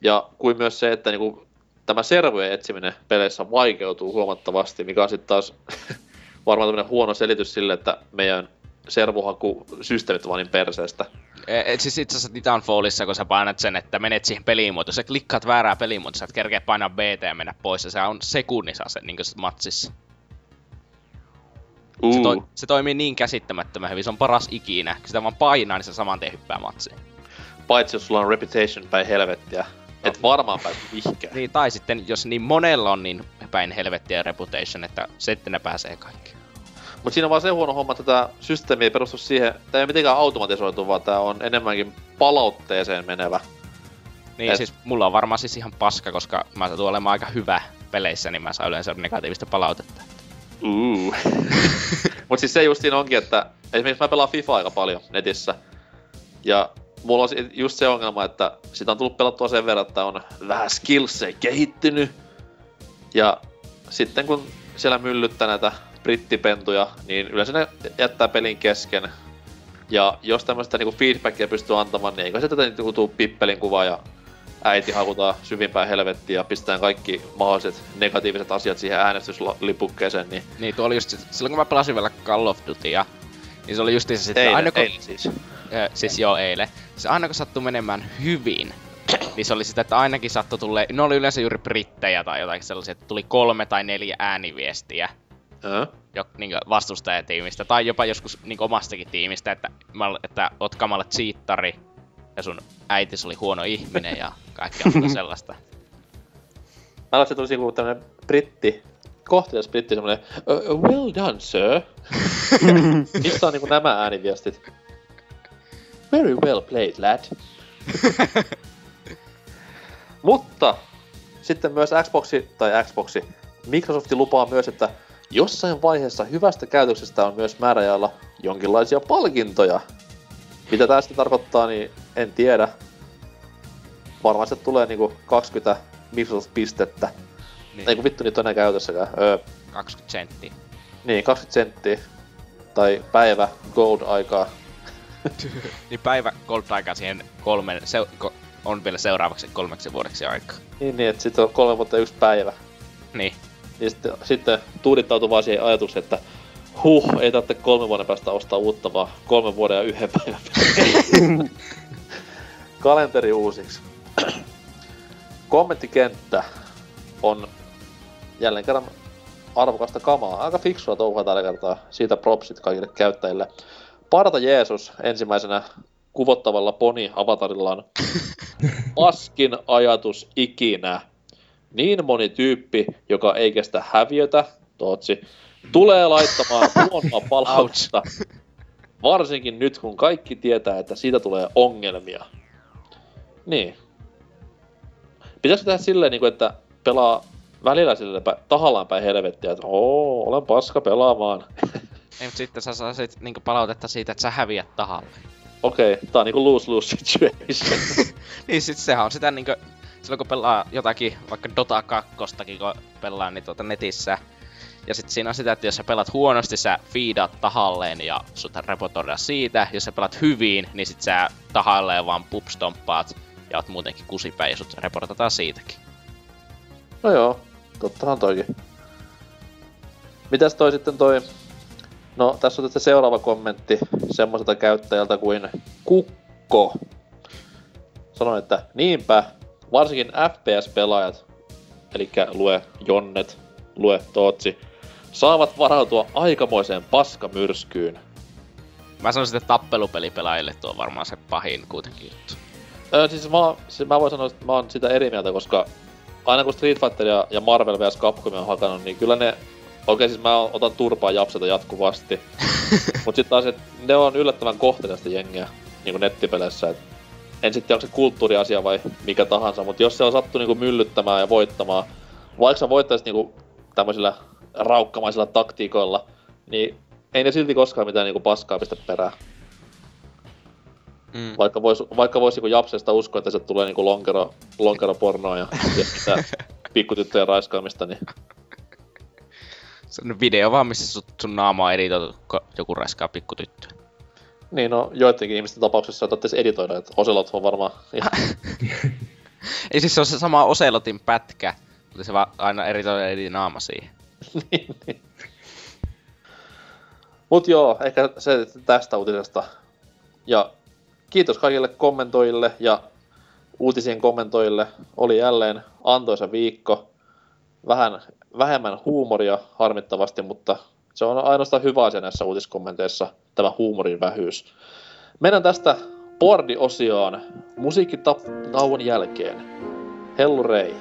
Ja kuin myös se, että niinku, tämä servojen etsiminen peleissä vaikeutuu huomattavasti, mikä on sitten taas varmaan tämmöinen huono selitys sille, että meidän servuhakusysteemit on vaan niin perseestä. E, et siis itse asiassa Titanfallissa, kun sä painat sen, että menet siihen pelimuotoon, sä klikkaat väärää pelimuotoa, sä et kerkeä painaa BT ja mennä pois, ja se on sekunnissa se, niin kuin matsissa. Se, toi, se toimii niin käsittämättömän hyvin, se on paras ikinä. Kun sitä vaan painaa, niin se saman tien hyppää matsiin. Paitsi jos sulla on reputation päin helvettiä. Et varmaan pääse mihinkään. Niin, tai sitten, jos niin monella on niin päin helvettiä reputation, että sitten ne pääsee kaikki. Mutta siinä on vaan se huono homma, että tämä systeemi ei perustu siihen, tämä ei ole mitenkään automatisoitu, vaan tämä on enemmänkin palautteeseen menevä. Niin, Et- siis mulla on varmaan siis ihan paska, koska mä satun olemaan aika hyvä peleissä, niin mä saan yleensä negatiivista palautetta. Uh. Mut siis se just siinä onkin, että esimerkiksi mä pelaan FIFA aika paljon netissä. Ja mulla on just se ongelma, että sitä on tullut pelattua sen verran, että on vähän skillsei kehittynyt. Ja sitten kun siellä myllyttää näitä brittipentuja, niin yleensä ne jättää pelin kesken. Ja jos tämmöistä niinku feedbackia pystyy antamaan, niin eikö se tätä niinku tuu pippelin kuvaa ja äiti hakutaan syvimpään helvettiin ja pistetään kaikki mahdolliset negatiiviset asiat siihen äänestyslipukkeeseen, niin Niin tuo oli just silloin kun mä pelasin vielä Call of Dutya, niin se oli just se sitten eilen, aina kun... eilen siis. Ö, siis joo eilen. Se aina kun sattui menemään hyvin, niin se oli sitä, että ainakin sattui tulee, ne oli yleensä juuri brittejä tai jotain sellaisia, että tuli kolme tai neljä ääniviestiä Äh? jo, niin vastustajatiimistä, tai jopa joskus niin omastakin tiimistä, että, että oot kamala cheattari, ja sun äitis oli huono ihminen ja kaikkea sellaista. Mä että tulisi joku tämmönen britti, kohtelias britti semmonen, uh, well done sir. Mistä on niinku nämä ääniviestit? Very well played lad. Mutta sitten myös Xboxi, tai Xboxi, Microsoft lupaa myös, että jossain vaiheessa hyvästä käytöksestä on myös määräajalla jonkinlaisia palkintoja. Mitä tää sitten tarkoittaa, niin en tiedä. Varmaan se tulee niinku 20 Microsoft-pistettä. Niin. Ei kun vittu niitä on enää käytössäkään. Öö, 20 senttiä. niin, 20 senttiä. Tai päivä gold-aikaa. Niin päivä gold-aikaa siihen kolmen, se, ko, on vielä seuraavaksi kolmeksi vuodeksi aikaa. Niin, niin että sitten on kolme vuotta yksi päivä. Niin. Niin sitten, sitten tuudittautuu vaan siihen ajatukseen, että huh, ei tarvitse kolmen vuoden päästä ostaa uutta, vaan kolmen vuoden ja yhden päivän. Kalenteri uusiksi. Kommenttikenttä on jälleen kerran arvokasta kamaa. Aika fiksua touhua tällä kertaa. Siitä propsit kaikille käyttäjille. Parta Jeesus ensimmäisenä kuvottavalla poni-avatarillaan. Paskin ajatus ikinä. Niin moni tyyppi, joka ei kestä häviötä, Tootsi, tulee laittamaan huonoa palautetta. Varsinkin nyt, kun kaikki tietää, että siitä tulee ongelmia. Niin. Pitäisikö tehdä silleen, niin että pelaa välillä sille pä- tahallaan päin helvettiä, että oo, olen paska pelaamaan. Ei, mutta sitten sä saisit niinku palautetta siitä, että sä häviät tahalle. Okei, okay, tää on niinku lose-lose situation. niin sit sehän on sitä niinkö... Silloin kun pelaa jotakin, vaikka Dota 2 kun pelaa niin tuota netissä, ja sit siinä on sitä, että jos sä pelaat huonosti, sä fiidaat tahalleen ja sut reportoidaan siitä. Jos sä pelaat hyvin, niin sit sä tahalleen vaan pupstomppaat ja oot muutenkin kusipäin ja sut reportataan siitäkin. No joo, tottahan toikin. Mitäs toi sitten toi... No, tässä on sitten seuraava kommentti semmoiselta käyttäjältä kuin Kukko. Sanon, että niinpä, varsinkin FPS-pelaajat, eli lue Jonnet, lue Tootsi, saavat varautua aikamoiseen paskamyrskyyn. Mä sanoisin, että tappelupelipelaajille tuo on varmaan se pahin kuitenkin juttu. Öö, siis mä, siis mä voin sanoa, että mä oon sitä eri mieltä, koska aina kun Street Fighter ja, ja Marvel vs. Capcom on hakannut, niin kyllä ne... Okei, siis mä otan turpaa japseta jatkuvasti. Mut sit taas, et ne on yllättävän kohteliasta jengiä niinku nettipeleissä. Et en sitten onko se kulttuuriasia vai mikä tahansa, mutta jos se on sattu niinku myllyttämään ja voittamaan, vaikka sä voittaisit niinku tämmöisillä raukkamaisilla taktiikoilla, niin ei ne silti koskaan mitään niinku paskaa pistä perään. Mm. Vaikka vois, vaikka vois niinku Japsesta uskoa, että se tulee niinku lonkero, lonkeropornoa ja, ja mitä pikkutyttöjen raiskaamista, niin Se on video vaan, missä sun, sun naama on editoitu, kun joku raiskaa pikkutyttöä. Niin no, joidenkin ihmisten tapauksessa edes editoida, että Oselot on varmaan. Ei siis se on se sama Oselotin pätkä, mutta se vaan aina editoidaan eri naama siihen. niin, niin. Mut joo, ehkä se tästä uutisesta. Ja kiitos kaikille kommentoijille ja uutisien kommentoijille. Oli jälleen antoisa viikko. Vähän vähemmän huumoria harmittavasti, mutta se on ainoastaan hyvä asia näissä uutiskommenteissa, tämä huumorin vähyys. Mennään tästä Bordi-osioon musiikkitauon jälkeen. Hellurei.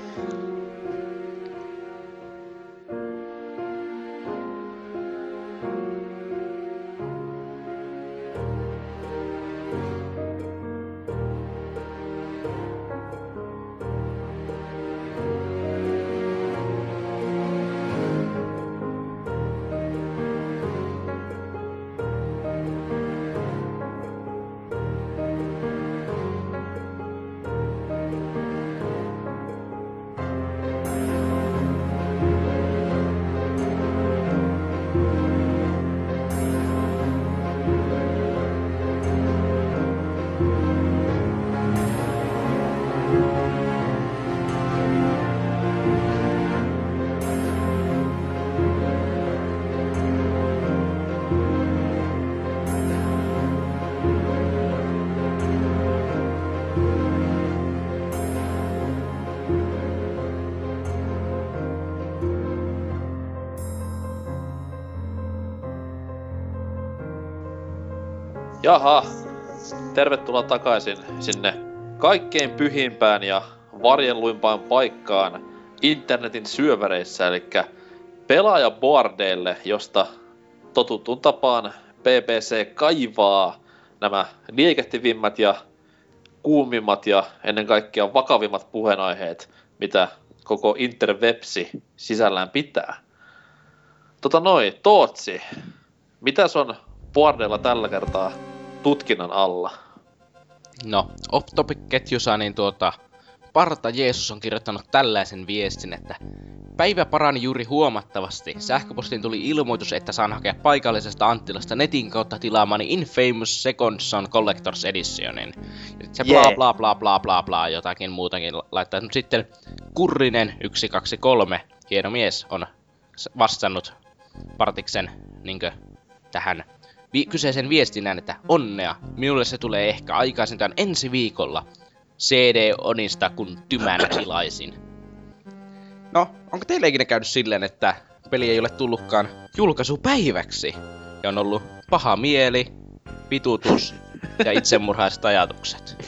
Jaha, tervetuloa takaisin sinne kaikkein pyhimpään ja varjelluimpaan paikkaan internetin syöväreissä, eli pelaajaboardeille, josta totutun tapaan BBC kaivaa nämä liekehtivimmät ja kuumimmat ja ennen kaikkea vakavimmat puheenaiheet, mitä koko interwebsi sisällään pitää. Tota noin, Tootsi, mitäs on boardeilla tällä kertaa tutkinnan alla? No, Optopic-ketjussa niin tuota, Parta Jeesus on kirjoittanut tällaisen viestin, että Päivä parani juuri huomattavasti. Sähköpostiin tuli ilmoitus, että saan hakea paikallisesta Anttilasta netin kautta tilaamani Infamous Second Son Collector's Editionin. Ja se bla bla bla bla bla bla jotakin muutakin laittaa. Mutta sitten Kurrinen 123, hieno mies, on vastannut Partiksen niinkö, tähän vi- kyseisen viestinnän, että onnea, minulle se tulee ehkä aikaisintaan ensi viikolla. CD Onista, kun tymänä tilaisin. No, onko teille ikinä käynyt silleen, että peli ei ole tullutkaan julkaisupäiväksi? Ja on ollut paha mieli, Pitutus ja itsemurhaiset ajatukset.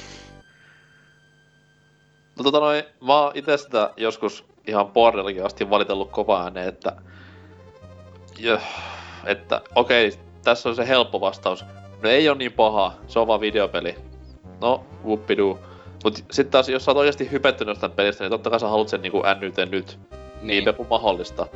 No tota noin, mä oon ite sitä joskus ihan boardillakin asti valitellut kovaa ääneen, että... Jö, että okei, tässä on se helppo vastaus. No ei on niin paha, se on vaan videopeli. No, whoopidoo. Mut sit taas, jos sä oot oikeesti hypettynyt jostain pelistä, niin totta kai sä haluat sen niinku NYT nyt. Niin Niin. kuin mahdollista.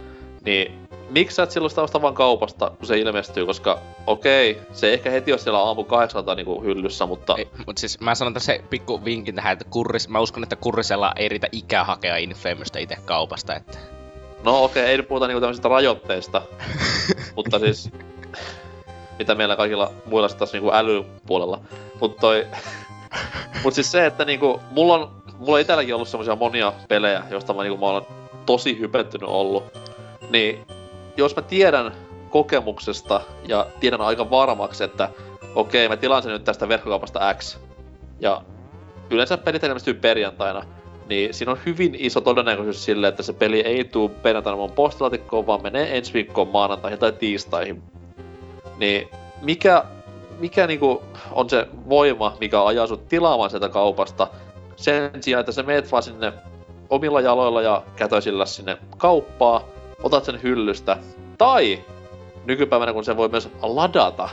Niin miksi sä et silloin sitä osta vaan kaupasta, kun se ilmestyy, koska okei, se ei ehkä heti ole siellä aamu kahdeksalta niinku hyllyssä, mutta... Ei, mut siis mä sanon tässä pikku vinkin tähän, että kurris, mä uskon, että kurrisella ei riitä ikää hakea Infamousta itse kaupasta, että No okei, ei nyt puhuta niinku tämmöisistä rajoitteista, mutta siis mitä meillä kaikilla muilla taas niinku älypuolella. Mut toi... Mut siis se, että niinku, mulla on, mulla on itelläkin ollut semmosia monia pelejä, joista mä, niinku, mä olen tosi hypettynyt ollut. Niin, jos mä tiedän kokemuksesta ja tiedän aika varmaksi, että okei, mä tilaan sen nyt tästä verkkokaupasta X, ja yleensä pelit ilmestyy perjantaina, niin siinä on hyvin iso todennäköisyys sille, että se peli ei tuu perjantaina mun postilaatikkoon, vaan menee ensi viikkoon maanantaihin tai tiistaihin. Niin mikä, mikä niinku on se voima, mikä ajaa sut tilaamaan sieltä kaupasta, sen sijaan, että sä meet vaan sinne omilla jaloilla ja kätöisillä sinne kauppaa, otat sen hyllystä, tai nykypäivänä kun se voi myös ladata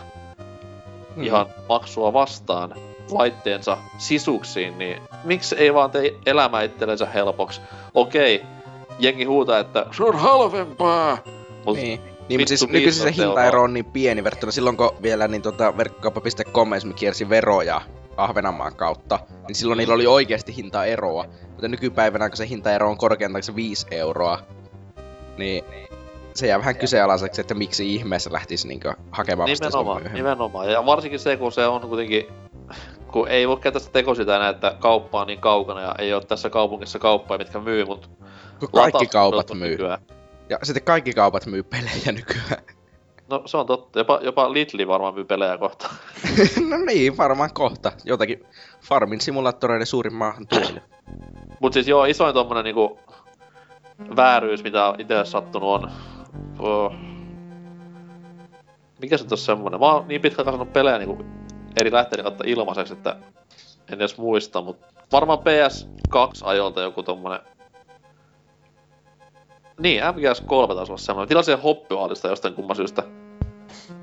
Mm. ihan maksua vastaan laitteensa sisuksiin, niin miksi ei vaan tee elämä itsellensä helpoksi? Okei, jengi huutaa, että se on halvempaa, mut Niin. Niin, mutta siis vittu nykyisin se 15 hintaero on niin pieni verrattuna silloin, kun vielä niin tota, verkkokauppa.com esimerkiksi kiersi veroja Ahvenanmaan kautta, niin silloin niillä oli oikeasti hintaeroa. Mutta nykypäivänä, kun se hintaero on korkeintaan se 5 euroa, niin se jää vähän kyseenalaiseksi, että miksi ihmeessä lähtisi niinku hakemaan Nimenomaan, nimenomaan. Ja varsinkin se, kun se on kuitenkin, kun ei voi käyttää sitä tekosytä enää, että kauppa on niin kaukana ja ei ole tässä kaupungissa kauppoja, mitkä myy, mutta Kun kaikki kaupat myy. nykyään. Ja sitten kaikki kaupat myy pelejä nykyään. No se on totta, jopa, jopa Lidli varmaan myy pelejä kohta. no niin, varmaan kohta. Jotakin Farmin simulaattoreiden suurin maahan tuoli. Mut siis joo, isoin tommonen niinku vääryys, mitä itse sattunut on. Oh. Mikä se tossa semmonen? Mä oon niin pitkään kasvanut pelejä niinku eri lähteiden kautta ilmaiseksi, että en edes muista, mut varmaan PS2 ajolta joku tommonen niin, MGS3 taisi olla semmonen. Tilasin sen hoppihaalista jostain kumman syystä.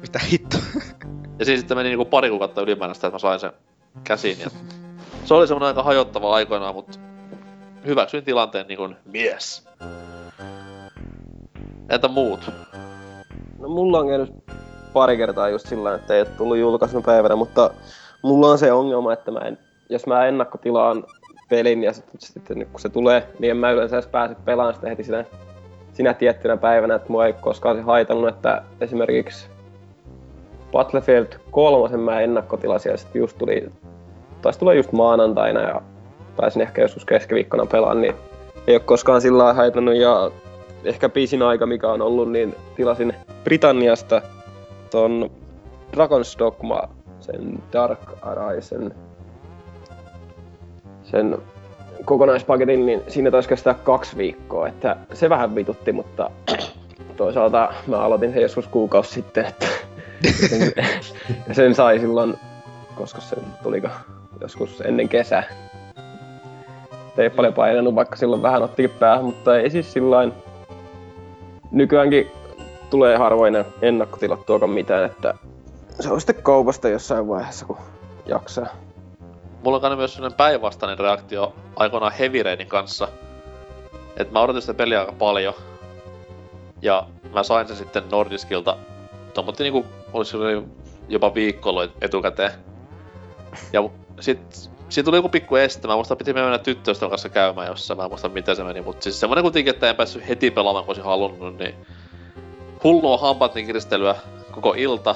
Mitä hitto? Ja siinä sitten meni niinku pari kuukautta ylimääräistä, että mä sain sen käsiin. Ja se oli semmonen aika hajottava aikoinaan, mutta hyväksyin tilanteen niin kuin mies. Entä muut? No mulla on käynyt pari kertaa just sillä tavalla, että ei ole tullut julkaisuna päivänä, mutta mulla on se ongelma, että mä en, jos mä ennakkotilaan pelin ja sitten kun se tulee, niin en mä yleensä edes pääse pelaamaan sitä heti sinä, sinä tiettynä päivänä, että mua ei koskaan se haitannut, että esimerkiksi Battlefield 3 mä ennakkotilasin ja sitten just tuli, taisi tulla just maanantaina ja pääsin ehkä joskus keskiviikkona pelaan, niin ei ole koskaan sillä haitannut. Ja ehkä pisin aika mikä on ollut, niin tilasin Britanniasta ton Dragon's Dogma, sen Dark Arisen, sen kokonaispaketin, niin siinä taisi kestää kaksi viikkoa, että se vähän vitutti, mutta toisaalta mä aloitin sen joskus kuukausi sitten, että sen, sen sai silloin koska se tuliko joskus ennen kesää. Ei paljon painanut, vaikka silloin vähän ottikin päähän, mutta ei siis sillain... Nykyäänkin tulee harvoin ennakkotilattuakaan mitään, että se on sitten kaupasta jossain vaiheessa, kun jaksaa. Mulla on myös sellainen päinvastainen reaktio aikoinaan Heavy Rainin kanssa. että mä odotin sitä peliä aika paljon. Ja mä sain sen sitten Nordiskilta. Tommotti niinku, olisi jopa viikko ollut etukäteen. Ja sit, siitä tuli joku pikku este. Mä muistan, piti mennä tyttöystävän kanssa käymään jossain. Mä en muista, miten se meni. Mutta siis semmonen kuitenkin, että en päässyt heti pelaamaan, kun olisin halunnut. Niin hullua hampaatin kiristelyä koko ilta.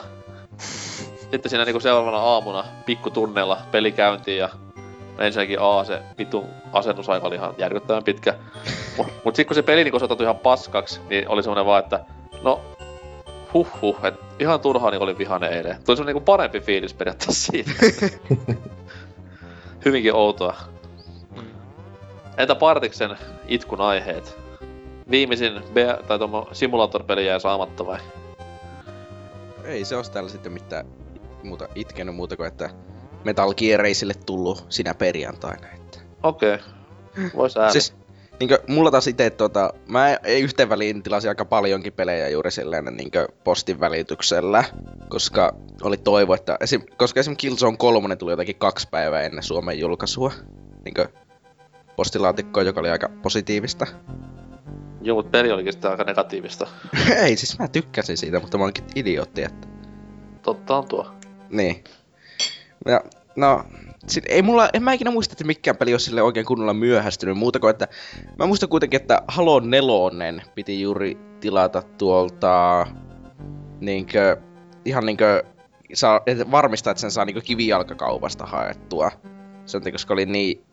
Sitten siinä niinku seuraavana aamuna pikkutunneilla peli käyntiin ja ensinnäkin A, se vitun asennusaika oli ihan järkyttävän pitkä. Mut, mut sit kun se peli niinku ihan paskaksi, niin oli semmonen vaan, että no huh huh, et ihan turhaan niin oli vihane eilen. Tuli semmonen niinku parempi fiilis periaatteessa siitä. Hyvinkin outoa. Entä Partiksen itkun aiheet? Viimeisin B- tai simulaattoripeli jäi saamatta vai? Ei se olisi täällä sitten mitään muuta itkenyt muuta kuin, että Metal Gear ei sille tullut sinä perjantaina. Että. Okei. Okay. Vois ääni. Siis niinkö, mulla taas itse tota, mä ei yhteen väliin tilasin aika paljonkin pelejä juuri silleen niinkö postin välityksellä, koska oli toivo, että esim, koska esim Killzone 3 tuli jotenkin kaksi päivää ennen Suomen julkaisua, niinkö postilaatikkoa, joka oli aika positiivista. Joo, mutta peli olikin sitten aika negatiivista. ei, siis mä tykkäsin siitä, mutta mä olinkin idiootti, että... Totta on tuo. Niin. Ja, no, sit ei mulla, en mä ikinä muista, että mikään peli olisi sille oikein kunnolla myöhästynyt, muuta kuin, että mä muistan kuitenkin, että Halo 4 piti juuri tilata tuolta niinkö, ihan niinkö, saa, että varmistaa, että sen saa niinkö kivijalkakaupasta haettua. Se on koska oli niin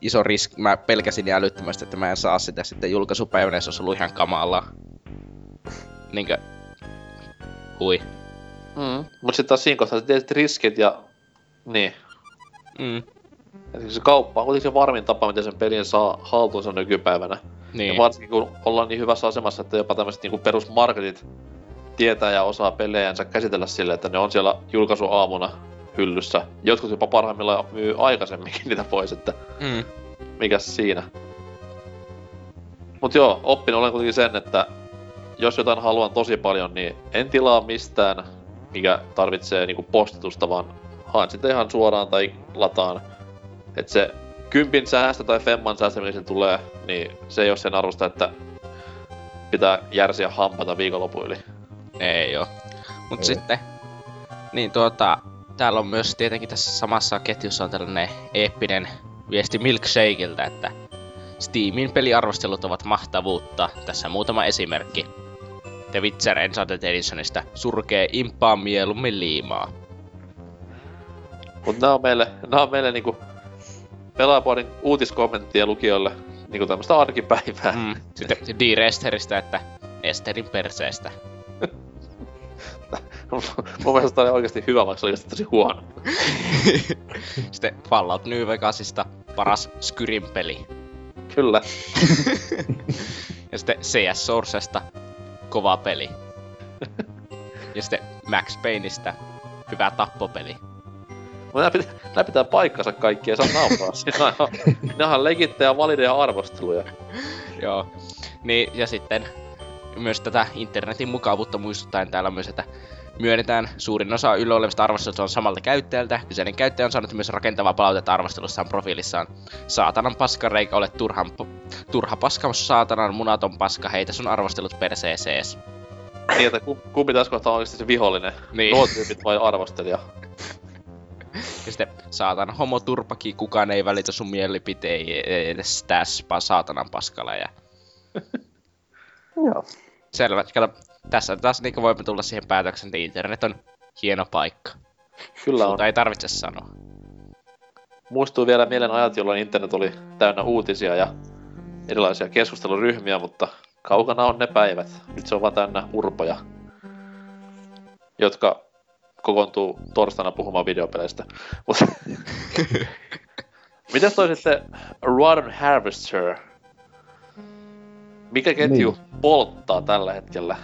iso riski, mä pelkäsin niin älyttömästi, että mä en saa sitä sitten julkaisupäivänä, se olisi ollut ihan kamalaa. Niinkö, hui. Mm. Mut sit taas siinä kohtaa sä tiedät riskit ja... Niin. Mm. Et se kauppa on kuitenkin se varmin tapa, miten sen pelin saa haltuunsa nykypäivänä. Niin. Ja varsinkin kun ollaan niin hyvässä asemassa, että jopa tämmöiset niinku perusmarketit tietää ja osaa pelejänsä käsitellä sille, että ne on siellä julkaisuaamuna hyllyssä. Jotkut jopa parhaimmillaan myy aikaisemminkin niitä pois, että Mm. mikäs siinä. Mut joo, oppin olen kuitenkin sen, että jos jotain haluan tosi paljon, niin en tilaa mistään, mikä tarvitsee niinku postitusta, vaan haen sitä ihan suoraan tai lataan. Et se kympin säästö tai femman säästö, mikä sen tulee, niin se ei ole sen arvosta, että pitää järsiä hampata viikonlopun yli. Ei oo. Mut Ei. sitten, niin tuota, täällä on myös tietenkin tässä samassa ketjussa on tällainen eeppinen viesti Milkshakeiltä, että Steamin peliarvostelut ovat mahtavuutta. Tässä muutama esimerkki. The Witcher Enchanted Editionista surkee impaa mieluummin liimaa. Mut nää on meille, nää on meille niinku pelaajapuolin uutiskommenttien lukijoille niinku tämmöstä arkipäivää. Mm. Sitten D-Resteristä, että Esterin perseestä. Mun mielestä tää oli oikeesti hyvä, vaikka se oli tosi huono. Sitten Fallout New Vegasista paras Skyrim peli. Kyllä. Ja sitten CS Sourcesta kova peli. Ja sitten Max Payneistä hyvä tappopeli. Mutta nää pitää, nää pitää paikkansa kaikki, ei saa nauraa. Siinä ne on legittejä valideja arvosteluja. Joo. Niin, ja sitten myös tätä internetin mukavuutta muistuttaen täällä myös, että myönnetään suurin osa yllä olevista arvosteluista on samalta käyttäjältä. Kyseinen käyttäjä on saanut myös rakentavaa palautetta arvostelussaan profiilissaan. Saatanan paskareikä, olet turhan, turha paska, saatanan munaton paska, heitä sun arvostelut perseesees. Niin, että ku- kumpi tässä kohtaa on oikeesti se vihollinen? Niin. Nuo tyypit vai arvostelija? Ja sitten saatan homo turpaki, kukaan ei välitä sun mielipiteen edes täspä saatanan paskalla. Ja Joo. selvä, kato, tässä taas niin voimme tulla siihen päätöksen, että internet on hieno paikka. Kyllä on. Mutta ei tarvitse sanoa. Muistuu vielä mielen ajat, jolloin internet oli täynnä uutisia ja erilaisia keskusteluryhmiä, mutta kaukana on ne päivät. Nyt se on vaan täynnä urpoja, jotka kokoontuu torstaina puhumaan videopeleistä. Mutta Mitäs toi sitten Rotten Harvester? Mikä ketju Niin. polttaa tällä hetkellä?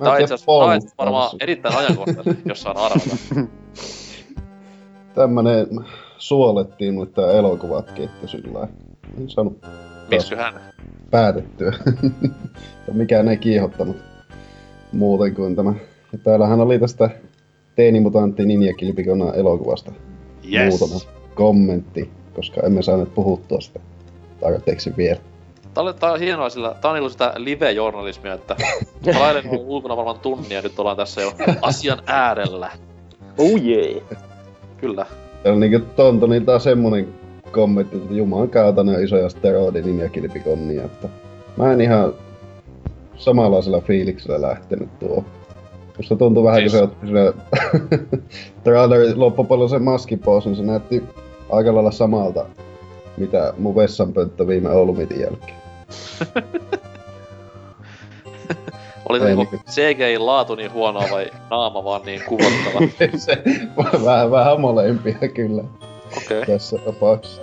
Mä Tää on itse asiassa varmaan erittäin ajankohtainen, jos saan arvata. tämmönen suolettiin, mutta tää elokuvatkin, että sillä. En saanut Miksköhän? päätettyä. Mikään ei kiihottanut muuten kuin tämä. Ja täällähän oli tästä Teenimutantti Ninja Kilpikona elokuvasta Yes. muutama kommentti, koska emme saaneet puhuttua sitä tarpeeksi vielä. Tää, oli, tää on hienoa, sillä tää on niinku sitä live-journalismia, että trailer on ulkona varmaan tunnia ja nyt ollaan tässä jo asian äärellä. Oh jee. Kyllä. Ja niinku tonto, niin taas semmonen kommentti, että juman kautta ne on isoja steroidi Ninja Kilpikonnia, että mä en ihan samanlaisella fiiliksellä lähtenyt tuo. Musta tuntui vähän, Siis- kun se otti sinne trailerin loppupallon sen maski pois, niin se näytti aika lailla samalta, mitä mun vessanpönttö viime Oulumitin jälkeen. Oli Ei niinku niinku- CGI-laatu niin huonoa vai naama vaan niin kuvottava? se, vähän, vähän molempia kyllä Okei. Okay. tässä tapauksessa.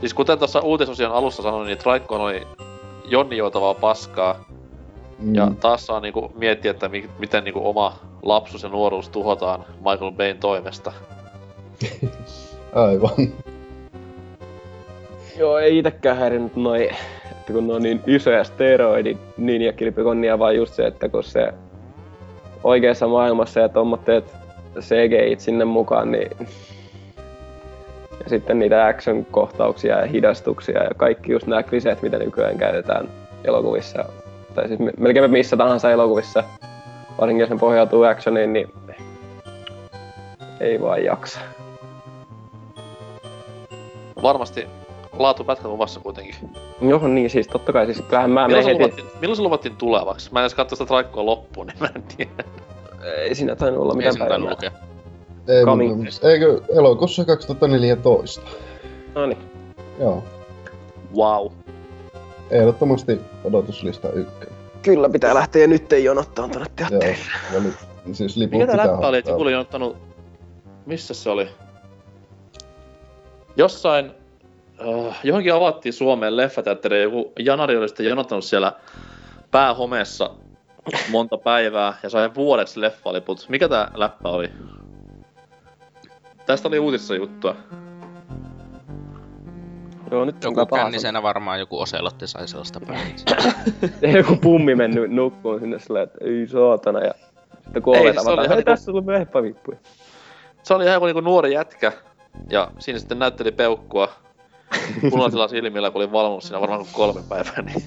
Siis kuten tuossa uutisosion alussa sanoin, niin Traikkoon oli Jonni joutavaa paskaa. Mm, Ja taas saa niinku miettiä, että mi- miten niinku oma lapsuus ja nuoruus tuhotaan Michael Bayn toimesta. Aivan. Joo, ei itekään häirinnyt noi, että kun ne on niin isoja steroidi ninja kilpikonnia, vaan just se, että kun se oikeassa maailmassa ja tommat teet CGI sinne mukaan, niin ja sitten niitä action-kohtauksia ja hidastuksia ja kaikki just nämä kliseet, mitä nykyään käytetään elokuvissa, tai siis me- melkein missä tahansa elokuvissa, varsinkin jos ne pohjautuu actioniin, niin ei vaan jaksa. Varmasti laatupätkät luvassa kuitenkin. Joo, niin siis totta kai, siis kyllähän mä Milloin menen se, heti, luvattiin, milloin se luvattiin tulevaksi? Mä en edes katso sitä Traikkoa loppuun, niin mä en tiedä. ei siinä tainnut olla Ei mitään päivää. lukea. Ei, Coming. eikö elokuussa 2014? No niin. Joo. Wow. Ehdottomasti odotuslista ykkönen. Kyllä pitää lähteä nyt jonottaa tuonne Joo. teatteriin. Ja li, siis liput Mikä tää pitää läppä oli, että joku oli ottanut... Missä se oli? Jossain... Uh, johonkin avattiin Suomeen leffateatteriin, joku janari oli sitten jonottanut siellä päähomeessa monta päivää ja sai vuodeksi leffaliput. Mikä tää läppä oli? Tästä oli uutisissa juttua. Joo, nyt Joku kännisenä varmaan joku Oselotti sai sellaista sanoa. Joku pummi mennyt nukkuun sinne silleen, että ei saatana. Ja sitten kun Ei, ovet se oli avataan, hei niinku- tässä on vehpavippuja. Se oli ihan joku niinku nuori jätkä. Ja siinä sitten näytteli peukkua punaisilla silmillä, kun oli valvonut siinä varmaan kuin kolme päivää. Niin.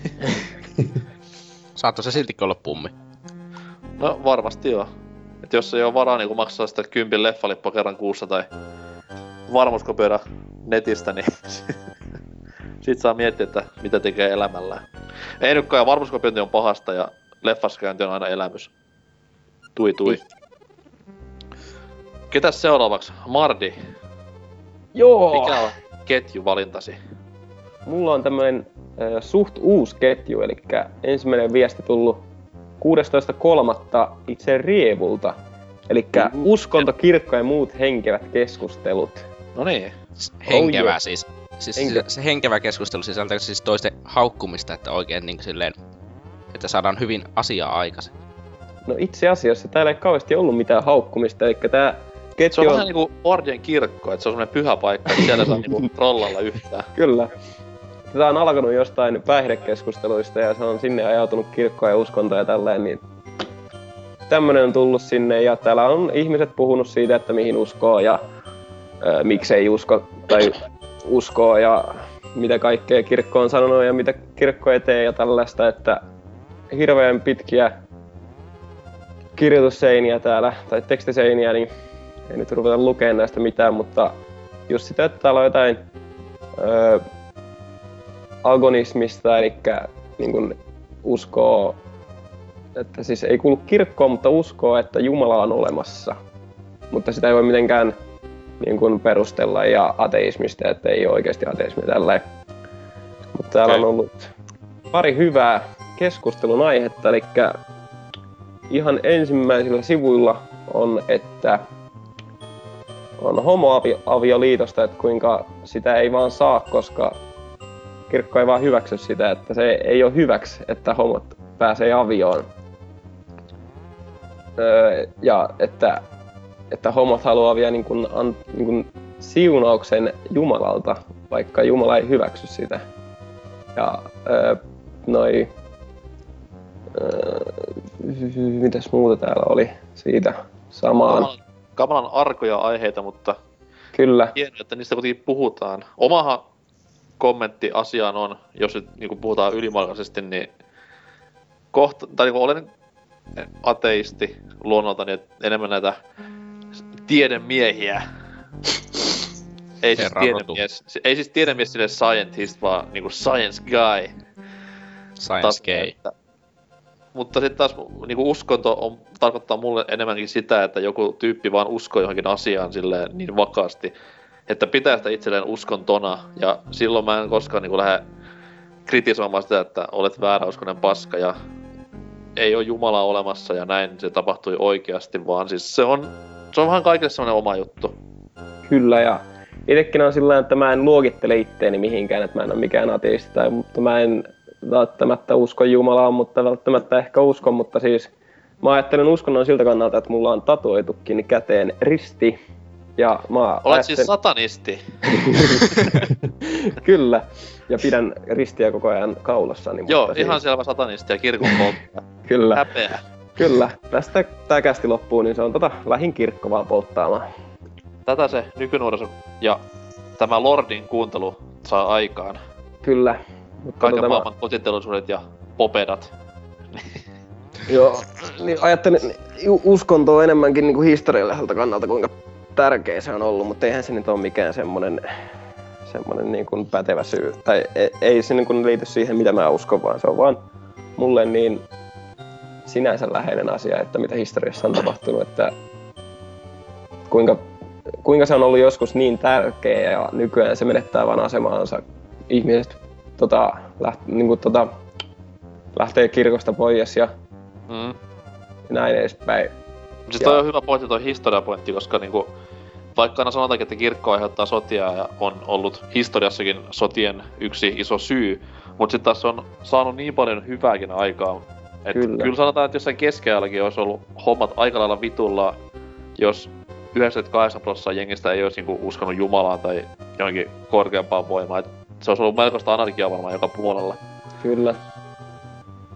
Saattoi se siltikin olla pummi. No varmasti joo. Et jos ei ole varaa niin maksaa sitä kympin leffalippua kerran kuussa tai varmuuskopioida netistä, niin sit saa miettiä, että mitä tekee elämällään. Ei nyt kai varmuuskopiointi on pahasta ja leffaskäynti on aina elämys. Tui tui. Ketäs seuraavaksi? Mardi. Joo! Mikä on ketjuvalintasi? Mulla on tämmönen äh, suht uusi ketju, eli ensimmäinen viesti tullut 16.3. itse Rievulta. Eli uskonto, kirkko ja muut henkevät keskustelut. No niin. S- Henkevä yeah. siis. Siis Henke- se, se henkevä keskustelu sisältää siis toisten haukkumista, että oikein niin silleen, että saadaan hyvin asiaa aikaisin. No itse asiassa täällä ei kauheasti ollut mitään haukkumista, eli tää Se ketju on on... vähän niinku Bardien kirkko, että se on semmonen pyhä paikka, että siellä saa niinku trollalla yhtään. Kyllä. Tämä on alkanut jostain päihdekeskusteluista ja se on sinne ajautunut kirkkoa ja uskontoa ja tälleen, niin tämmönen on tullut sinne ja täällä on ihmiset puhunut siitä, että mihin uskoo ja ö, miksei usko tai uskoo ja mitä kaikkea kirkko on sanonut ja mitä kirkko etee ja tällaista, että hirveän pitkiä kirjoitusseiniä täällä, tai tekstiseiniä, niin ei nyt ruveta lukemaan näistä mitään, mutta just sitä, että täällä on jotain öö, agonismista, eli niin kuin uskoo, että siis ei kuulu kirkkoon, mutta uskoo, että Jumala on olemassa. Mutta sitä ei voi mitenkään niin kuin perustella ja ateismista, että ei ole oikeasti ateismia tällä. Mutta täällä on ollut pari hyvää keskustelun aihetta, eli ihan ensimmäisillä sivuilla on, että on homoavioliitosta, että kuinka sitä ei vaan saa, koska kirkko ei vaan hyväksy sitä, että se ei ole hyväksi, että homot pääsee avioon. Öö, ja että että homot haluaa vielä niin kuin, an, niin kuin siunauksen Jumalalta, vaikka Jumala ei hyväksy sitä. Ja öö, noi... Öö, mitäs muuta täällä oli siitä samaan? Kamalan, arkoja aiheita, mutta Kyllä, hienoa, että niistä kuitenkin puhutaan. Omahan kommentti asiaan on, jos nyt niin puhutaan ylimalkaisesti, niin kohta, tai niin olen ateisti luonnoltani, että enemmän näitä tiedemiehiä. Ei siis rotu. tiedemies, ei siis tiedemies sille scientist, vaan niinku science guy. Science Taas- gay. että- Mutta sitten taas niinku uskonto on, tarkoittaa mulle enemmänkin sitä, että joku tyyppi vaan uskoo johonkin asiaan silleen niin vakaasti, että pitää sitä itselleen uskontona. Ja silloin mä en koskaan niinku lähde kritisoimaan sitä, että olet vääräuskonen paska ja ei ole Jumalaa olemassa ja näin se tapahtui oikeasti, vaan siis se on, se on vähän kaikille semmoinen oma juttu. kyllä ja itsekin on sillä että mä en luokittele itteeni mihinkään, että mä en ole mikään ateisti tai, mutta mä en välttämättä usko Jumalaa, mutta välttämättä ehkä uskon, mutta siis mä ajattelen uskonnon siltä kannalta, että mulla on tatuoitukin käteen risti ja mä Olet siis satanisti. Kyllä, ja pidän ristiä koko ajan kaulassani. Joo, mutta ihan siis, selvä satanisti ja kirkon polttaja. Kyllä, Häpeä. kyllä. Tästä tää kästi loppuu, niin se on tota lähin kirkko vaan polttaamaan. Tätä se nykynuoriso ja tämä Lordin kuuntelu saa aikaan. Kyllä. Mutta Kaiken tota, maailman kotiteollisuudet ja popedat. Joo, niin ajattelin, ju- uskonto on enemmänkin niin kuin historialliselta kannalta, kuinka tärkeä se on ollut, mutta eihän se nyt ole mikään semmoinen semmoinen niin kuin pätevä syy. Tai ei, ei se niin kuin liity siihen, mitä mä uskon, vaan se on vaan mulle niin sinänsä läheinen asia, että mitä historiassa on tapahtunut, että kuinka, kuinka se on ollut joskus niin tärkeä ja nykyään se menettää vaan asemaansa. Ihmiset tota, läht, niin kuin, tota, lähtee kirkosta pois ja Mm. näin edespäin. Siis Ja- toi on hyvä pointti, toi historiapointti, koska niinku, vaikka aina sanotaankin, että kirkko aiheuttaa sotia ja on ollut historiassakin sotien yksi iso syy, mutta sitten taas on saanut niin paljon hyvääkin aikaa. Et Kyllä. kyllä. kyllä sanotaan, että jossain keskiajallakin olisi ollut hommat aika lailla vitulla, jos 98 prosenttia jengistä ei olisi niinku uskonut Jumalaan tai johonkin korkeampaan voimaan. Et se olisi ollut melkoista anarkiaa varmaan joka puolella. Kyllä.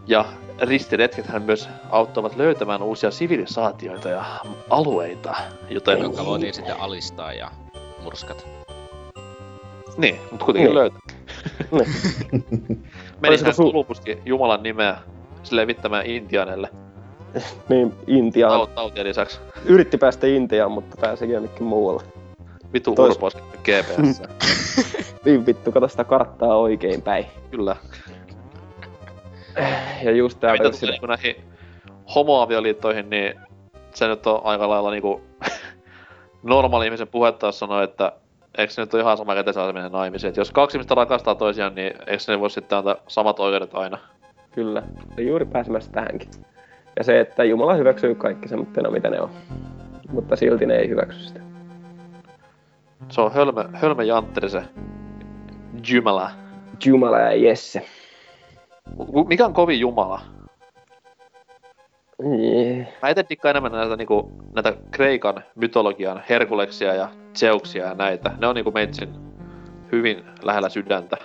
Ja ristiretkethän myös auttavat löytämään uusia sivilisaatioita ja alueita, joten... Jonka voitiin sitten alistaa ja murskata. Niin, mutta kuitenkin Niin. löytää. Olisiko Menihän su- Jumalan nimeä sille levittämään Intianeille Niin, Intiaan. taut, tautien lisäksi. Yritti päästä Intiaan, mutta pääsi jonnekin muualle. Vitu Tois- urpois GPS. Niin vittu, kato sitä karttaa oikein päin. Kyllä. Ja just tää Mitä tulee niinku näihin homoavioliittoihin, niin se nyt on aika lailla niinku normaali ihmisen puhetta, jos sanoo, että eikö se nyt ole ihan sama, ketä saa mennä naimisiin. Et jos kaksi ihmistä rakastaa toisiaan, niin eikö ne voi sitten antaa samat oikeudet aina? Kyllä. Ja juuri pääsemässä tähänkin. Ja se, että Jumala hyväksyy kaikki semmoitteena, mitä ne on. Mutta silti ne ei hyväksy sitä. Se on hölmö, hölmö jantteri se Jumala. Jumala ja Jesse. Mikä on kovin Jumala? Niin. Mä itse dikkaan enemmän näitä, niinku, näitä Kreikan mytologian Herkuleksia ja Zeuksia ja näitä. Ne on niinku meitsin hyvin lähellä sydäntä.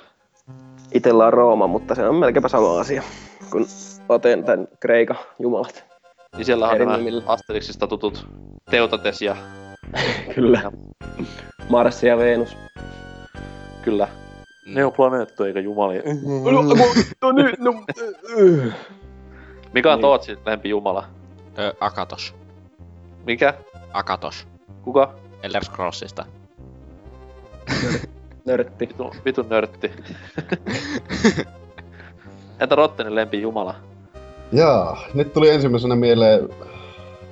Itellä on Rooma, mutta se on melkeinpä sama asia kuin Aten tämän Kreikan jumalat. Niin siellä on Eri nämä nimillä. Asterixista tutut Teutates ja Kyllä. Marssi ja Venus. kyllä. Ne on planeettoja eikä jumalia. No nyt, no... Mikä on Niin. Tootsin lempijumala? Ö, Akatos. Mikä? Akatos. Kuka? Elder Scrollsista. Nörtti. Vitu, vitun nörtti. Entä Rottenin lempijumala? Jaa, nyt tuli ensimmäisenä mieleen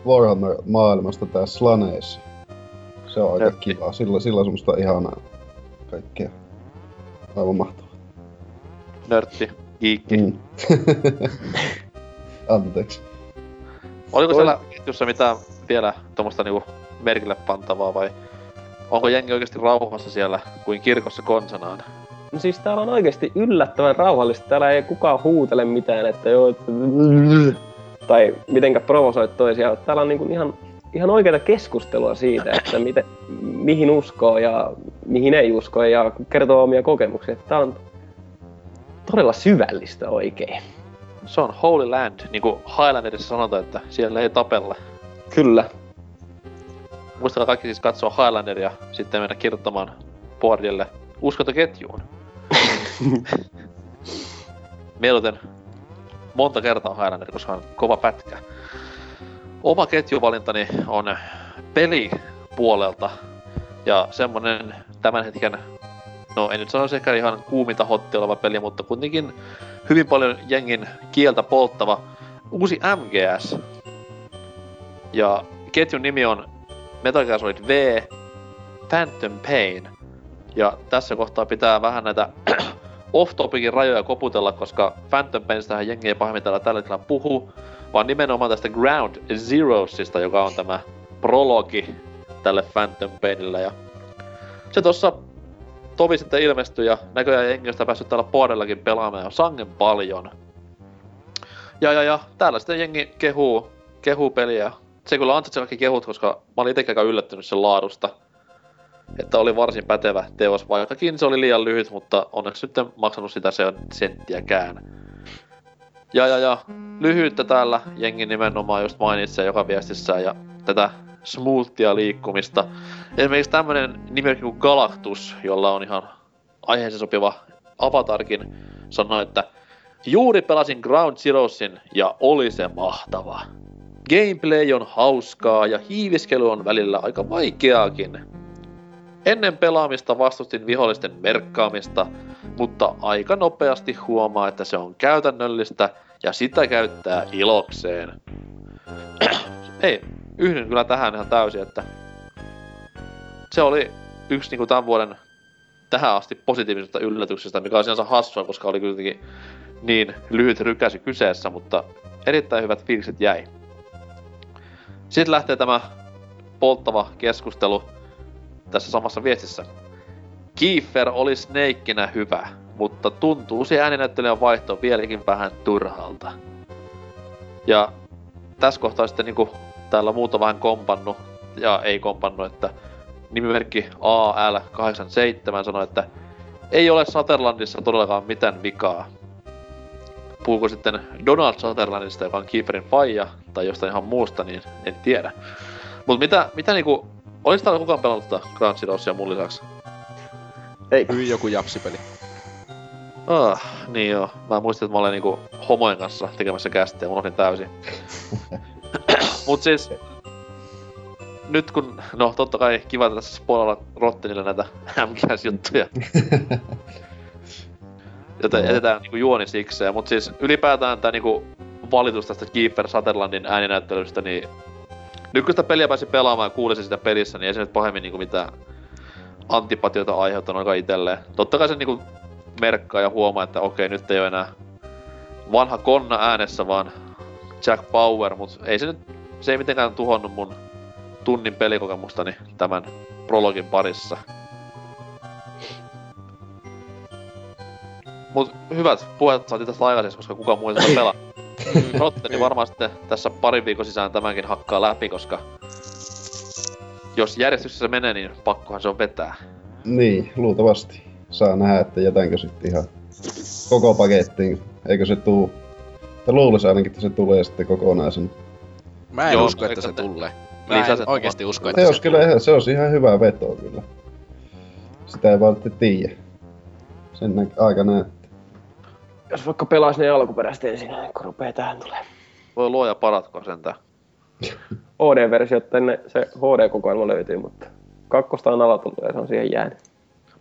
Warhammer-maailmasta tää Slaneesi. Se on aika kiva. Sillä, sillä on semmoista ihanaa kaikkea. Aivan mahtavaa. Nörtti. Giikki. Mm. Anteeksi. Oliko Toi- siellä ketjussa mitään vielä tuommoista niinku merkille pantavaa vai onko jengi oikeasti rauhassa siellä kuin kirkossa konsanaan? No siis täällä on oikeasti yllättävän rauhallista. Täällä ei kukaan huutele mitään, että joo, että... Tai mitenkä provosoit toisiaan. Täällä on niinku ihan ihan oikeaa keskustelua siitä, että miten, mihin uskoo ja mihin ei usko ja kertoo omia kokemuksia. Tämä on todella syvällistä oikein. Se on Holy Land, niin kuin Highlanderissa sanotaan, että siellä ei tapella. Kyllä. Muistakaa kaikki siis katsoa Highlanderia, sitten mennä kirjoittamaan boardille uskontoketjuun. Mieluiten monta kertaa Highlander, koska on kova pätkä. Oma ketjuvalintani on pelipuolelta ja semmonen tämän hetken, no en nyt sanoisi ehkä ihan kuuminta hotti oleva peli, mutta kuitenkin hyvin paljon jengin kieltä polttava uusi MGS. Ja ketjun nimi on Metal Gear Solid V Phantom Pain. Ja tässä kohtaa pitää vähän näitä off-topicin rajoja koputella, koska Phantom Painstahan jengi ei pahimmillaan tällä hetkellä puhu, vaan nimenomaan tästä Ground Zerosista, joka on tämä prologi tälle Phantom Painille. Ja se tossa tovi sitten ilmestyi ja näköjään jengi päässyt täällä puolellakin pelaamaan jo sangen paljon. Ja, ja, ja täällä sitten jengi kehuu, kehuu peliä. Se kyllä ansaitsee kaikki kehut, koska mä olin itsekin yllättynyt sen laadusta. Että oli varsin pätevä teos, vaikkakin se oli liian lyhyt, mutta onneksi nyt en maksanut sitä se senttiäkään. Ja, ja, ja lyhyyttä täällä jengi nimenomaan just mainitsee joka viestissä ja tätä smoothia liikkumista. Esimerkiksi tämmönen nimimerkki kuin Galactus, jolla on ihan aiheeseen sopiva avatarkin, sanoi, että Juuri pelasin Ground Zeroesin ja oli se mahtava. Gameplay on hauskaa ja hiiviskely on välillä aika vaikeaakin. Ennen pelaamista vastustin vihollisten merkkaamista, mutta aika nopeasti huomaa, että se on käytännöllistä ja sitä käyttää ilokseen. Ei, yhdyn kyllä tähän ihan täysin, että se oli yksi niin kuin tämän vuoden tähän asti positiivisesta yllätyksestä, mikä on sinänsä hassua, koska oli kuitenkin niin lyhyt rykäsy kyseessä, mutta erittäin hyvät fiilikset jäi. Sitten lähtee tämä polttava keskustelu tässä samassa viestissä. Kiefer oli Snakeina hyvä, mutta tuntuu se ääninäyttelijän vaihto vieläkin vähän turhalta. Ja tässä kohtaa sitten niinku täällä muuta vähän kompannu, ja ei kompannu, että nimimerkki AL87 sanoi, että ei ole Sutherlandissa todellakaan mitään vikaa. Puhuuko sitten Donald Sutherlandista, joka on Kieferin faija, tai jostain ihan muusta, niin en tiedä. Mutta mitä, mitä niinku, olis täällä kukaan pelannut tätä Grand Zeroesia mun lisäksi? Ei. Hyi joku japsipeli. Ah, niin joo. Mä muistin, että mä olen niinku homojen kanssa tekemässä kästiä ja unohdin täysin. Mut siis... Nyt kun... No totta kai kiva tässä spoilalla Rottenille näitä MGS-juttuja. Joten Joo. jätetään niinku juoni sikseen. Mut siis ylipäätään tää niinku valitus tästä Kiefer Sutherlandin ääninäyttelystä, niin... Nyt kun sitä peliä pääsi pelaamaan ja kuulisin sitä pelissä, niin ei se nyt pahemmin niinku mitään antipatioita aiheuttanut aika itselleen. Totta kai se niinku merkkaa ja huomaa, että okei, nyt ei ole enää vanha konna äänessä, vaan Jack Power, mut ei se nyt, se ei mitenkään tuhonnut mun tunnin pelikokemustani tämän prologin parissa. Mut hyvät puheet saatiin tästä aikaiseksi, koska kukaan muu ei tätä pelaa. Rotteni varmaan sitten tässä parin viikon sisään tämänkin hakkaa läpi, koska jos järjestyksessä menee, niin pakkohan se on vetää. Niin, luultavasti. Saa nähdä, että jätänkö sitten ihan koko pakettiin. Eikö se tuu... Tai luulisi ainakin, että se tulee sitten kokonaisen. Mä en Joo, usko, että se te- tulee. Mä en Lisäset oikeesti usko, Se että se olisi kyllä ihan, se olisi ihan hyvä veto kyllä. Sitä ei vaan tiedä. Sen nä- aika näyttää. Jos vaikka pelaisi ne alkuperäiset ensin, kun rupeaa tähän tulee. Voi luoja paratkoon sentään. OD-versio, tänne se HD-kokoelma löytyy, mutta kakkosta on ala tullut ja se on siihen jäänyt.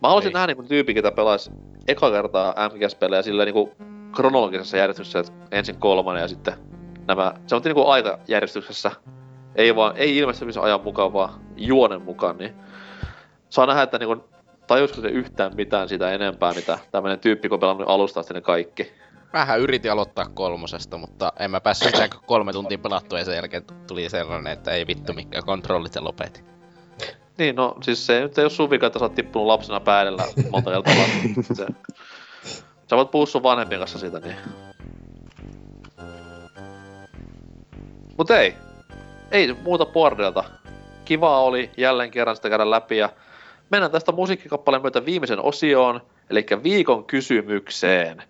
Mä haluaisin Ei. nähdä niinku tyyppi, ketä pelaisi eka kertaa MGS-pelejä silleen niinku kronologisessa järjestyksessä, että ensin kolmonen ja sitten nämä, se on niinku aikajärjestyksessä, ei vaan, ei ilmestymisen mukaan, vaan juonen mukaan, niin saa nähdä, että niinku tajusko se yhtään mitään sitä enempää, mitä tämmönen tyyppi, kun on pelannut alusta asti ne kaikki. Vähän yritin aloittaa kolmosesta, mutta en mä päässyt sitä kuin kolme tuntia pelattua ja sen jälkeen tuli sellainen, että ei vittu mikään kontrollit ja lopetin. Niin, no siis se nyt ei oo sun vika, että sä oot tippunut lapsena päädellä monta kertaa. se, sä voit puhua sun vanhempien kanssa siitä, niin. Mut ei. ei muuta Boardelta. Kiva oli jälleen kerran sitä käydä läpi ja mennään tästä musiikkikappaleen myötä viimeisen osioon, eli viikon kysymykseen.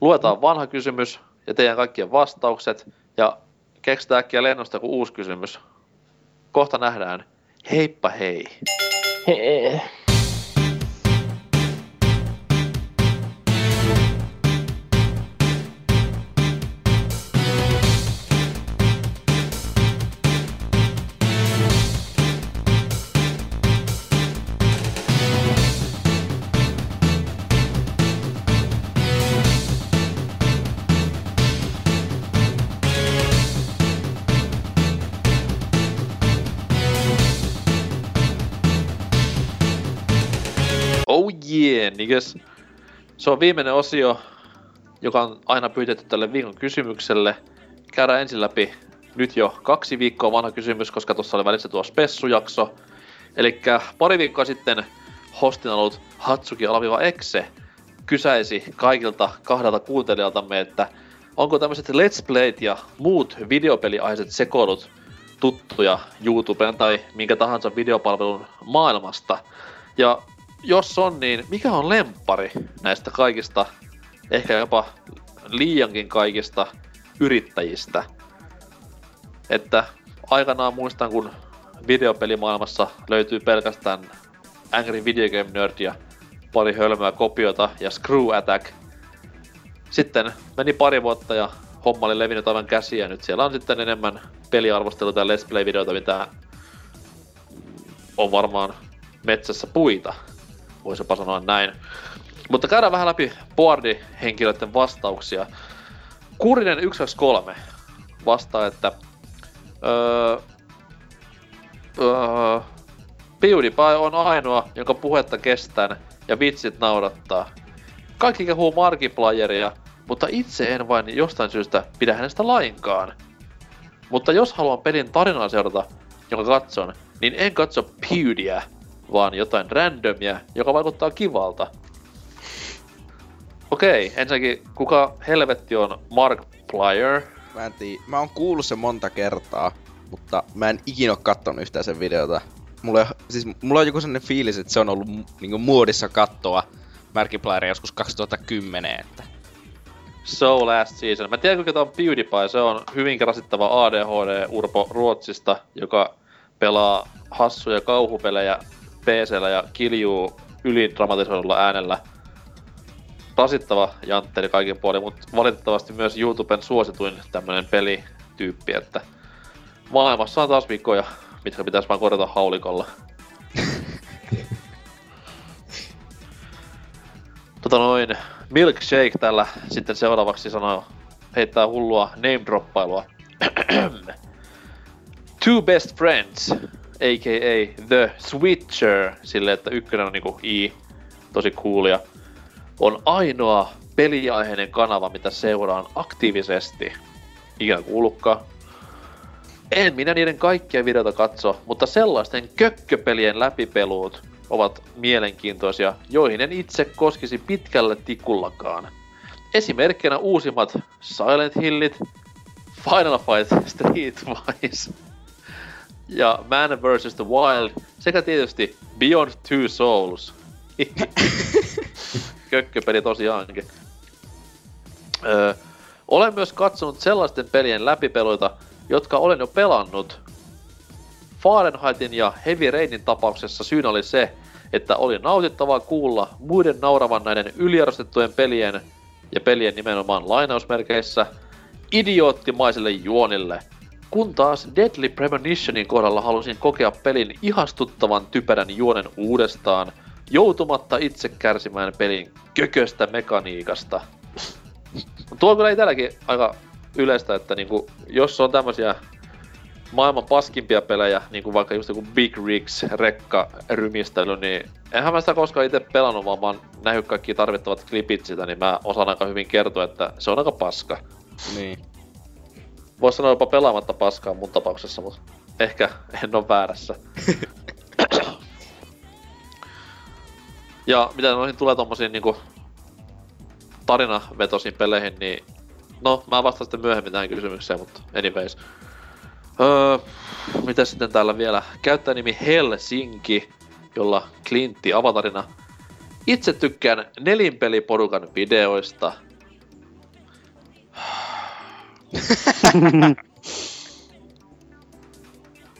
Luetaan vanha kysymys ja teidän kaikkien vastaukset ja keksitään äkkiä lennosta joku uusi kysymys. Kohta nähdään. Heippa hei! Hee. Yeah, niggas. Se on viimeinen osio, joka on aina pyydetty tälle viikon kysymykselle. Käydään ensin läpi nyt jo kaksi viikkoa vanha kysymys, koska tuossa oli välissä tuo spessujakso. Eli pari viikkoa sitten hostin ollut Hatsuki Alaviva Exe kysäisi kaikilta kahdelta kuuntelijaltamme, että onko tämmöiset Let's Playt ja muut videopeliaiset sekoilut tuttuja YouTuben tai minkä tahansa videopalvelun maailmasta. Ja jos on, niin mikä on lempari näistä kaikista, ehkä jopa liiankin kaikista yrittäjistä? Että aikanaan muistan, kun videopelimaailmassa löytyy pelkästään Angry Video Game Nerd ja pari hölmöä kopiota ja Screw Attack. Sitten meni pari vuotta ja homma oli levinnyt aivan käsiä. Nyt siellä on sitten enemmän peliarvosteluita ja Let's Play-videoita, mitä on varmaan metsässä puita voisi jopa sanoa näin. Mutta käydään vähän läpi boardi-henkilöiden vastauksia. Kurinen 123 vastaa, että öö, öö, PewDiePie on ainoa, jonka puhetta kestän ja vitsit naurattaa. Kaikki kehuu Markiplayeria, mutta itse en vain jostain syystä pidä hänestä lainkaan. Mutta jos haluan pelin tarinaa seurata, jonka katson, niin en katso PewDiePie, vaan jotain randomia, joka vaikuttaa kivalta. Okei, ensinnäkin, kuka helvetti on Mark Plyer? Mä en tiedä. Mä oon kuullut sen monta kertaa, mutta mä en ikinä oo kattonut yhtään sen videota. Mulla, siis, mulla on joku sellainen fiilis, että se on ollut niinku muodissa kattoa Markiplieria joskus 2010, että So Last Season. Mä tiedän, kuinka on PewDiePie. Se on hyvin rasittava ADHD-urpo Ruotsista, joka pelaa hassuja kauhupelejä PCllä ja kiljuu ylidramatisoidulla äänellä. Rasittava jantteri kaiken puolin, mutta valitettavasti myös YouTuben suosituin tämmönen pelityyppi, että maailmassa on taas viikkoja, mitkä pitäisi vaan korjata haulikolla. tota noin, Milkshake tällä sitten seuraavaksi sanoo, heittää hullua name droppailua. Two best friends, a.k.a. The Switcher, sille että ykkönen on niinku I, tosi coolia, on ainoa peliaiheinen kanava, mitä seuraan aktiivisesti. Ikinä kuullutkaan. En minä niiden kaikkia videoita katso, mutta sellaisten kökköpelien läpipeluut ovat mielenkiintoisia, joihin en itse koskisi pitkällä tikullakaan. Esimerkkinä uusimmat Silent Hillit, Final Fight Streetwise ja Man vs. The Wild sekä tietysti Beyond Two Souls. Kökköpeli tosiaankin. Öö, olen myös katsonut sellaisten pelien läpipeluita, jotka olen jo pelannut. Fahrenheitin ja Heavy Rainin tapauksessa syynä oli se, että oli nautittavaa kuulla muiden nauravan näiden yliarvostettujen pelien ja pelien nimenomaan lainausmerkeissä idioottimaiselle juonille. Kun taas Deadly Premonitionin kohdalla halusin kokea pelin ihastuttavan typerän juonen uudestaan, joutumatta itse kärsimään pelin kököstä mekaniikasta. Tuo kyllä itselläkin aika yleistä, että niinku, jos on tämmösiä maailman paskimpia pelejä, niin kuin vaikka just joku Big Rigs rekka rymistely, niin enhän mä sitä koskaan itse pelannut, vaan mä oon nähnyt kaikki tarvittavat klipit sitä, niin mä osaan aika hyvin kertoa, että se on aika paska. niin. Vois sanoa jopa pelaamatta paskaa mun tapauksessa, mutta ehkä en ole väärässä. ja mitä noihin tulee tommosiin niinku tarinavetosiin peleihin, niin no mä vastaan sitten myöhemmin tähän kysymykseen, mutta anyways. Öö, mitä sitten täällä vielä? Käyttäjänimi Helsinki, jolla Clintti avatarina. Itse tykkään nelinpeliporukan videoista.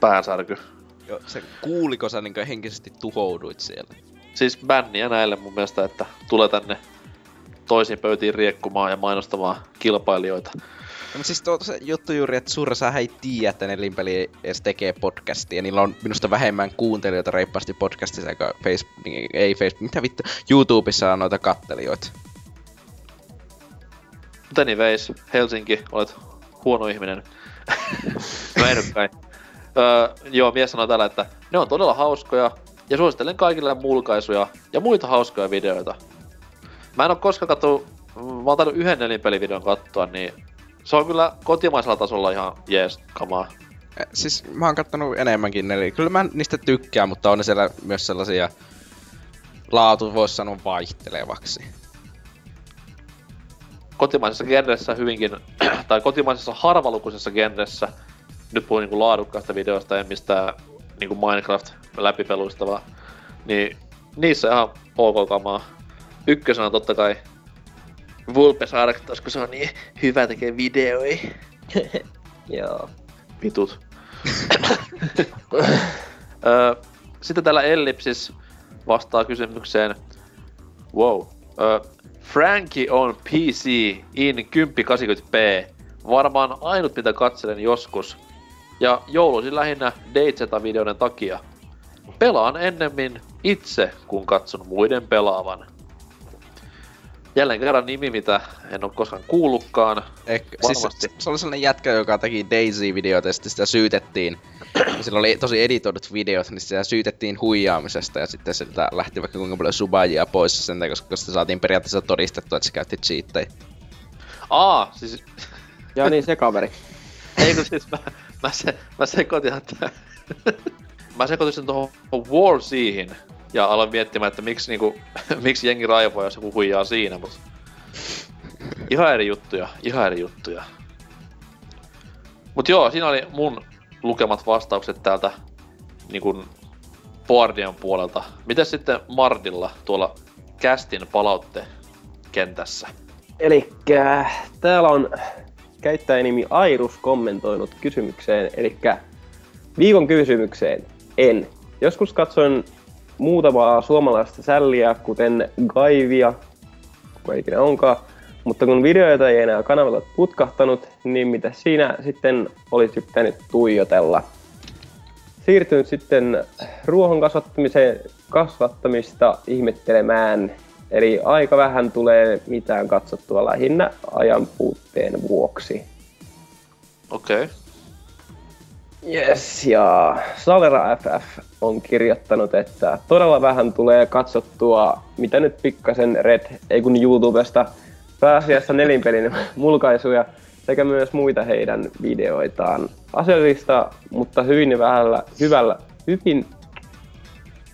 Päänsärky. Jo, se kuuliko sä niinkö henkisesti tuhouduit siellä? Siis bänniä näille mun mielestä, että tulee tänne toisiin pöytiin riekkumaan ja mainostamaan kilpailijoita. No, siis tuo se juttu juuri, että suurin osa ei tiedä, että Nelinpeli edes tekee podcastia. Niillä on minusta vähemmän kuuntelijoita reippaasti podcastissa, eikä Facebook, ei Facebook, mitä vittu, YouTubessa on noita kattelijoita. Mutta anyways, Helsinki, olet huono ihminen. no en kai. Öö, joo, mies sanoi täällä, että ne on todella hauskoja ja suosittelen kaikille mulkaisuja ja muita hauskoja videoita. Mä en oo koskaan kattu, mä oon tainnut yhden nelinpelivideon katsoa, niin se on kyllä kotimaisella tasolla ihan jees kamaa. Siis mä oon kattonut enemmänkin neli. Kyllä mä niistä tykkään, mutta on ne siellä myös sellaisia laatu voisi sanoa vaihtelevaksi. Kotimaisessa genressä hyvinkin, tai kotimaisessa harvalukuisessa genressä, nyt puhun niinku laadukkaista videoista, en mistään niinku Minecraft läpipeluista vaan, niin niissä ihan ok kamaa. Ykkösenä on totta kai Vulpes Arctos, kun se on niin hyvä tekee videoi. Joo. Vitut. Ö, Sitten täällä Ellipsis vastaa kysymykseen. Wow. Ö, Frankie on PC in 1080p. Varmaan ainut mitä katselen joskus. Ja jouluisin lähinnä Dayzeta-videoiden takia. Pelaan ennemmin itse, kun katson muiden pelaavan. Jälleen kerran nimi, mitä en ole koskaan kuullutkaan. Ehkä, siis se, se oli sellainen jätkä, joka teki Daisy-videoita ja sitten sitä syytettiin. Sillä oli tosi editoidut videot, niin sitä syytettiin huijaamisesta ja sitten siltä lähti vaikka kuinka paljon subajia pois sen takia, koska sitä saatiin periaatteessa todistettua, että se käytti cheattejä. Aa, siis Ja niin se kaveri. Ei kun siis mä, mä, se, mä sekoitin, että... mä sekoitin sen tuohon War Siihen ja aloin miettimään, että miksi, niinku, miksi jengi raivoo, jos joku huijaa siinä, mut... Ihan eri juttuja, ihan eri juttuja. Mut joo, siinä oli mun lukemat vastaukset täältä niinku Boardian puolelta. Mitäs sitten Mardilla tuolla kästin palauttekentässä? Eli täällä on käyttäjänimi Airus kommentoinut kysymykseen, eli viikon kysymykseen en. Joskus katsoin muutamaa suomalaista sälliä, kuten Gaivia, kuka ikinä onkaan, mutta kun videoita ei enää kanavalla putkahtanut, niin mitä siinä sitten olisi pitänyt tuijotella. Siirtynyt sitten ruohon kasvattamiseen, kasvattamista ihmettelemään, eli aika vähän tulee mitään katsottua lähinnä ajan puutteen vuoksi. Okei. Okay. Yes, ja Salera FF on kirjoittanut, että todella vähän tulee katsottua, mitä nyt pikkasen Red, ei kun YouTubesta, pääasiassa nelinpelin mulkaisuja sekä myös muita heidän videoitaan. Asiallista, mutta hyvin vähällä, hyvällä, hyvin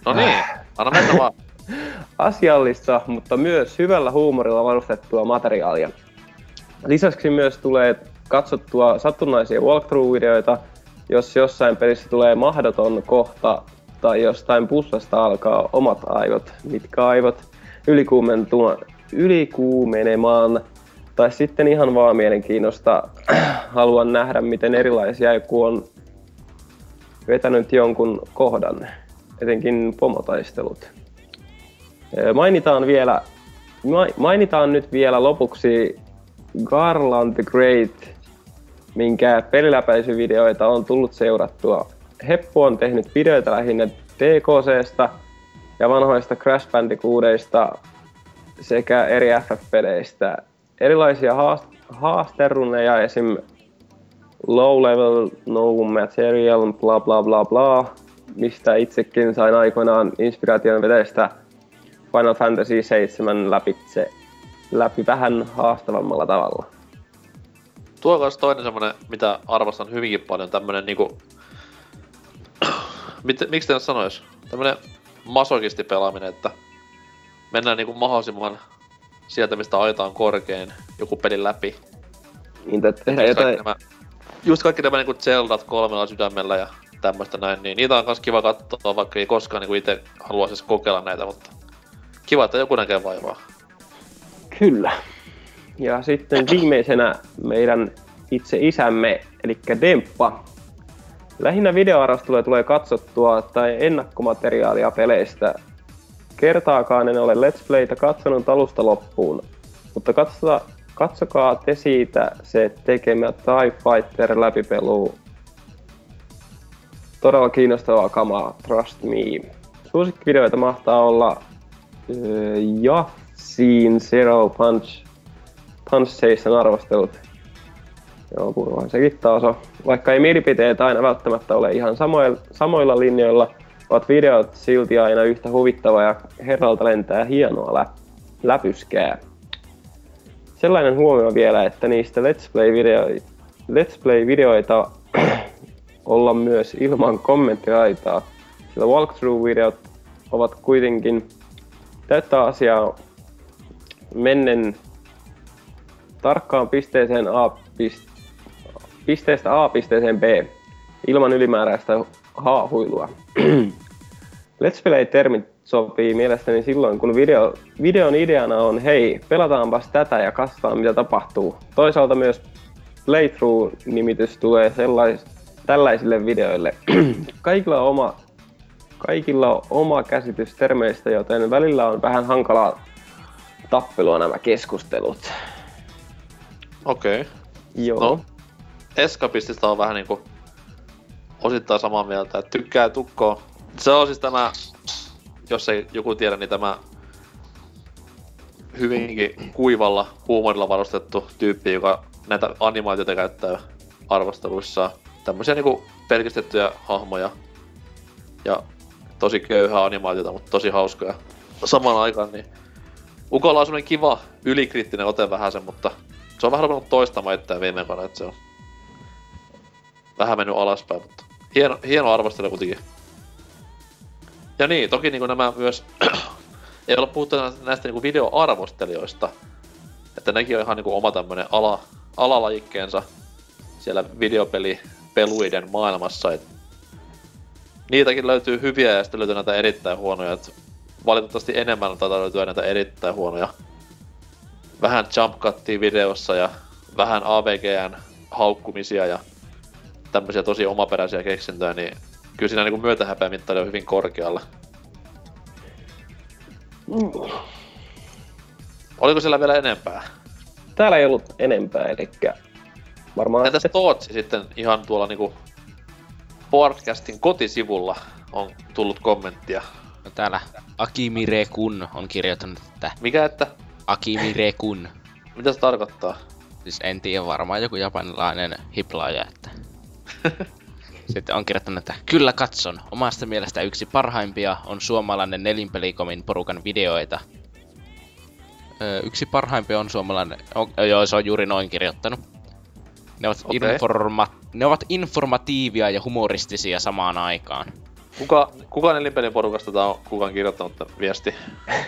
No niin, anna mennä vaan. asiallista, mutta myös hyvällä huumorilla varustettua materiaalia. Lisäksi myös tulee katsottua satunnaisia walkthrough-videoita, jos jossain pelissä tulee mahdoton kohta tai jostain pussasta alkaa omat aivot, mitkä aivot ylikuumenemaan, tai sitten ihan vaan mielenkiinnosta haluan nähdä, miten erilaisia joku on vetänyt jonkun kohdan, etenkin pomotaistelut. Mainitaan vielä, mainitaan nyt vielä lopuksi Garland the Great, minkä peliläpäisyvideoita on tullut seurattua. Heppu on tehnyt videoita lähinnä DKCstä ja vanhoista Crash Bandicootista sekä eri FF-peleistä. Erilaisia haast- haasteruneja, esim. Low level, no material, bla bla bla bla, mistä itsekin sain aikoinaan inspiraation veteistä Final Fantasy 7 läpitse, läpi vähän haastavammalla tavalla. Tuo on toinen semmonen, mitä arvostan hyvinkin paljon, tämmönen niinku... Mit, miksi te sanois? Tämmönen masokisti pelaaminen, että mennään niinku mahdollisimman sieltä, mistä aita on korkein, joku peli läpi. Niin, että tehdään jotain nämä just kaikki nämä niinku Zeldat kolmella sydämellä ja tämmöistä näin, niin niitä on kans kiva katsoa, vaikka ei koskaan niinku itse haluaisi kokeilla näitä, mutta kiva, että joku näkee vaivaa. Kyllä. Ja sitten viimeisenä meidän itse isämme, eli Demppa. Lähinnä videoarvosteluja tulee katsottua tai ennakkomateriaalia peleistä. Kertaakaan en ole Let's Playtä katsonut alusta loppuun, mutta katsotaan, katsokaa te siitä se tekemä TIE Fighter läpipelu. Todella kiinnostavaa kamaa, trust me. Suosikkivideoita mahtaa olla öö, Jafsin Zero Punch, Station arvostelut. Joo, kurvahan sekin taas on. Vaikka ei mielipiteet aina välttämättä ole ihan samoilla, samoilla linjoilla, ovat videot silti aina yhtä huvittava ja herralta lentää hienoa lä- läpyskää. Sellainen huomio vielä, että niistä Let's Play-video- Let's Play-videoita olla myös ilman kommenttiaitaa, sillä walkthrough-videot ovat kuitenkin täyttä asiaa mennen tarkkaan pisteeseen A, pist, pisteestä A pisteeseen B ilman ylimääräistä haahuilua. Let's Play-termit sopii mielestäni silloin, kun video, videon ideana on hei, pelataanpas tätä ja katsotaan mitä tapahtuu. Toisaalta myös playthrough-nimitys tulee sellais, tällaisille videoille. Kaikilla on oma, kaikilla on oma käsitys termeistä, joten välillä on vähän hankalaa tappelua nämä keskustelut. Okei. Okay. Joo. No, Eskapistista on vähän niinku osittain samaa mieltä, että tykkää tukkoa. Se on siis tämä, jos ei joku tiedä, niin tämä hyvinkin kuivalla huumorilla varustettu tyyppi, joka näitä animaatioita käyttää arvosteluissaan. Tämmöisiä niinku pelkistettyjä hahmoja ja tosi köyhää animaatiota, mutta tosi hauskoja. Samaan aikaan niin Ukolla on semmonen kiva ylikriittinen ote vähän sen, mutta se on vähän ruvennut toistamaan itseään viime aikoina, että se on vähän mennyt alaspäin, mutta hieno, hieno arvostelu kuitenkin. Ja niin, toki niin nämä myös, ei olla puhuttu näistä niin videoarvostelijoista, että nekin on ihan niin oma tämmönen ala, alalajikkeensa siellä videopelipeluiden maailmassa. Et niitäkin löytyy hyviä ja sitten löytyy näitä erittäin huonoja. Et valitettavasti enemmän taitaa löytyä näitä erittäin huonoja. Vähän jump cuttia videossa ja vähän AVGn haukkumisia ja tämmöisiä tosi omaperäisiä keksintöjä, niin kyllä siinä niin myötähäpeämittari on hyvin korkealla. Mm. Oliko siellä vielä enempää? Täällä ei ollut enempää, eli varmaan... Entäs Tootsi sitten ihan tuolla niinku podcastin kotisivulla on tullut kommenttia. No täällä Akimire Kun on kirjoittanut, että Mikä että? Akimire Kun. Mitä se tarkoittaa? Siis en tiedä, varmaan joku japanilainen hiplaaja, että... Sitten on kirjoittanut, että kyllä katson. Omasta mielestä yksi parhaimpia on suomalainen nelinpelikomin porukan videoita. Öö, yksi parhaimpia on suomalainen... Oh, joo, se on juuri noin kirjoittanut. Ne ovat, Okei. informa- ne ovat informatiivia ja humoristisia samaan aikaan. Kuka, kuka nelinpelin porukasta tää on kukaan kirjoittanut tän viesti?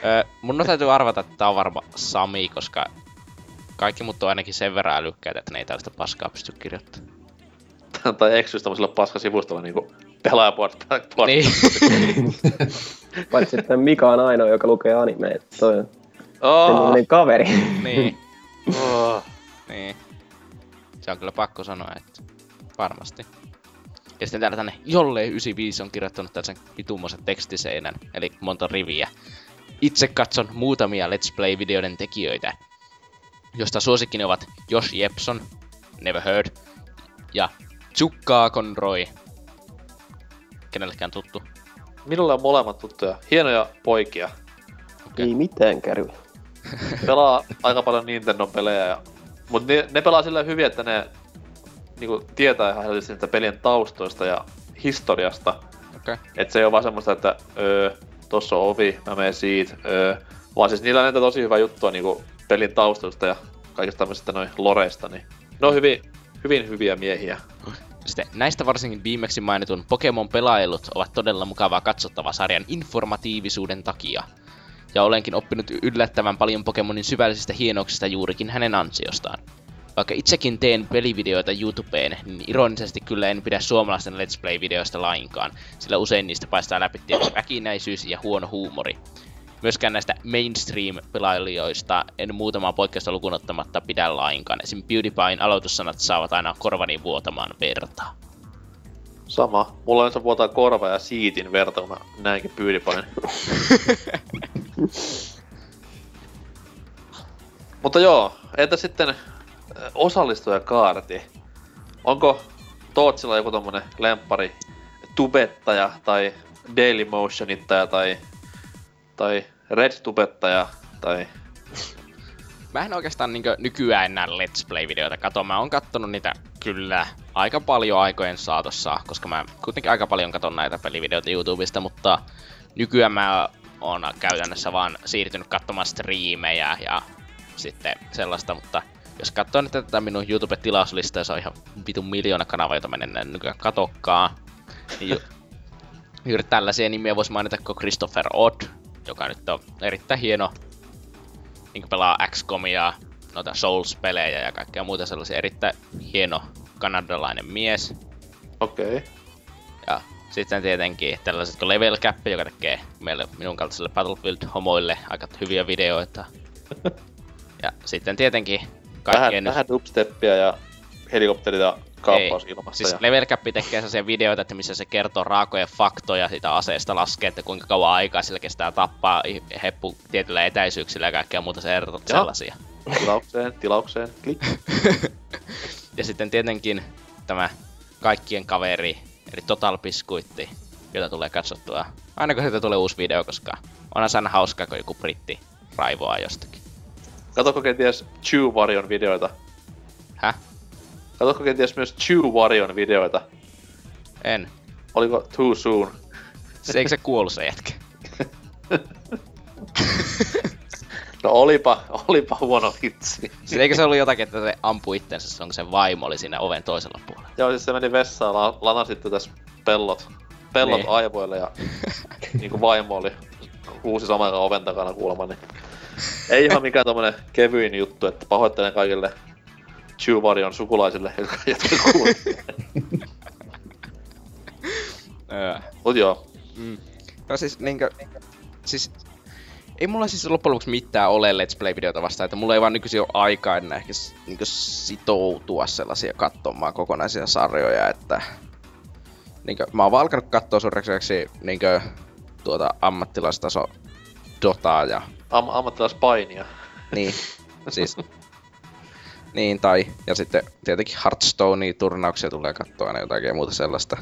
Öö, mun täytyy arvata, että tää on varma Sami, koska kaikki mut on ainakin sen verran älykkäitä, että ne ei tällaista paskaa pysty kirjoittamaan. tai eksys tämmöisellä paskasivustolla niinku pelaajaport. Niin. Paitsi että Mika on ainoa, joka lukee animeet. Toi on Oh, kaveri. niin. oh. Niin. Se on kyllä pakko sanoa, että varmasti. Ja sitten täällä tänne Jolle 95 on kirjoittanut tällaisen vitummoisen tekstiseinän, eli monta riviä. Itse katson muutamia Let's Play-videoiden tekijöitä, josta suosikkini ovat Josh Jepson, Never Heard, ja Tsukkaa Conroy. Kenellekään tuttu. Minulle on molemmat tuttuja. Hienoja poikia. Ei mitään käry. Pelaa aika paljon Nintendo pelejä. Ja... Mut ne, ne pelaa sillä hyvin, että ne niinku, tietää ihan helposti niitä pelien taustoista ja historiasta. Okay. Et se ei ole vaan semmoista, että öö, tossa on ovi, mä menen siitä, öö, vaan siis niillä on näitä tosi hyvää juttua niinku pelin taustoista ja kaikista tämmöisistä noin loreista, niin ne on hyvin, hyvin hyviä miehiä. Sitten näistä varsinkin viimeksi mainitun Pokemon-pelailut ovat todella mukavaa katsottava sarjan informatiivisuuden takia. Ja olenkin oppinut yllättävän paljon Pokemonin syvällisistä hienouksista juurikin hänen ansiostaan. Vaikka itsekin teen pelivideoita YouTubeen, niin ironisesti kyllä en pidä suomalaisten Let's Play-videoista lainkaan, sillä usein niistä paistaa läpi tietty väkinäisyys ja huono huumori. Myöskään näistä mainstream-pelailijoista en muutamaa poikkeusta lukuun ottamatta pidä lainkaan. Esim. PewDiePien aloitussanat saavat aina korvani vuotamaan verta. Sama. Mulla on se vuotaa korva ja siitin verta, kun mä näinkin pyydipain. Mutta joo, entä sitten osallistujakaarti? Onko Tootsilla joku tommonen lemppari tubettaja tai Dailymotionittaja tai, tai Red tubettaja tai Mä en oikeastaan niinkö nykyään enää Let's Play-videoita kato. Mä oon kattonut niitä kyllä aika paljon aikojen saatossa, koska mä kuitenkin aika paljon katon näitä pelivideoita YouTubesta, mutta nykyään mä oon käytännössä vaan siirtynyt katsomaan striimejä ja sitten sellaista, mutta jos katsoo nyt tätä minun YouTube-tilauslistaa, se on ihan vitun miljoona kanavaa, jota mä en nykyään katokkaan. Niin ju- juuri tällaisia nimiä voisi mainita kuin Christopher Odd, joka nyt on erittäin hieno niin pelaa XCOMia, noita Souls-pelejä ja kaikkea muuta sellaisia erittäin hieno kanadalainen mies. okei. Okay. Ja sitten tietenkin tällaiset kuin Level Cap, joka tekee meille minun kaltaisille Battlefield-homoille aika hyviä videoita. ja sitten tietenkin Vähän, kaikkien... vähän dubsteppia ja helikopterita kaappaus ilmassa. Siis ja... Level Cap tekee sellaisia videoita, että missä se kertoo raakoja faktoja siitä aseesta, laskee, että kuinka kauan aikaa sillä kestää tappaa heppu tietyllä etäisyyksillä ja kaikkea muuta se erot sellaisia. tilaukseen, tilaukseen, klik. ja sitten tietenkin tämä kaikkien kaveri, eli Total Biscuitti, jota tulee katsottua aina kun siitä tulee uusi video, koska onhan se aina hauskaa, kun joku britti raivoaa jostakin. Katokko kenties Chew Varion videoita? Häh? Katokko kenties myös Chew Varion videoita? En. Oliko Too Soon? Se, eikö se kuollut se jätkä? No olipa, olipa huono vitsi. Siis eikö se ollut jotakin, että se ampui itsensä silloin, kun se vaimo oli siinä oven toisella puolella? Joo, siis se meni vessaan, la- lanasi sitten tässä pellot, pellot Niin. aivoille ja niinku vaimo oli huusi saman aikaan oven takana kuulemma, niin ei ihan mikään tommonen kevyin juttu, että pahoittelen kaikille Chewvarion sukulaisille, jotka, jotka. Mut joo, Mm. No siis niinkö... Siis... Ei mulla siis loppujen lopuksi mitään ole Let's Play-videota vastaan, että mulla ei vaan nykyisin ole aikaa enää ehkä niinkö sitoutua sellaisia katsomaan kokonaisia sarjoja, että... Niinkö, mä oon vaan alkanut katsoa suureksi niinkö tuota ammattilaistaso Dotaa ja am- ammattilaispainia. niin, siis... Niin, tai... Ja sitten tietenkin Hearthstone-turnauksia tulee katsoa aina jotakin ja muuta sellaista.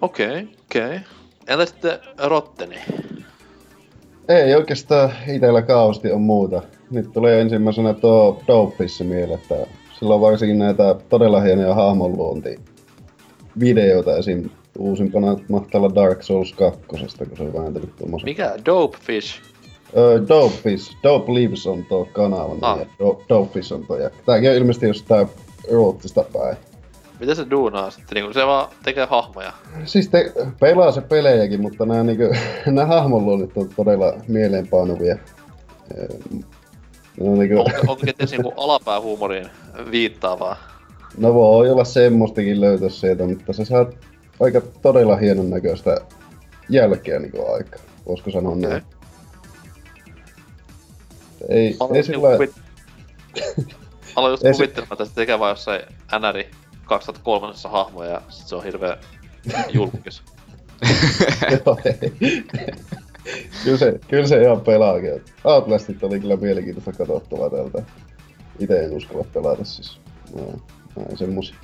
Okei, okay, okei. Okay. Entä sitten Rotteni? Ei oikeastaan itellä kausti on muuta. Nyt tulee ensimmäisenä tuo Dopefish mieleen, että sillä on varsinkin näitä todella hienoja hahmonluonti videoita esim. Uusimpana mahtaa olla Dark Souls 2, kun se on vääntänyt tuommoisen. Mikä? Dopefish? Öö, Dopefish, Dope Lives on tuo kanava, Ah. ah. ja Do- Dopefish on tuo. Ja tääkin on ilmeisesti jostain Ruotsista päin. Mitä se duunaa sitten? Niinku se vaan tekee hahmoja. Siis te, pelaa se pelejäkin, mutta nämä, niinku, nämä hahmonluonnit on todella mieleenpainuvia. On niinku, Onko, onko kenties niinku alapäähuumoriin viittaavaa? no voi olla semmoistakin löytää sieltä, mutta se saa aika todella hienon näköistä jälkeä niinku aika. Voisiko sanoa Okei. näin. Ei, Aloin ei just sillä kuvit... Aloin just kuvittelemaan tästä tekevää jossain NRI 2003 hahmoja ja sit se on hirveä julkis. Joo, ei. kyllä, se, kyllä se ihan pelaakin. Outlastit oli kyllä mielenkiintoista katsottavaa tältä. Itse en uskalla pelata siis. Näin, näin semmosia.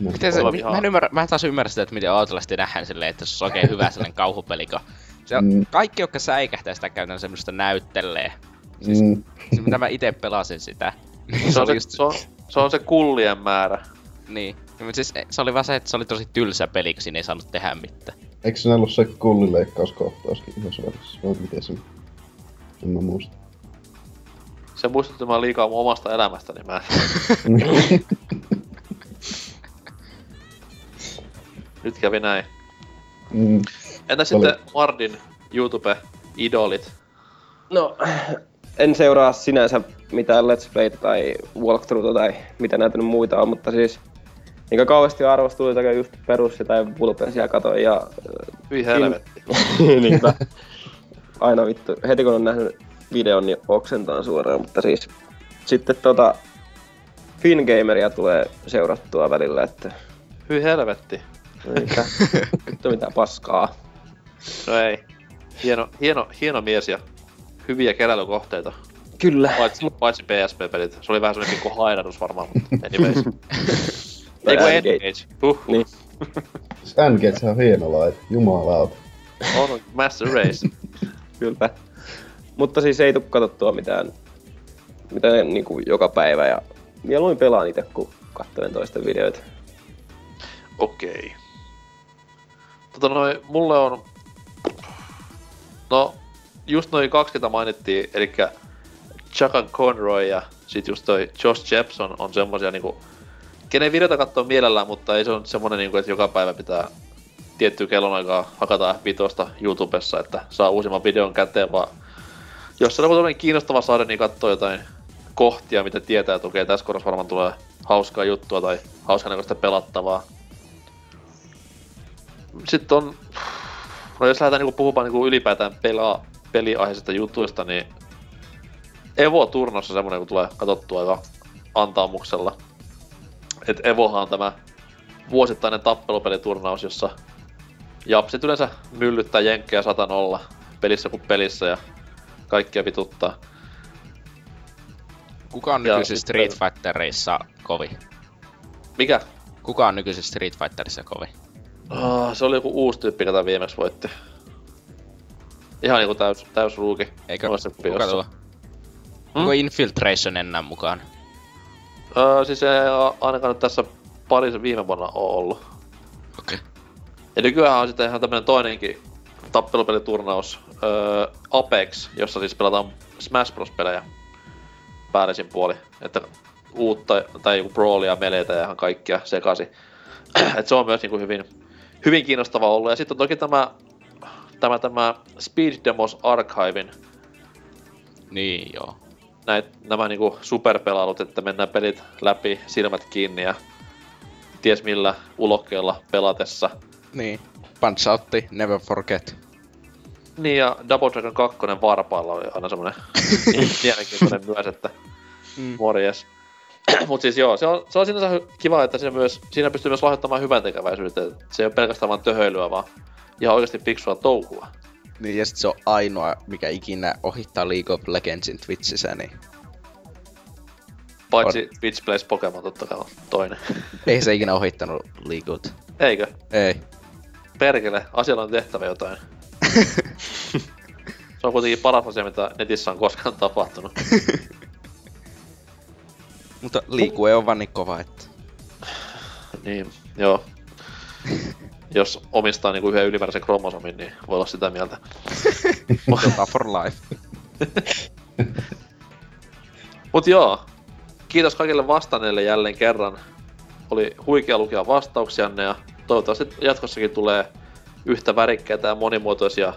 Miten se, mi- mä, en ymmärrä, mä en taas ymmärrä sitä, että miten Outlast nähdään silleen, että se on oikein hyvä sellainen kauhupeli, kun se on, Mm. kaikki, jotka säikähtää sitä käytännössä semmoista näyttelee. Siis, Mm, siis mitä mä itse pelasin sitä. Niin Se se on oli se, just, se, on, se on se kullien määrä. niin. Mutta siis se oli vaan se, että se oli tosi tylsä peli, kun siinä ei saanut tehdä mitään. eikö se ollut se kullileikkauskohtauskin yhdessä välissä? Vai miten se? En mä muista. Se muistutti mä liikaa mun omasta elämästäni. Mä... Nyt kävi näin. mm, Entä oli- sitten Mardin YouTube-idolit? No, en seuraa sinänsä mitään Let's Playtä tai walkthroughta tai mitä näitä nyt muita on, mutta siis niin kauheasti arvosteluita just perus jotain Vulpensia katoin ja... Hyi helvetti. Niinpä. Aina vittu, heti kun on nähnyt videon, niin oksentaan suoraan, mutta siis sitten tota Fingameria tulee seurattua välillä, että Hyi helvetti. Niinpä. Vittu mitä paskaa. No ei. Hieno, hieno, hieno mies ja hyviä keräilykohteita. Kyllä. Paitsi, paitsi PSP-pelit. Se oli vähän semmonen pikku hainadus varmaan, mutta anyways. Ei kun N-Gage. Engage. Huh. Niin. N-Gage on hieno laite, jumalauta. On Master Race. Kyllä. Mutta siis ei tuu katsottua mitään, mitään niin kuin joka päivä ja mieluummin pelaan itse, kun katselen toisten videoita. Okei. Tota noin, mulle on... No, just noin kaksi, ketä mainittiin, eli Chaka Conroy ja sit just toi Josh Jepson on semmosia niinku... Kenen videota katsoo mielellään, mutta ei se on semmonen niinku, että joka päivä pitää tiettyä kellonaikaa hakata F5 YouTubessa, että saa uusimman videon käteen, vaan jos se on joku kiinnostava saada, niin katsoo jotain kohtia, mitä tietää, että okei, tässä kohdassa varmaan tulee hauskaa juttua tai hauskaa näköistä pelattavaa. Sitten on... No jos lähdetään niinku puhumaan niinku ylipäätään pelaa, peliaiheisista jutuista, niin Evo-turnossa semmonen, kun tulee katsottua aika antaamuksella. Et Evohan on tämä vuosittainen tappelupeliturnaus, jossa japsit yleensä myllyttää jenkkejä satan olla pelissä kuin pelissä ja kaikkia vituttaa. Kuka on sitten- Street Fightereissa kovi? Mikä? Kuka on nykyisissä Street Fighterissa kovi? Oh, se oli joku uusi tyyppi, jota viimeksi voitti. Ihan niinku täys, täys ruuki. Eikö kuka tuo? Onko Infiltration enää mukaan? Öö, siis ei ainakaan nyt tässä parissa viime vuonna oo ollut. Okei. Okay. Ja nykyään on sitten ihan tämmönen toinenkin tappelupeliturnaus, öö, Apex, jossa siis pelataan Smash Bros-pelejä päällisin puoli. Että uutta, tai joku brawlia, meleitä ja ihan kaikkia sekasi. Et se on myös niinku hyvin, hyvin kiinnostava ollut. Ja sitten on toki tämä, tämä, tämä Speed Demos Archivein Niin joo. näit, nämä niinku superpelailut, että mennään pelit läpi, silmät kiinni ja ties millä ulokkeella pelatessa. Niin. Punch Outti, Never Forget. Niin ja Double Dragon 2 varpaalla oli aina semmonen mielenkiintoinen myös, että Mm. morjes. Mut siis joo, se on, se on sinänsä kiva, että siinä, myös, siinä pystyy myös lahjoittamaan hyvän tekeväisyyttä. Se ei ole pelkästään vaan töhöilyä, vaan ihan oikeasti fiksua touhua. Niin ja sit se on ainoa, mikä ikinä ohittaa League of Legendsin Twitchissä, niin Paitsi Twitch Plays Pokemon totta kai on toinen. ei se ikinä ohittanut Leagueut. Eikö? Ei. Perkele, asialla on tehtävä jotain. se on kuitenkin paras asia, mitä netissä on koskaan tapahtunut. Mutta liikue on vaan niin kova, että... Niin, joo. Jos omistaa niinku yhden ylimääräisen kromosomin, niin voi olla sitä mieltä. Ohjataan for life. Mut joo, kiitos kaikille vastanneille jälleen kerran. Oli huikea lukea vastauksianne ja toivottavasti jatkossakin tulee yhtä värikkäitä ja monimuotoisia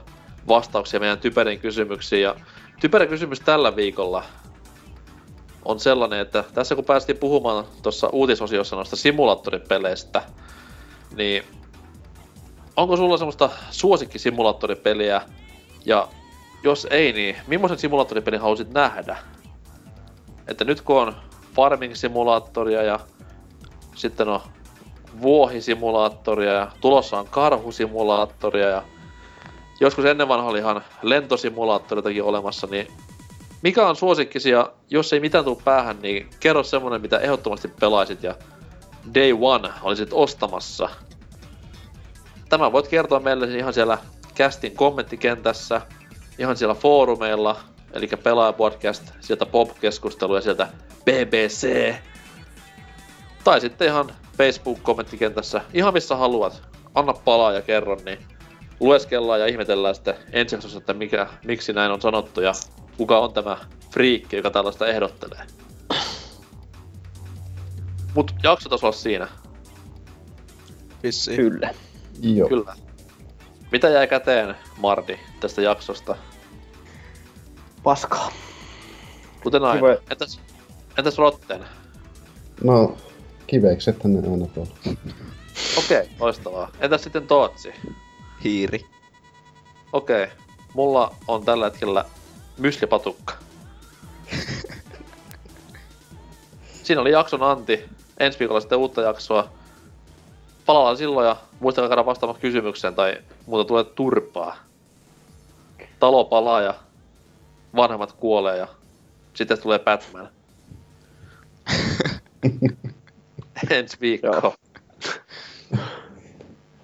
vastauksia meidän typerin kysymyksiin. Ja typerä kysymys tällä viikolla on sellainen, että tässä kun päästiin puhumaan tuossa uutisosiossa noista simulaattoripeleistä, niin onko sulla semmoista suosikkisimulaattoripeliä? Ja jos ei, niin millaisen simulaattoripelin haluaisit nähdä? että nyt kun on farming-simulaattoria ja sitten on vuohisimulaattoria ja tulossa on karhusimulaattoria ja joskus ennen vanha oli ihan lentosimulaattoritakin olemassa, niin mikä on suosikkisi ja jos ei mitään tuu päähän, niin kerro semmonen, mitä ehdottomasti pelaisit ja day one olisit ostamassa. Tämä voit kertoa meille ihan siellä kästin kommenttikentässä, ihan siellä foorumeilla, eli Pelaajapodcast, sieltä Pop-keskustelu ja sieltä BBC. Tai sitten ihan Facebook-kommenttikentässä, ihan missä haluat. Anna palaa ja kerro, niin lueskellaan ja ihmetellään sitten ensi jaksossa, että mikä, miksi näin on sanottu ja kuka on tämä friikki, joka tällaista ehdottelee. Mut jakso taisi olla siinä, Vissiin. Kyllä. Joo. kyllä. Mitä jäi käteen, Mardi, tästä jaksosta? Paskaa. Kuten aina. Entäs, entäs Rotten? No, kiveksethän ne aina tuolla. Okei, okay, loistavaa. Entäs sitten Tootsi? Hiiri. Okei, okay. mulla on tällä hetkellä myslipatukka. Siinä oli jakson anti. Ensi viikolla sitten uutta jaksoa. Palaillaan silloin ja muistakaa käydä vastaamaan kysymykseen tai muuta tulee turpaa. Talo palaa ja vanhemmat kuolee ja sitten tulee Batman. Ensi viikko. Joo.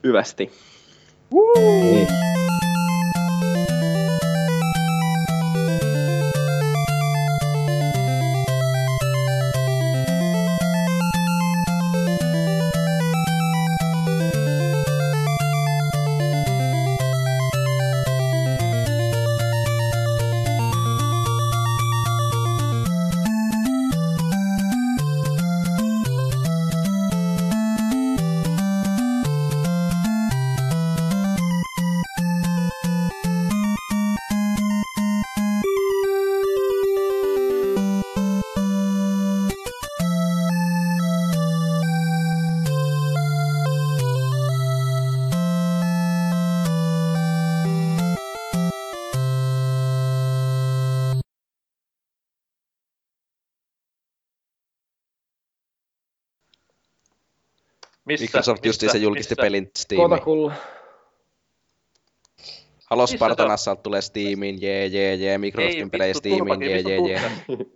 Hyvästi. Niin. Missä, Microsoft justiinsa julkisti missä? pelin Steamiin. Kotakulla. Halo Missä se Spartan on? Assault tulee Steamiin, jee jee jee, Microsoftin pelejä Steamiin, jee jee jee.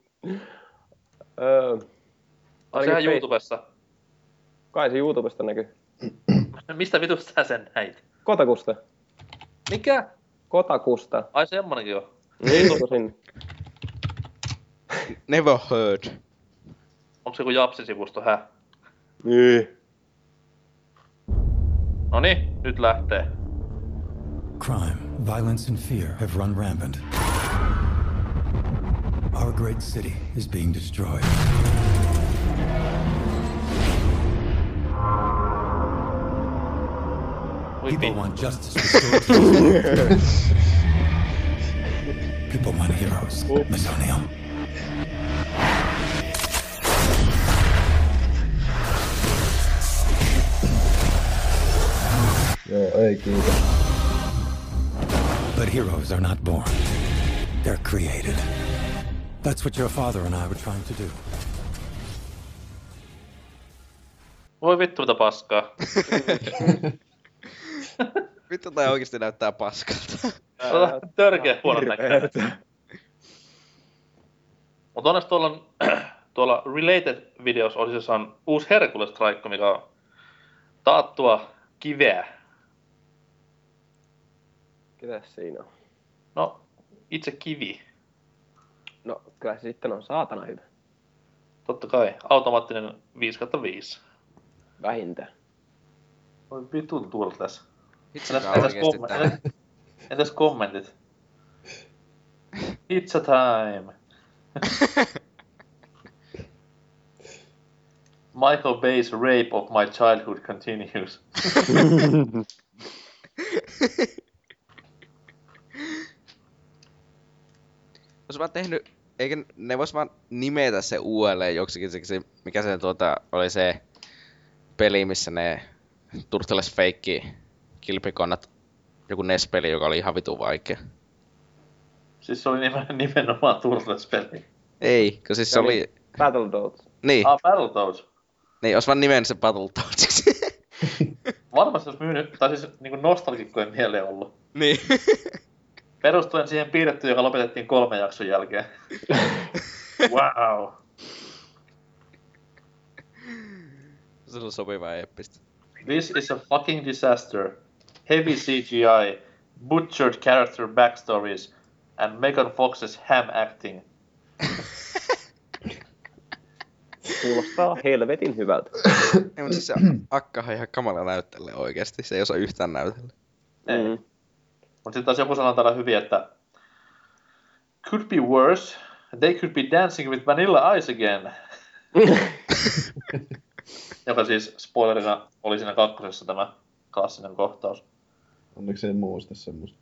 sehän YouTubessa. kai se YouTubesta näkyy. Mistä vitusta sä sen näit? Kotakusta. Mikä? Kotakusta. Ai semmonenkin on. Niin. Never heard. Onko se joku Japsi-sivusto, hä? Niin. Noni, nyt lähtee. Crime, violence, and fear have run rampant. Our great city is being destroyed. People want justice restored. to the city. People want heroes. Mesonium. Joo, ei kiitos. But heroes are not born. They're created. That's what your father and I were trying to do. Voi vittu mitä paskaa. Vittu tää oikeesti näyttää paskalta. Ota Törkeä huono näköinen. Mutta onneksi tuolla, on, tuolla Related Videos osissa on uusi Hercules Strike, mikä on taattua kiveä. Ketäs siinä on? No, itse kivi. No, kyllä se sitten on saatana hyvä. Totta kai. Automaattinen 5 5 Vähintään. Voi vitun tuolla tässä. Vitsi Entäs, entäs, oikeesti kom- tää. entäs, entäs kommentit? It's a time. Michael Bay's rape of my childhood continues. Ois vaan tehnyt, eikö ne vois vaan nimetä se uudelleen joksikin siksi, mikä se tuota oli se peli, missä ne Turtles feikki kilpikonnat, joku NES-peli, joka oli ihan vitu vaikea. Siis se oli nimen, nimenomaan Turtles-peli. Ei, kun siis se Se oli, Battletoads. niin, Ah, Battletoads. niin, ois vaan nimen se Battletoadsiksi. Varmasti olisi myynyt, tai siis niin nostalgikkojen mieleen ollut. niin. Perustuen siihen piirrettyyn, joka lopetettiin kolmen jakson jälkeen. wow. se on sopiva eeppistä. This is a fucking disaster. Heavy CGI, butchered character backstories, and Megan Fox's ham acting. Kuulostaa helvetin hyvältä. Ei, mutta siis se akkahan ihan kamala näyttelijä oikeesti. Se ei osaa yhtään näytellä. Ei. Mm. Mutta sitten taas joku sanoo täällä hyvin, että could be worse. They could be dancing with Vanilla Ice again. Joka siis spoilerina oli siinä kakkosessa tämä klassinen kohtaus. Onneksi en muista semmoista.